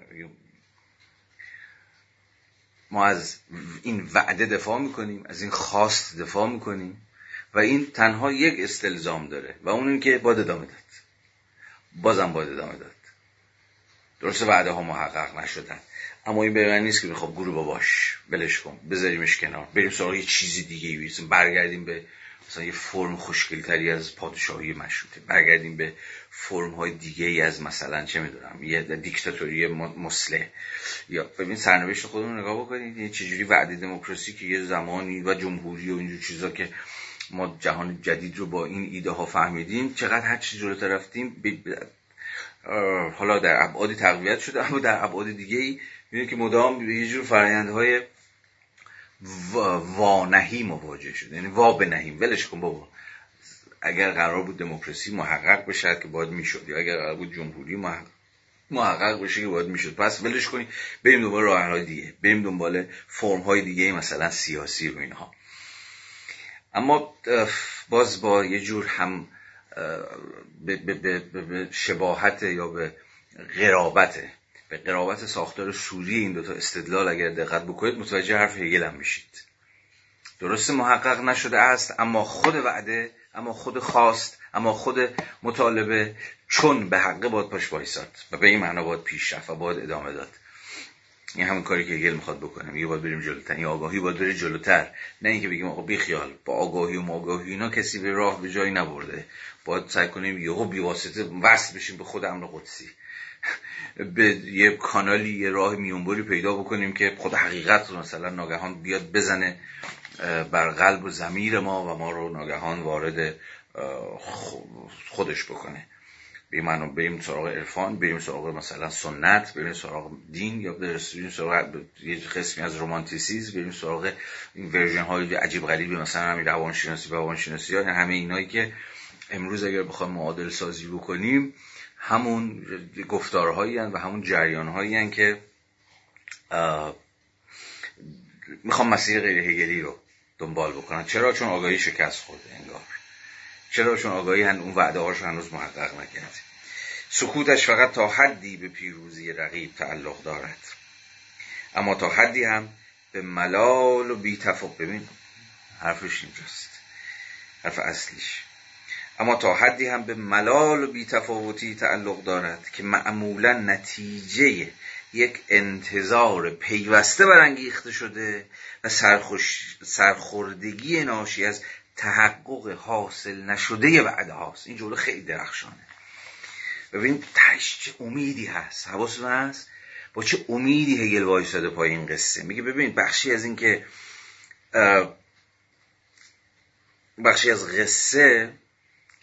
ما از این وعده دفاع می‌کنیم از این خواست دفاع می‌کنیم. و این تنها یک استلزام داره و اون که باید ادامه داد. بازم باید ادامه داد. درسته وعده ها محقق نشدن. اما این به نیست که خب گروه باش بلش کن بذاریمش کنار. بریم سراغ یه چیزی دیگه بریم برگردیم به مثلا یه فرم خوشگلتری از پادشاهی مشروطه. برگردیم به فرم های دیگه ای از مثلا چه می‌دونم یه دیکتاتوری مسله یا ببین سرنوشت خودمون نگاه بکنید یه چجوری وعده دموکراسی که یه زمانی و جمهوری و اینجور چیزا که ما جهان جدید رو با این ایده ها فهمیدیم. چقدر هر چیز جلوتر رفتیم حالا در ابعاد تقویت شده اما در ابعاد دیگه ای که مدام یه جور فرایندهای وانهی مواجه شده. یعنی وا بنهیم ولش کن بابا. اگر قرار بود دموکراسی محقق بشه که باید می‌شد یا اگر قرار بود جمهوری محقق بشه که باید می‌شد. پس ولش کنیم بریم دنبال راه دیگه. بریم دنبال فرم های دیگه مثلا سیاسی و اینها. اما باز با یه جور هم به, به, شباهت یا به غرابت به قرابت ساختار سوری این دوتا استدلال اگر دقت بکنید متوجه حرف هگل هم میشید. درست محقق نشده است اما خود وعده اما خود خواست اما خود مطالبه چون به حقه باید پاش وایساد و به این معنا باید پیش رفت و باید ادامه داد. این همون کاری که هگل می‌خواد بکنه. میگه باید بریم جلوتر. این آگاهی باید بره جلوتر. نه اینکه بگیم آقا بی خیال با آگاهی و ماگاهی اینا کسی به راه به جایی نبرده. باید سعی کنیم یهو بی واسطه وصل بشیم به خود امر قدسی. [laughs] به یه کانالی یه راه میونبری پیدا بکنیم که خود حقیقت رو مثلا ناگهان بیاد بزنه بر قلب و زمیر ما و ما رو ناگهان وارد خودش بکنه. به منو بریم سراغ عرفان بریم سراغ مثلا سنت بریم سراغ دین یا بریم سراغ یه قسمی از رومانتیسیز بریم سراغ این ورژن های عجیب غریبی مثلا همین روانشناسی و روانشناسی ها همه اینایی که امروز اگر بخوایم معادل سازی بکنیم همون گفتارهایی و همون جریانهایی که می‌خوام مسیر غیر هگلی رو دنبال بکنن چرا؟ چون آگاهی شکست خورده انگار. چرا چون آگاهی هن اون وعده هاش هنوز محقق نکرده سکوتش فقط تا حدی به پیروزی رقیب تعلق دارد. اما تا حدی هم به ملال و بیتفق ببین حرفش اینجاست. حرف اصلیش. اما تا حدی هم به ملال و بیتفاوتی تعلق دارد که معمولا نتیجه یک انتظار پیوسته برانگیخته شده و سرخوش سرخوردگی ناشی از تحقق حاصل نشده وعده هاست. این جوره خیلی درخشانه. ببین تش چه امیدی هست. حواستون هست؟ با چه امیدی هگل وایساده پای این قصه؟ میگه ببین بخشی از این که بخشی از قصه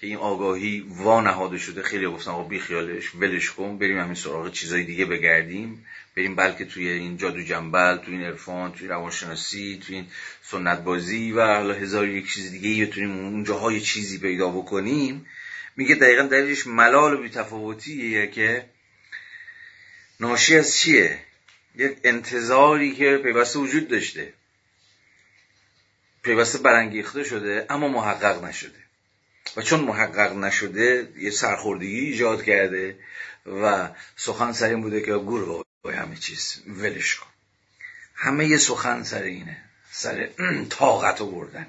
که این آگاهی وانهاده شده. خیلی گفتن آقا بی خیالش ولش کن بریم همین سراغ چیزای دیگه بگردیم. بریم بلکه توی این جادو جنبل توی این عرفان توی روانشناسی توی این سنت بازی و حالا هزار یک چیز دیگه بتونیم اون جاهای چیزی پیدا بکنیم. میگه دقیقا دلیلش ملال و بیتفاوتیه که ناشی از چیه؟ یک انتظاری که پیوسته وجود داشته. پیوسته برانگیخته شده اما محقق نشده. و چون محقق نشده یه سرخوردگی ایجاد کرده و سخن سر این بوده که گور با همه چیز ولش کن. همه یه سخن سر اینه سر [clears throat] طاقت بردن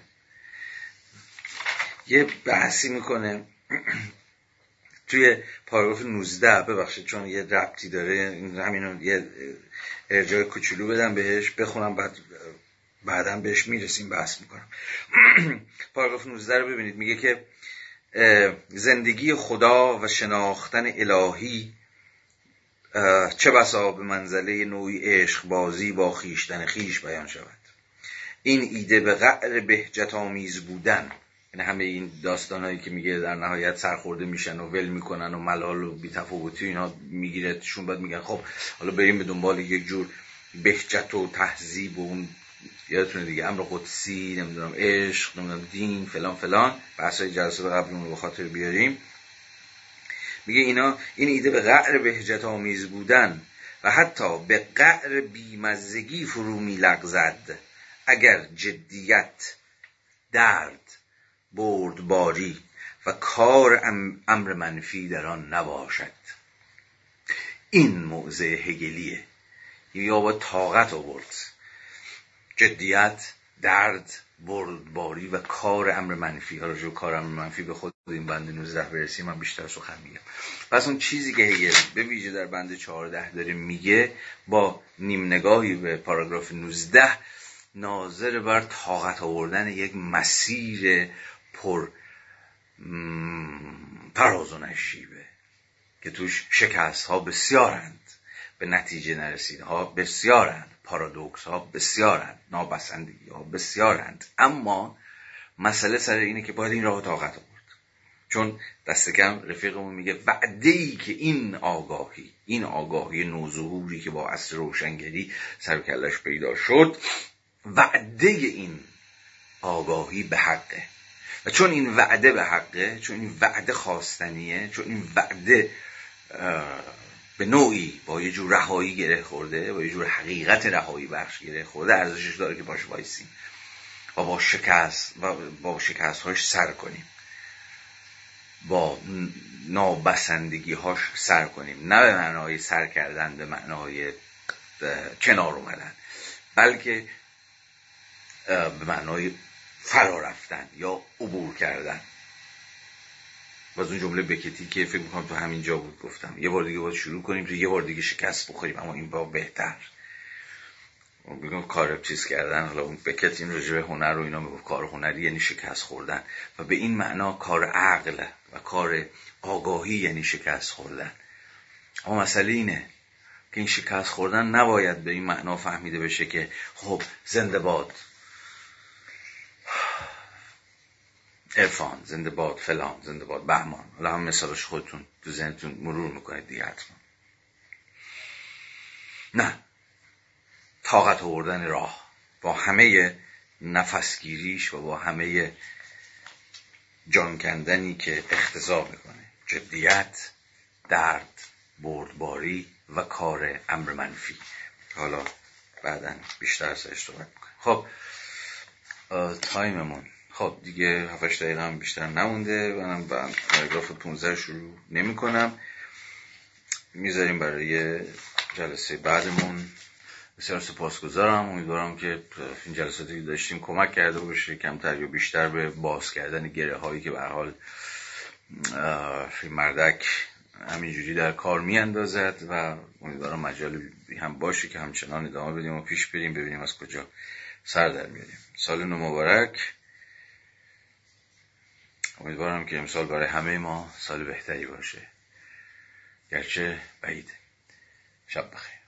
یه بحثی می‌کنه [clears throat] توی پاراگراف 19 ببخشید چون یه ربطی داره همینو یه ارجاع کوچولو بدم بهش بخونم بعد بعدا بهش می‌رسیم بحث می‌کنم. [clears throat] پاراگراف 19 رو ببینید میگه که زندگی خدا و شناختن الهی چه بسا به منزله نوعی عشق بازی با خیشتن خیش بیان شود. این ایده به قعر بهجت آمیز بودن یعنی همه این داستانهایی که میگه در نهایت سرخورده میشن و ول می‌کنن و ملال و بیتفاوتی اینا میگیرتشون بعد میگن خب حالا بریم به دنبال یک جور بهجت و تهذیب و اون یادتونه دیگه امر قدسی نمی‌دونم عشق نمی‌دونم دین فلان فلان. بحثای جلسه قبلمون رو خاطر بیاریم. میگه اینا این ایده به قعر بهجت آمیز بودن و حتی به قعر بیمزگی فرو میلغزد. اگر جدیت درد بردباری و کار امر منفی در آن نباشد. این موضع هگلیه. یا با طاقت آورد. جدیت درد بردباری و کار امر منفی. ها راجع کار امر منفی به خود این بند 19 برسیم من بیشتر سخن میگم. پس اون چیزی که هگل به ویژه در بند 14 داره میگه با نیم نگاهی به پاراگراف 19 ناظر بر طاقت آوردن یک مسیر پر فراز و نشیبه که توش شکست ها بسیارند به نتیجه نرسیده ها بسیارند. پارادوکس ها بسیارند نابسندگی ها بسیارند. اما مسئله سر اینه که باید این راه طاقت آورد. چون دست کم رفیقمون میگه وعده ای که این آگاهی این آگاهی نوظهوری که با اصر روشنگری سرکلش پیدا شد وعده این آگاهی به حقه. و چون این وعده به حقه چون این وعده خواستنیه چون این وعده به نوعی با یه جور رهایی گره خورده با یه جور حقیقت رهایی بخش گره خورده ارزشش داره که باش وایسیم و با شکست و با شکست هاش سر کنیم. با نابسندگی هاش سر کنیم. نه به معنای سر کردن به معنای کنار اومدن بلکه به معنای فرا رفتن یا عبور کردن. و از اون جمله بکتی که فکر می‌کنم تو همین جا بود گفتم. یه بار دیگه باید شروع کنیم تو یه بار دیگه شکست بخوریم اما این بار بهتر. بگم کار چیز کردن حالا اون بکت این رجوع هنر رو اینا می‌گفت. کار هنری یعنی شکست خوردن. و به این معنا کار عقل و کار آگاهی یعنی شکست خوردن. اما مسئله اینه که این شکست خوردن نباید به این معنا فهمیده بشه که خب زنده باد. ارفان زنده باد فلان زنده باد بهمان. حالا هم مثالش خودتون تو ذهنتون مرور می‌کنید دیگه حتما. نه. طاقت آوردن راه. با همه نفسگیریش و با همه جان کندنی که اختضا می‌کنه. جدیت درد بردباری و کار امر منفی. حالا بعدا بیشتر ازش صحبت می‌کنه خب تایممون. خب دیگه 7 دقیقه هم بیشتر نمونده منم با پاراگراف 15 شروع نمی کنم. می‌ذاریم برای جلسه بعدمون. بسیار سپاسگزارم. امیدوارم که این جلساتی که داشتیم کمک کرده باشه کمتر یا بیشتر به باز کردن گره هایی که به حال مردک همینجوری در کار میاندازد و امیدوارم مجال هم باشه که همچنان ادامه بدیم و پیش بریم ببینیم از کجا سر در میاریم سال نو مبارک. امیدوارم که امسال برای همه ما سال بهتری باشه. گرچه بعید. شب بخیر.